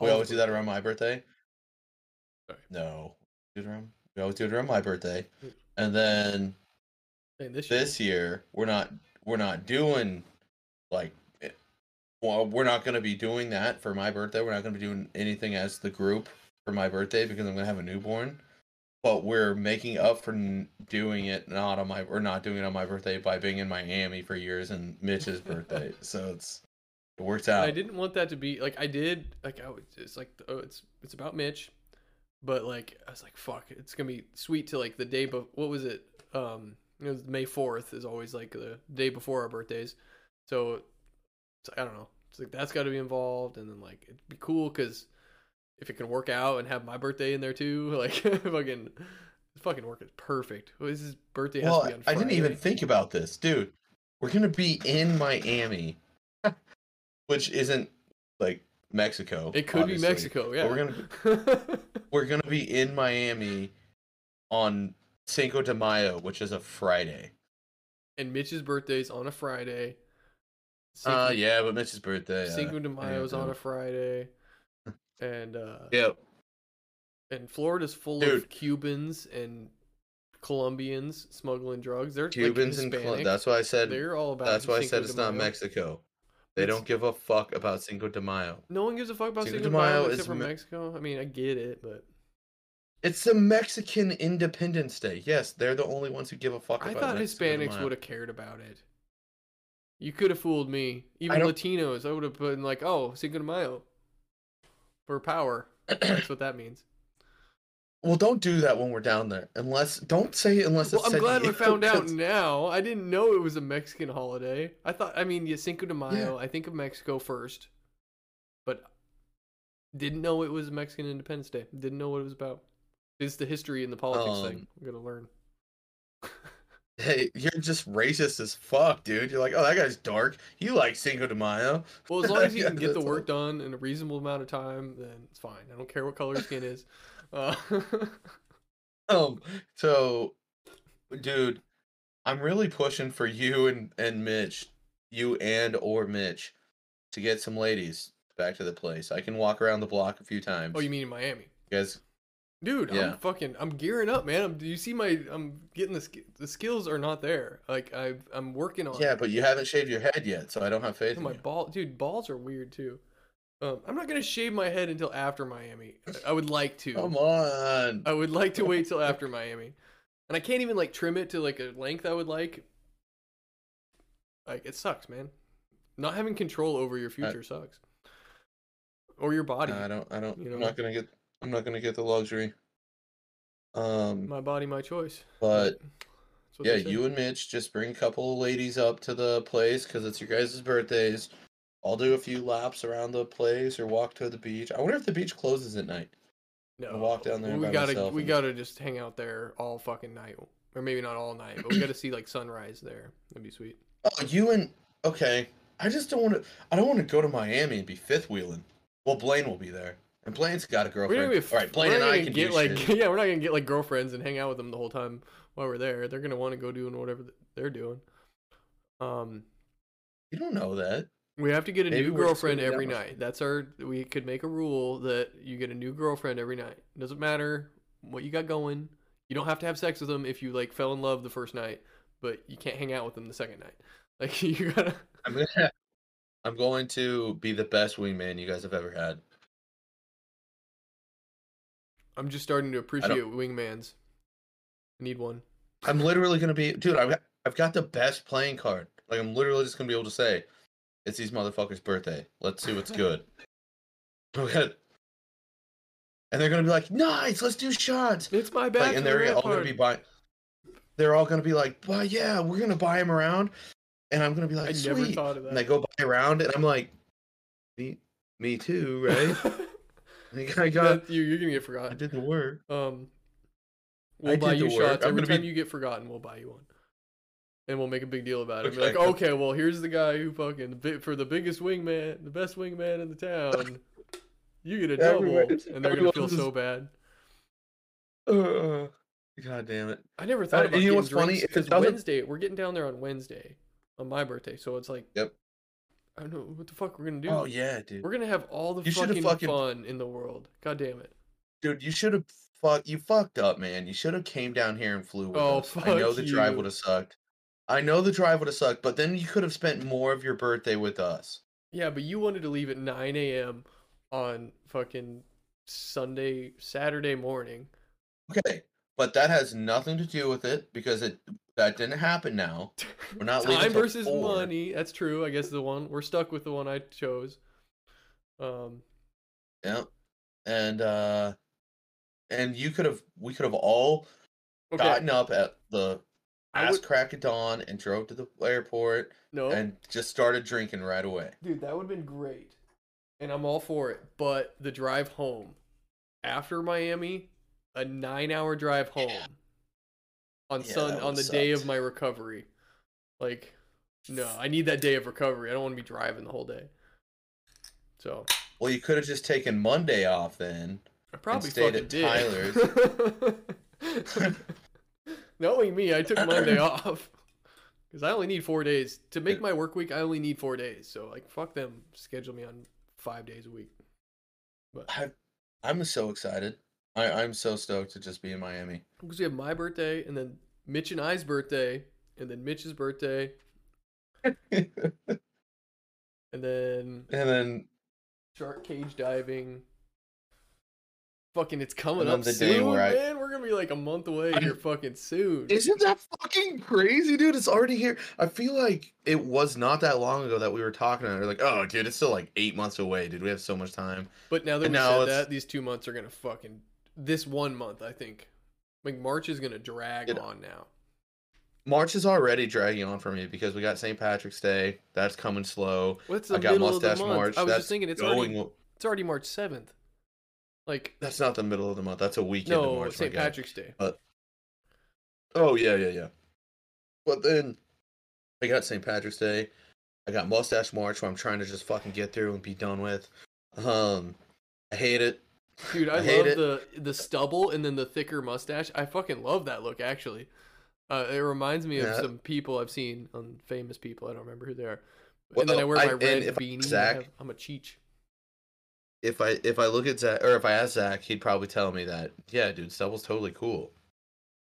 we always do that around my birthday. Sorry. No, do it around. We always do it around my birthday, Mm. and then this year, this year we're not we're not doing like eh, well we're not going to be doing that for my birthday we're not going to be doing anything as the group for my birthday because i'm to have a newborn but we're making up for doing it not on my or not doing it on my birthday by being in miami for years and mitch's birthday. So it's it works and out. I didn't want that to be like I did like I was it's like oh it's it's about Mitch, but like I was like fuck it's gonna be sweet to like the day but what was it? Um it was May fourth is always like the day before our birthdays, so it's, I don't know. It's like that's got to be involved and then like it'd be cool because if it can work out and have my birthday in there too like fucking fucking work is perfect. His birthday has well to be on Friday. i didn't even think about this dude we're to be in miami which isn't like mexico It could obviously. be Mexico, yeah. we're gonna we're gonna be in Miami on Cinco de Mayo, which is a Friday. and Mitch's birthday's on a Friday. Uh, yeah, but Mitch's birthday. uh, Cinco de I Mayo's don't on a Friday, and uh, Yep. and Florida's full Dude. of Cubans and Colombians smuggling drugs. They're Cubans like and Col- that's why I said. they're all about. That's why I said it's not Mexico. They It's- don't give a fuck about Cinco de Mayo. No one gives a fuck about Cinco Cinco, de Mayo Mayo except is for Me- Mexico. I mean, I get it, but It's the Mexican Independence Day. Yes, they're the only ones who give a fuck I thought Cinco de Hispanics would have cared about it. You could have fooled me. Even don't- Latinos, I would have been like, "Oh, Cinco de Mayo for power." That's what that means. Well, don't do that when we're down there. Unless don't say it unless Well, I'm glad we found out now. I didn't know it was a Mexican holiday. I thought, I mean, yeah, Cinco de Mayo. I think of Mexico first, but didn't know it was Mexican Independence Day. Didn't know what it was about. It's the history and the politics thing. Um, I'm gonna learn. Hey, you're just racist as fuck, dude. You're like, oh, that guy's dark. You like Cinco de Mayo. Well, as long as you can get the work done in a reasonable amount of time, then it's fine. I don't care what color your skin is. Uh, Um, so, dude, I'm really pushing for you and and Mitch. you and or Mitch to get some ladies back to the place. I can walk around the block a few times. Oh, you mean in Miami? You guys? Dude, Yeah. I'm fucking. I'm gearing up, man. I'm, do you see my? I'm getting the the skills are not there. Like I, I'm working on. Yeah, it. but you haven't shaved your head yet, so I don't have faith in my you. ball, dude. Balls are weird too. Um, I'm not gonna shave my head until after Miami. I- I would like to. Come on. I would like to wait till after Miami, and I can't even like trim it to like a length I would like. Like it sucks, man. Not having control over your future sucks, or your body. I don't. I don't. you know? I'm not gonna get. I'm not gonna get the luxury. Um, My body, my choice. but yeah, you and Mitch just bring a couple of ladies up to the place because it's your guys' birthdays. I'll do a few laps around the place or walk to the beach. I wonder if the beach closes at night. No, walk down there We by gotta, myself we and- gotta just hang out there all fucking night, or maybe not all night, but we gotta see like sunrise there. That'd be sweet. Oh, you and okay. I just don't want to. I don't want to go to Miami and be fifth wheeling. Well, Blaine will be there, and Blaine's got a girlfriend. All right, Blaine we're and I can get like, shit. yeah, we're not gonna get like girlfriends and hang out with them the whole time while we're there. They're gonna want to go doing whatever they're doing. Um, You don't know that. we have to get a Maybe new girlfriend every night. That's our. We could make a rule that you get a new girlfriend every night. Doesn't matter what you got going. You don't have to have sex with them if you like fell in love the first night, but you can't hang out with them the second night. Like you gotta. I'm gonna. I'm going to be the best wingman you guys have ever had. I'm just starting to appreciate wingmans. I need one. I'm literally gonna be, dude. I've got, I've got the best playing card. Like I'm literally just gonna be able to say, it's these motherfuckers' birthday. Let's see what's good. Okay. And they're gonna be like, nice. Let's do shots. It's my bad. Like, and they're all gonna be buying. They're all gonna be like, "Well, yeah, we're gonna buy him around," and I'm gonna be I like, never "Sweet." thought of And they go buy around, and I'm like, "Me, me too, right?" Like, I got, you, you're gonna get forgotten. I did the work. Um, we'll buy you shots every time be- you get forgotten. We'll buy you one, and we'll make a big deal about it. Okay, like, okay, well, here's the guy who fucking for the biggest wingman, the best wingman in the town. You get a double, and they're gonna feel so bad. Uh, God damn it! I never thought Uh, about you know what's funny? drinks If it 'cause Wednesday. We're getting down there on Wednesday, on my birthday. So it's like, Yep. I don't know what the fuck we're gonna do. Oh yeah, dude. We're gonna have all the You fucking, fucking- fun in the world. God damn it. Dude, you should have fuck. You fucked up, man. You should have came down here and flew with Oh, us. I know the drive would have sucked. I know the drive would have sucked, but then you could have spent more of your birthday with us. Yeah, but you wanted to leave at 9 a.m. on fucking Sunday, Saturday morning. Okay, but that has nothing to do with it because it that didn't happen. Now we're not Time versus four. money. That's true. I guess the one we're stuck with the one I chose. Um, Yeah, and uh, and you could have. We could have all okay. gotten up at the I ass would- crack of dawn and drove to the airport no, and just started drinking right away. dude, that would have been great, and I'm all for it. But the drive home after Miami, a nine-hour drive home on Yeah, sun on the would've day of my recovery. Like, no, I need that day of recovery. I don't want to be driving the whole day. So Well, you could have just taken Monday off then. I probably stayed at did. Knowing me, I took Monday off because I only need four days to make my work week. I only need four days, so like fuck them. Schedule me on five days a week. But I, I'm so excited. I, I'm so stoked to just be in Miami. because we have my birthday and then Mitch and I's birthday and then Mitch's birthday and then and then shark cage diving. Fucking, it's coming up the day soon, where I- man. We're gonna be like a month away I'm- here, fucking soon. isn't that fucking crazy, dude? It's already here. I feel like it was not that long ago that we were talking about it. Like, oh, dude, it's still like eight months away, dude. We have so much time. But now that And we said it's- that, these two months are gonna fucking this one month, I think. Like March is gonna drag It- on now. March is already dragging on for me because we got St. Patrick's Day. That's coming slow. What's the I got middle of Mustache the month? March. I was that's just thinking it's going. already it's already March seventh. Like That's not the middle of the month. That's a weekend of no, March. St. guy. Patrick's Day. Oh yeah, yeah, yeah. But then I got St. Patrick's Day. I got Mustache March, where I'm trying to just fucking get through and be done with. Um, I hate it. Dude, I, I love it. the the stubble and then the thicker mustache. I fucking love that look actually. Uh, it reminds me of Yeah. some people I've seen on famous people. I don't remember who they are. Well, and then I wear I- my and red I- beanie. I Zach- have- I'm a cheech. If I if I look at Zach or if I ask Zach, he'd probably tell me that yeah, dude, stubble's totally cool.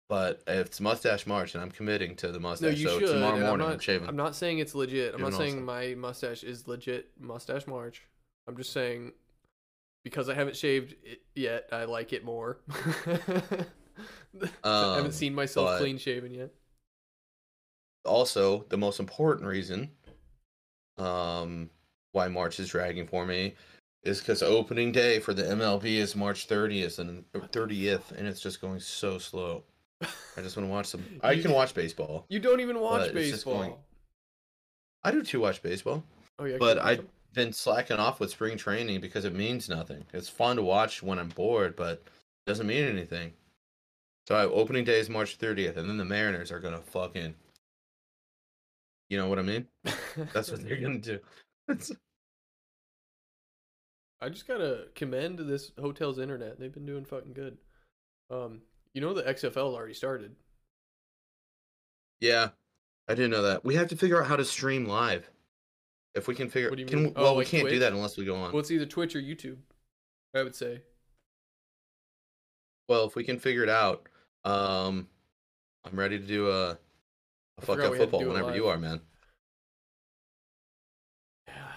But if it's mustache March, and I'm committing to the No, mustache, you so should. tomorrow and I'm morning not, I'm shaving. I'm not saying it's legit. I'm not saying also. my mustache is legit mustache March. I'm just saying because I haven't shaved it yet, I like it more. I haven't Um, seen myself clean shaven yet. also the most important reason um why march is dragging for me is because opening day for the mlb is march 30th and 30th and it's just going so slow i just want to watch some i can watch baseball You don't even watch But it's just baseball. going- i do too watch baseball Oh yeah, but I-? Been slacking off with spring training because it means nothing it's fun to watch when i'm bored but it doesn't mean anything so I, opening day is march 30th and then the mariners are gonna fucking you know what i mean that's what they're gonna do I just gotta commend this hotel's internet. They've been doing fucking good. Um, you know the XFL already started. Yeah, I didn't know that. We have to figure out how to stream live. If we can figure, What do you can mean? well, Oh, we like can't do that unless we go on. Well, it's either Twitch or YouTube. I would say. Well, if we can figure it out, um, I'm ready to do a, fucked forgot up we football whenever you are, man. Yeah.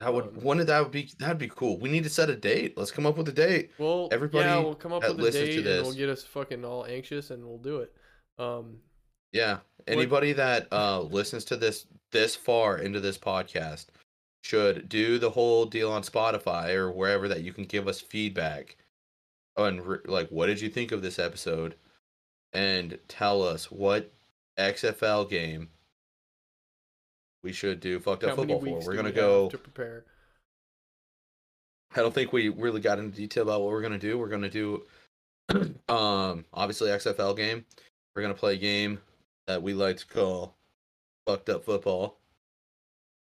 That would Um, one of that would be that'd be cool. We need to set a date. Let's come up with a date. Well, Everybody yeah, we'll come up with a date and we'll get us fucking all anxious and we'll do it. Um, Yeah. Anybody that uh listens to this this far into this podcast should do the whole deal on Spotify or wherever that you can give us feedback on re- like what did you think of this episode and tell us what XFL game we should do fucked up how football for. We're gonna we go to prepare? I don't think we really got into detail about what we're gonna do. We're gonna do um obviously XFL game. We're gonna play a game that we like to call fucked up football.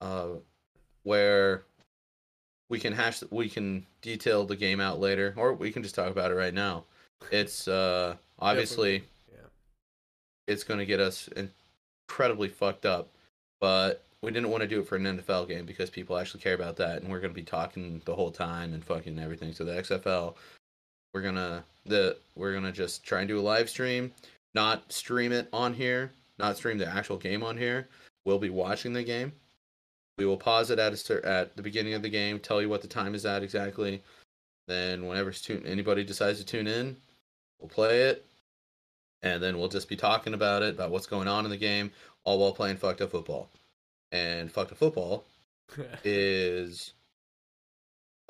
Uh where we can hash we can detail the game out later or we can just talk about it right now. It's uh obviously yeah. it's going to get us incredibly fucked up. But we didn't want to do it for an NFL game because people actually care about that, and we're going to be talking the whole time and fucking everything. So the XFL, we're gonna the we're gonna just try and do a live stream, not stream it on here, not stream the actual game on here. We'll be watching the game. We will pause it at a, at the beginning of the game, tell you what the time is at exactly. Then whenever anybody decides to tune in, we'll play it, and then we'll just be talking about it, about what's going on in the game, all while playing fucked up football. And fucked up football is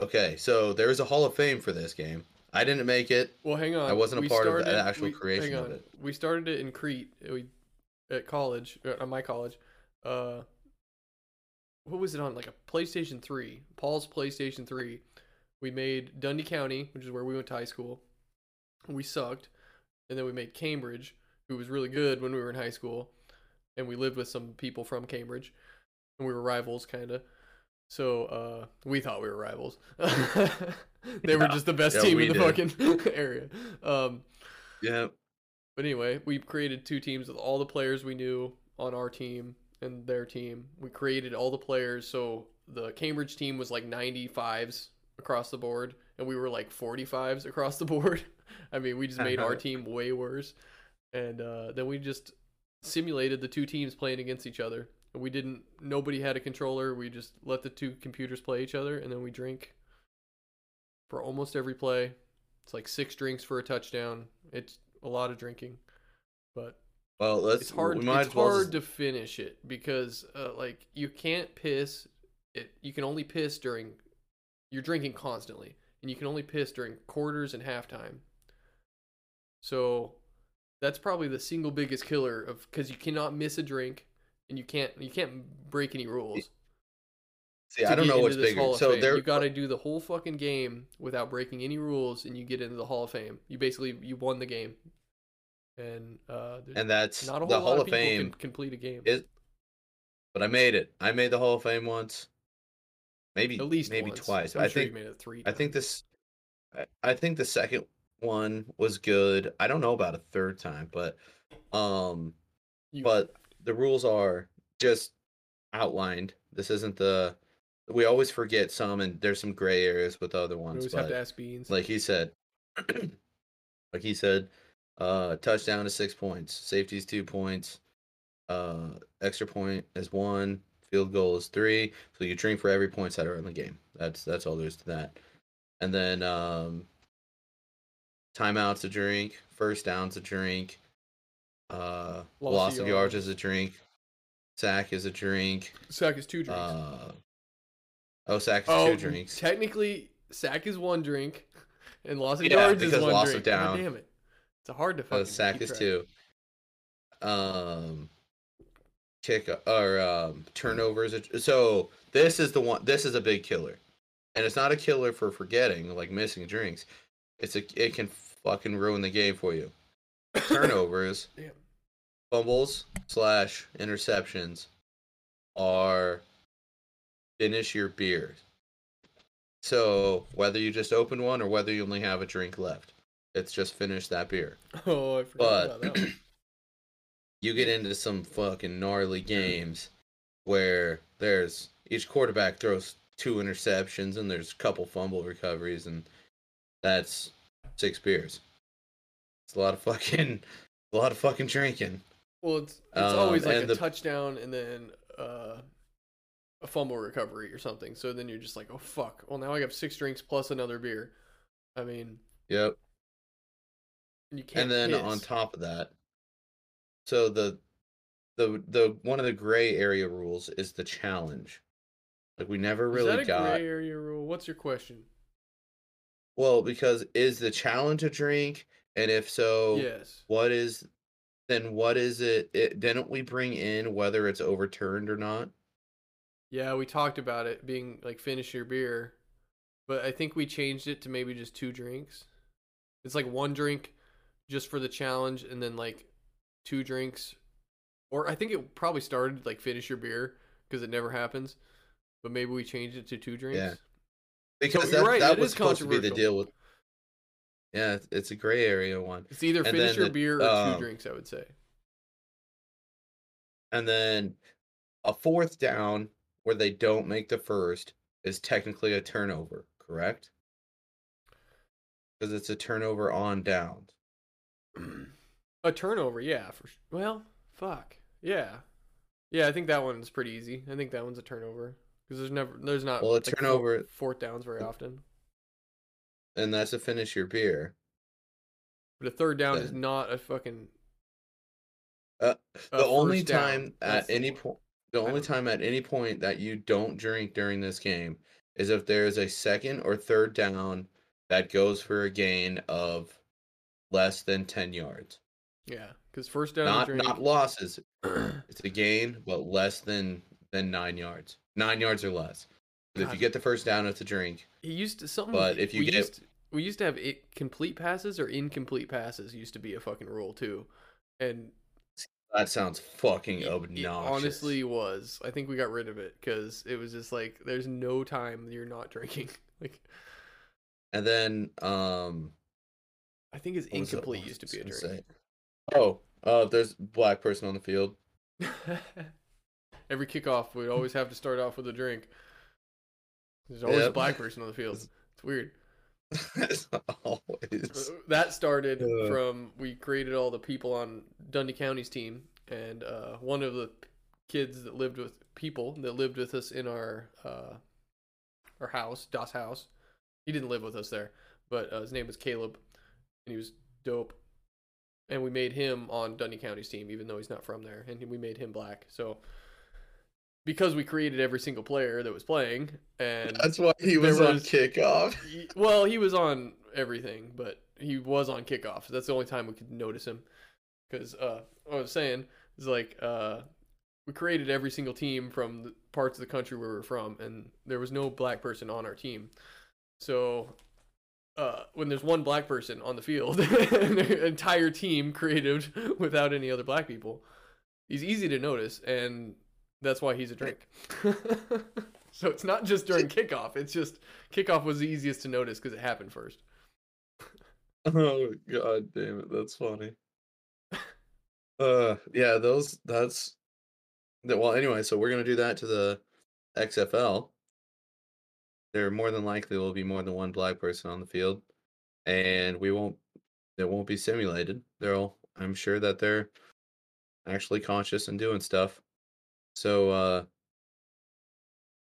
okay. So there is a Hall of Fame for this game. I didn't make it. well, hang on. I wasn't a We part of the actual we- creation of it. We started it in Crete. We at college, uh, at my college. Uh, what was it on? Like a PlayStation Three. Paul's PlayStation Three. We made Dundy County, which is where we went to high school. We sucked, and then we made Cambridge, who was really good when we were in high school, and we lived with some people from Cambridge, and we were rivals, kind of. So uh, we thought we were rivals. they were just the best Yeah, team in the did. fucking area. Um, Yeah. But anyway, we created two teams with all the players we knew on our team and their team. We created all the players. So the Cambridge team was like 95s across the board, and we were like 45s across the board. I mean, we just made our team way worse. And uh, then we just simulated the two teams playing against each other. And we didn't, nobody had a controller. We just let the two computers play each other, and then we drink for almost every play. It's like six drinks for a touchdown. It's a lot of drinking, but Well, let's. it's hard. We might It's well hard just- to finish it because, uh, like, you can't piss. It you can only piss during. You're drinking constantly, and you can only piss during quarters and halftime. So, that's probably the single biggest killer of because you cannot miss a drink, and you can't you can't break any rules. See, I don't know what's bigger. So Fame. there, you got to do the whole fucking game without breaking any rules, and you get into the Hall of Fame. You basically you won the game, and uh, and that's not a whole the Hall of of Fame. complete a game. is- But I made it. I made the Hall of Fame once. Maybe At least maybe once. twice. I'm I sure think made it three. I think this I- I think the second one was good. I don't know about a third time, but Um, You- but the rules are just outlined. This isn't the. We always forget some, and there's some gray areas with other ones. we always have to ask Beans. like he said, like he said, uh, touchdown is six points, safety is two points, uh, extra point is one, field goal is three. So you drink for every points that are in the game. That's that's all there is to that. And then um, timeouts a drink, first downs a drink, uh, Loss of loss of yards yards. is a drink, sack is a drink. Sack is two drinks. Uh, oh, sack is oh, two drinks. technically, sack is one drink, and loss of Yeah, yards is one loss of drink. God down. damn it! It's a hard to fucking. sack keep is two. Um, kick or um turnovers. So this is the one. This is a big killer, and it's not a killer for forgetting like missing drinks. It's a it can fucking ruin the game for you. Turnovers, fumbles slash interceptions are finish your beer. So whether you just open one or whether you only have a drink left, it's just finish that beer. Oh, I forgot about But that. One. you get into some fucking gnarly games where there's each quarterback throws two interceptions and there's a couple fumble recoveries and that's six beers. It's a lot of fucking a lot of fucking drinking. Well, it's it's Um, always like a the- touchdown and then uh, a fumble recovery or something. So then you're just like, oh fuck. Well, now I have six drinks plus another beer. I mean, Yep. and you can't. and then on top of that, so the the the one of the gray area rules is the challenge. Like we never is really that a got gray area rule? What's your question? well because is the challenge a drink, and if so, yes. what is then what is it, it didn't we bring in whether it's overturned or not Yeah, we talked about it being like finish your beer, but I think we changed it to maybe just two drinks. It's like one drink just for the challenge, and then like two drinks, or I think it probably started like finish your beer because it never happens, but maybe we changed it to two drinks. Yeah. because you're that, right, that it was supposed to be the deal with yeah it's, it's a gray area one It's either And finish your then, beer or um, two drinks. I would say. and then a fourth down where they don't make the first is technically a turnover correct because it's a turnover on downs a turnover, yeah. For well, fuck, yeah, yeah. I think that one's pretty easy. I think that one's a turnover because there's never, there's not Well, a like, turnover- fourth downs very often. and that's a finish your beer But a third down is not a fucking. Uh, a the only first down. time That's at any point the only time at any point that you don't drink during this game is if there is a second or third down that goes for a gain of less than 10 yards Yeah, because first down not drink. not losses it's a gain but less than than 9 yards 9 yards or less 'Cause if you get the first down it's a drink he used to something. but if you we get- used to, we used to have it, complete passes or incomplete passes used to be a fucking rule too, and that sounds fucking it, it obnoxious honestly was. I think we got rid of it because it was just like there's no time you're not drinking. Like and then um I think his what was it- incomplete used to be a drink. say? oh uh there's black person on the field Every kickoff, we'd always have to start off with a drink. There's always a black person on the field. It's weird. As always. Uh, That started Uh. from we created all the people on Dundy County's team, and uh, one of the kids that lived with people that lived with us in our uh, our house, Das house. He didn't live with us there, but uh, his name was Caleb, and he was dope. And we made him on Dundy County's team, even though he's not from there, and we made him black. So because we created every single player that was playing, and That's why he There was, on kickoff. he- well, he was on everything, but he was on kickoff. That's the only time we could notice him. Because uh, what I was saying is like uh, we created every single team from the parts of the country where we were from, and there was no black person on our team. So uh, when there's one black person on the field, and the entire team created without any other black people, he's easy to notice, and that's why he's a drink. so it's not just during kickoff; it's just kickoff was the easiest to notice because it happened first. Oh god damn it, that's funny. Uh, yeah, those that's that. Well, anyway, so we're gonna do that to the XFL. There more than likely will be more than one black person on the field, and we won't. It won't be simulated. They'll. I'm sure that they're actually conscious and doing stuff. So, uh,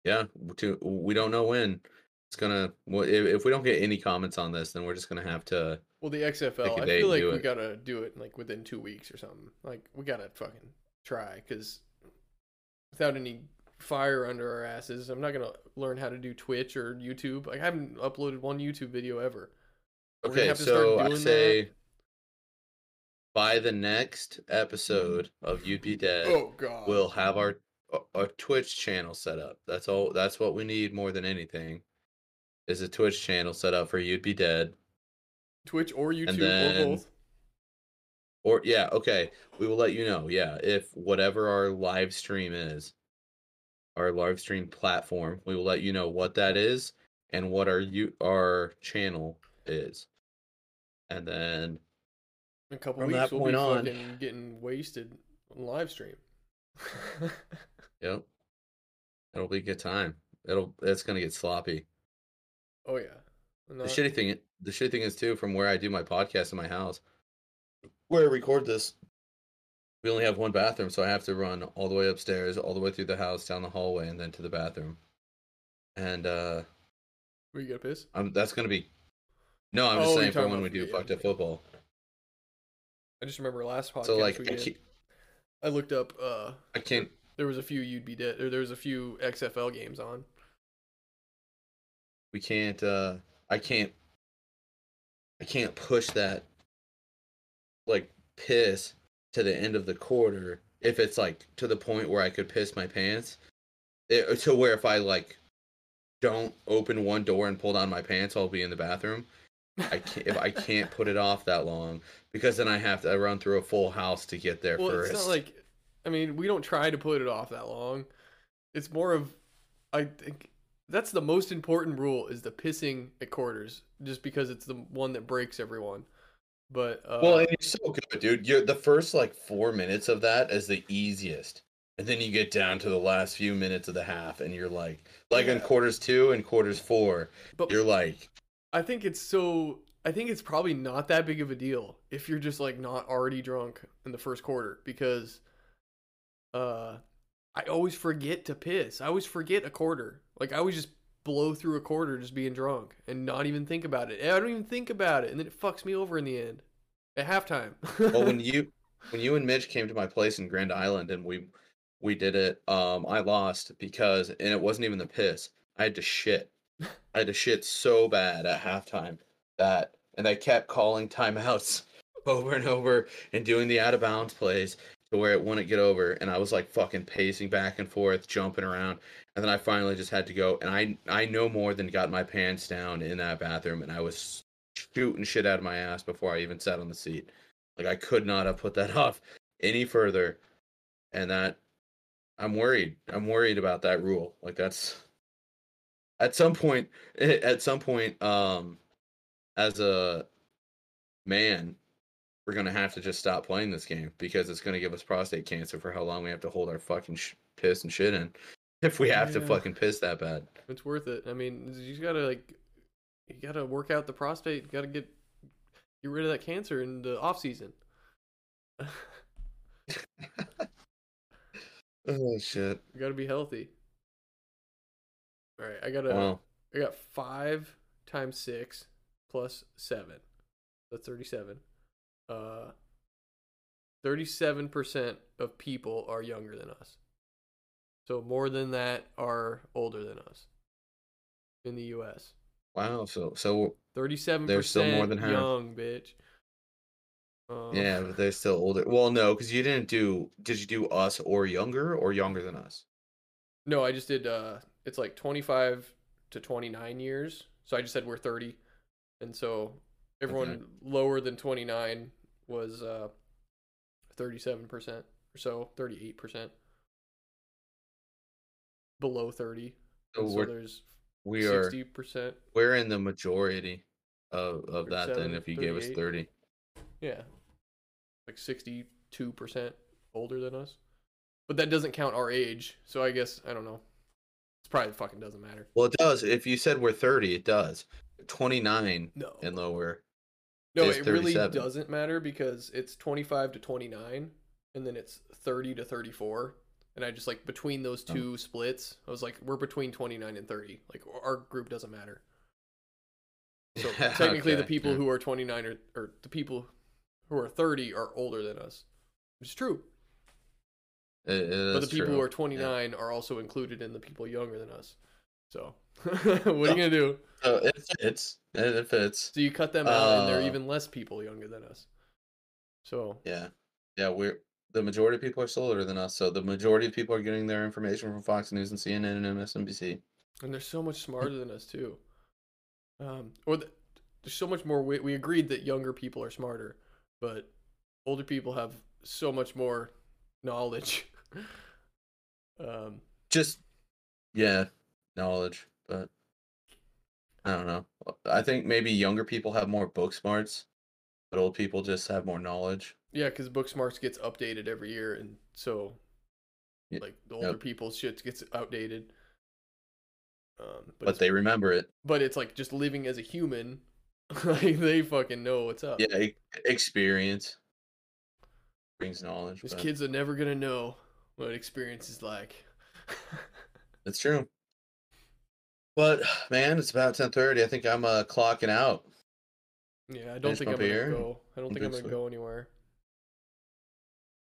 yeah, to we don't know when it's gonna. If, if we don't get any comments on this, then we're just gonna have to. Well, the XFL, I feel like we it. gotta do it like within two weeks or something. Like we gotta fucking try because without any fire under our asses, I'm not gonna learn how to do Twitch or YouTube. Like, I haven't uploaded one YouTube video ever. We're Okay, have to start so I say by the next episode of You'd Be Dead, Oh god. we'll have our a- a Twitch channel set up. That's all. That's what we need more than anything. Is a Twitch channel set up for You'd Be Dead. Twitch or YouTube then- or both. Or yeah, okay. We will let you know. Yeah, if whatever our live stream is, our live stream platform, we will let you know what that is and what our you our channel is. And then In a couple from weeks, that we'll point be on- getting wasted on live stream. Yep. It'll be a good time. It'll it's gonna get sloppy. oh yeah. The shitty thing the shitty thing is too, from where I do my podcast in my house, where I record this, we only have one bathroom, so I have to run all the way upstairs, all the way through the house, down the hallway, and then to the bathroom. And uh Were you gonna piss? I'm that's gonna be No, I'm just Oh, you're saying for when we do fucked up football. I just remember last podcast So like we I did. I looked up. uh I can't There was a few you'd be dead. Or there was a few XFL games on. we can't uh I can't I can't push that like piss to the end of the quarter if it's like to the point where I could piss my pants. It, to where if I like don't open one door and pull down my pants, I'll be in the bathroom. I can't if I can't put it off that long because then I have to run through a full house to get there Well, first. it's not like. I mean, we don't try to put it off that long. It's more of, I think that's the most important rule is the pissing at quarters, just because it's the one that breaks everyone. But uh, Well, and you're so good, dude. You're the first like four minutes of that is the easiest, and then you get down to the last few minutes of the half, and you're like, like in quarters two and quarters four, but you're like, I think it's so. I think it's probably not that big of a deal if you're just like not already drunk in the first quarter because, uh, I always forget to piss. I always forget a quarter. Like I always just blow through a quarter just being drunk and not even think about it. I don't even think about it, and then it fucks me over in the end at halftime. well, when you when you and Mitch came to my place in Grand Island and we we did it, um, I lost because and it wasn't even the piss. I had to shit. I had to shit so bad at halftime that, and they kept calling timeouts over and over and doing the out of bounds plays to where it wouldn't get over. And I was like fucking pacing back and forth, jumping around. And then I finally just had to go. And I I no more than got my pants down in that bathroom, and I was shooting shit out of my ass before I even sat on the seat. Like I could not have put that off any further. And that I'm worried. I'm worried about that rule. Like that's at some point at some point um as a man we're going to have to just stop playing this game because it's going to give us prostate cancer for how long we have to hold our fucking sh- piss and shit in if we have to fucking piss that bad. it's worth it. I mean, you just gotta like, you gotta work out the prostate. You gotta get get rid of that cancer in the off season. Oh shit. You gotta be healthy. All right, I got to Wow. I got five times six plus seven. That's thirty-seven. Uh, thirty-seven percent of people are younger than us. So more than that are older than us in the U.S. Wow. So so Thirty-seven They're still more than half. young, bitch. Um, yeah, but they're still older. Well, no, because you didn't do. Did you do us or younger or younger than us? No, I just did. Uh, it's like twenty-five to twenty-nine years. So I just said we're thirty, and so everyone lower than twenty-nine was uh thirty-seven percent or so, thirty-eight percent. Below thirty, So and so we're there's we are sixty percent. we're in the majority of of that. Then if you gave us thirty. Yeah, like sixty two percent older than us, but that doesn't count our age. So I guess I don't know. It's probably fucking doesn't matter. Well, it does. If you said we're 30, it does. 29 No, and lower. No, it really doesn't matter because it's twenty five to twenty nine, and then it's thirty to thirty four. And I just like between those Oh. two splits, I was like, we're between twenty nine and thirty. Like our group doesn't matter. So technically, the people yeah. who are 29 or, or the people who are 30 are older than us. Which is true. It- it but the people true. who are 29 are also included in the people younger than us. So, what are you going to do? So it fits. It fits. So you cut them out, and there are Uh, even less people younger than us. So, Yeah. Yeah, we're the majority of people are still older than us, so the majority of people are getting their information from Fox News and CNN and MSNBC. and they're so much smarter than us, too. Um, or the, there's so much more. We, we agreed that younger people are smarter, but older people have so much more knowledge. um, Just yeah, knowledge, but I don't know. I think maybe younger people have more book smarts, but old people just have more knowledge. Yeah, because Book Smarts gets updated every year, and so like the older yep. people's shit gets outdated. Um, but But, they remember it. but it's like just living as a human, like they fucking know what's up. Yeah, experience brings knowledge. These but kids are never gonna know what experience is like. That's true. But man, it's about ten thirty. I think I'm uh clocking out. yeah, I don't Finish think I'm gonna go. I don't think I'm gonna go anywhere.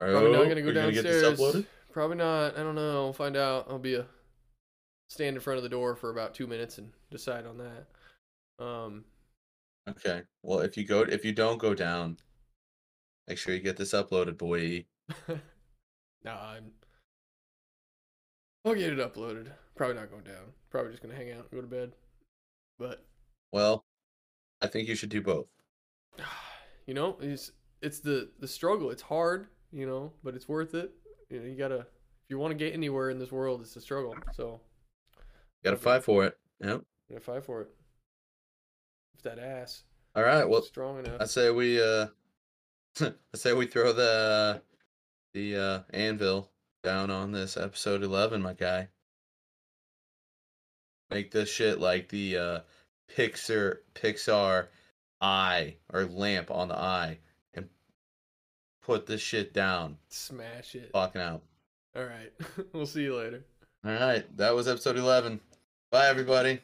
Oh, Probably not gonna go you gonna downstairs. Probably not. I don't know. We'll find out. I'll be a stand in front of the door for about two minutes and decide on that. Um, Okay. Well, if you go, if you don't go down, make sure you get this uploaded, boy. nah, I'm. I'll get it uploaded. Probably not going down. Probably just gonna hang out and go to bed. But Well, I think you should do both. you know, it's it's the the struggle. It's hard, you know, but it's worth it. You know, you gotta if you want to get anywhere in this world, it's a struggle. So you Got to Okay. fight for it. Yep. I'm gonna fight for it. If that ass All right. Well, strong enough. I say we uh, I say we throw the the uh anvil down on this episode eleven, my guy. Make this shit like the uh Pixar Pixar eye or lamp on the eye, and put this shit down. Smash it. Fucking out. All right. we'll see you later. All right, that was episode 11. Bye, everybody.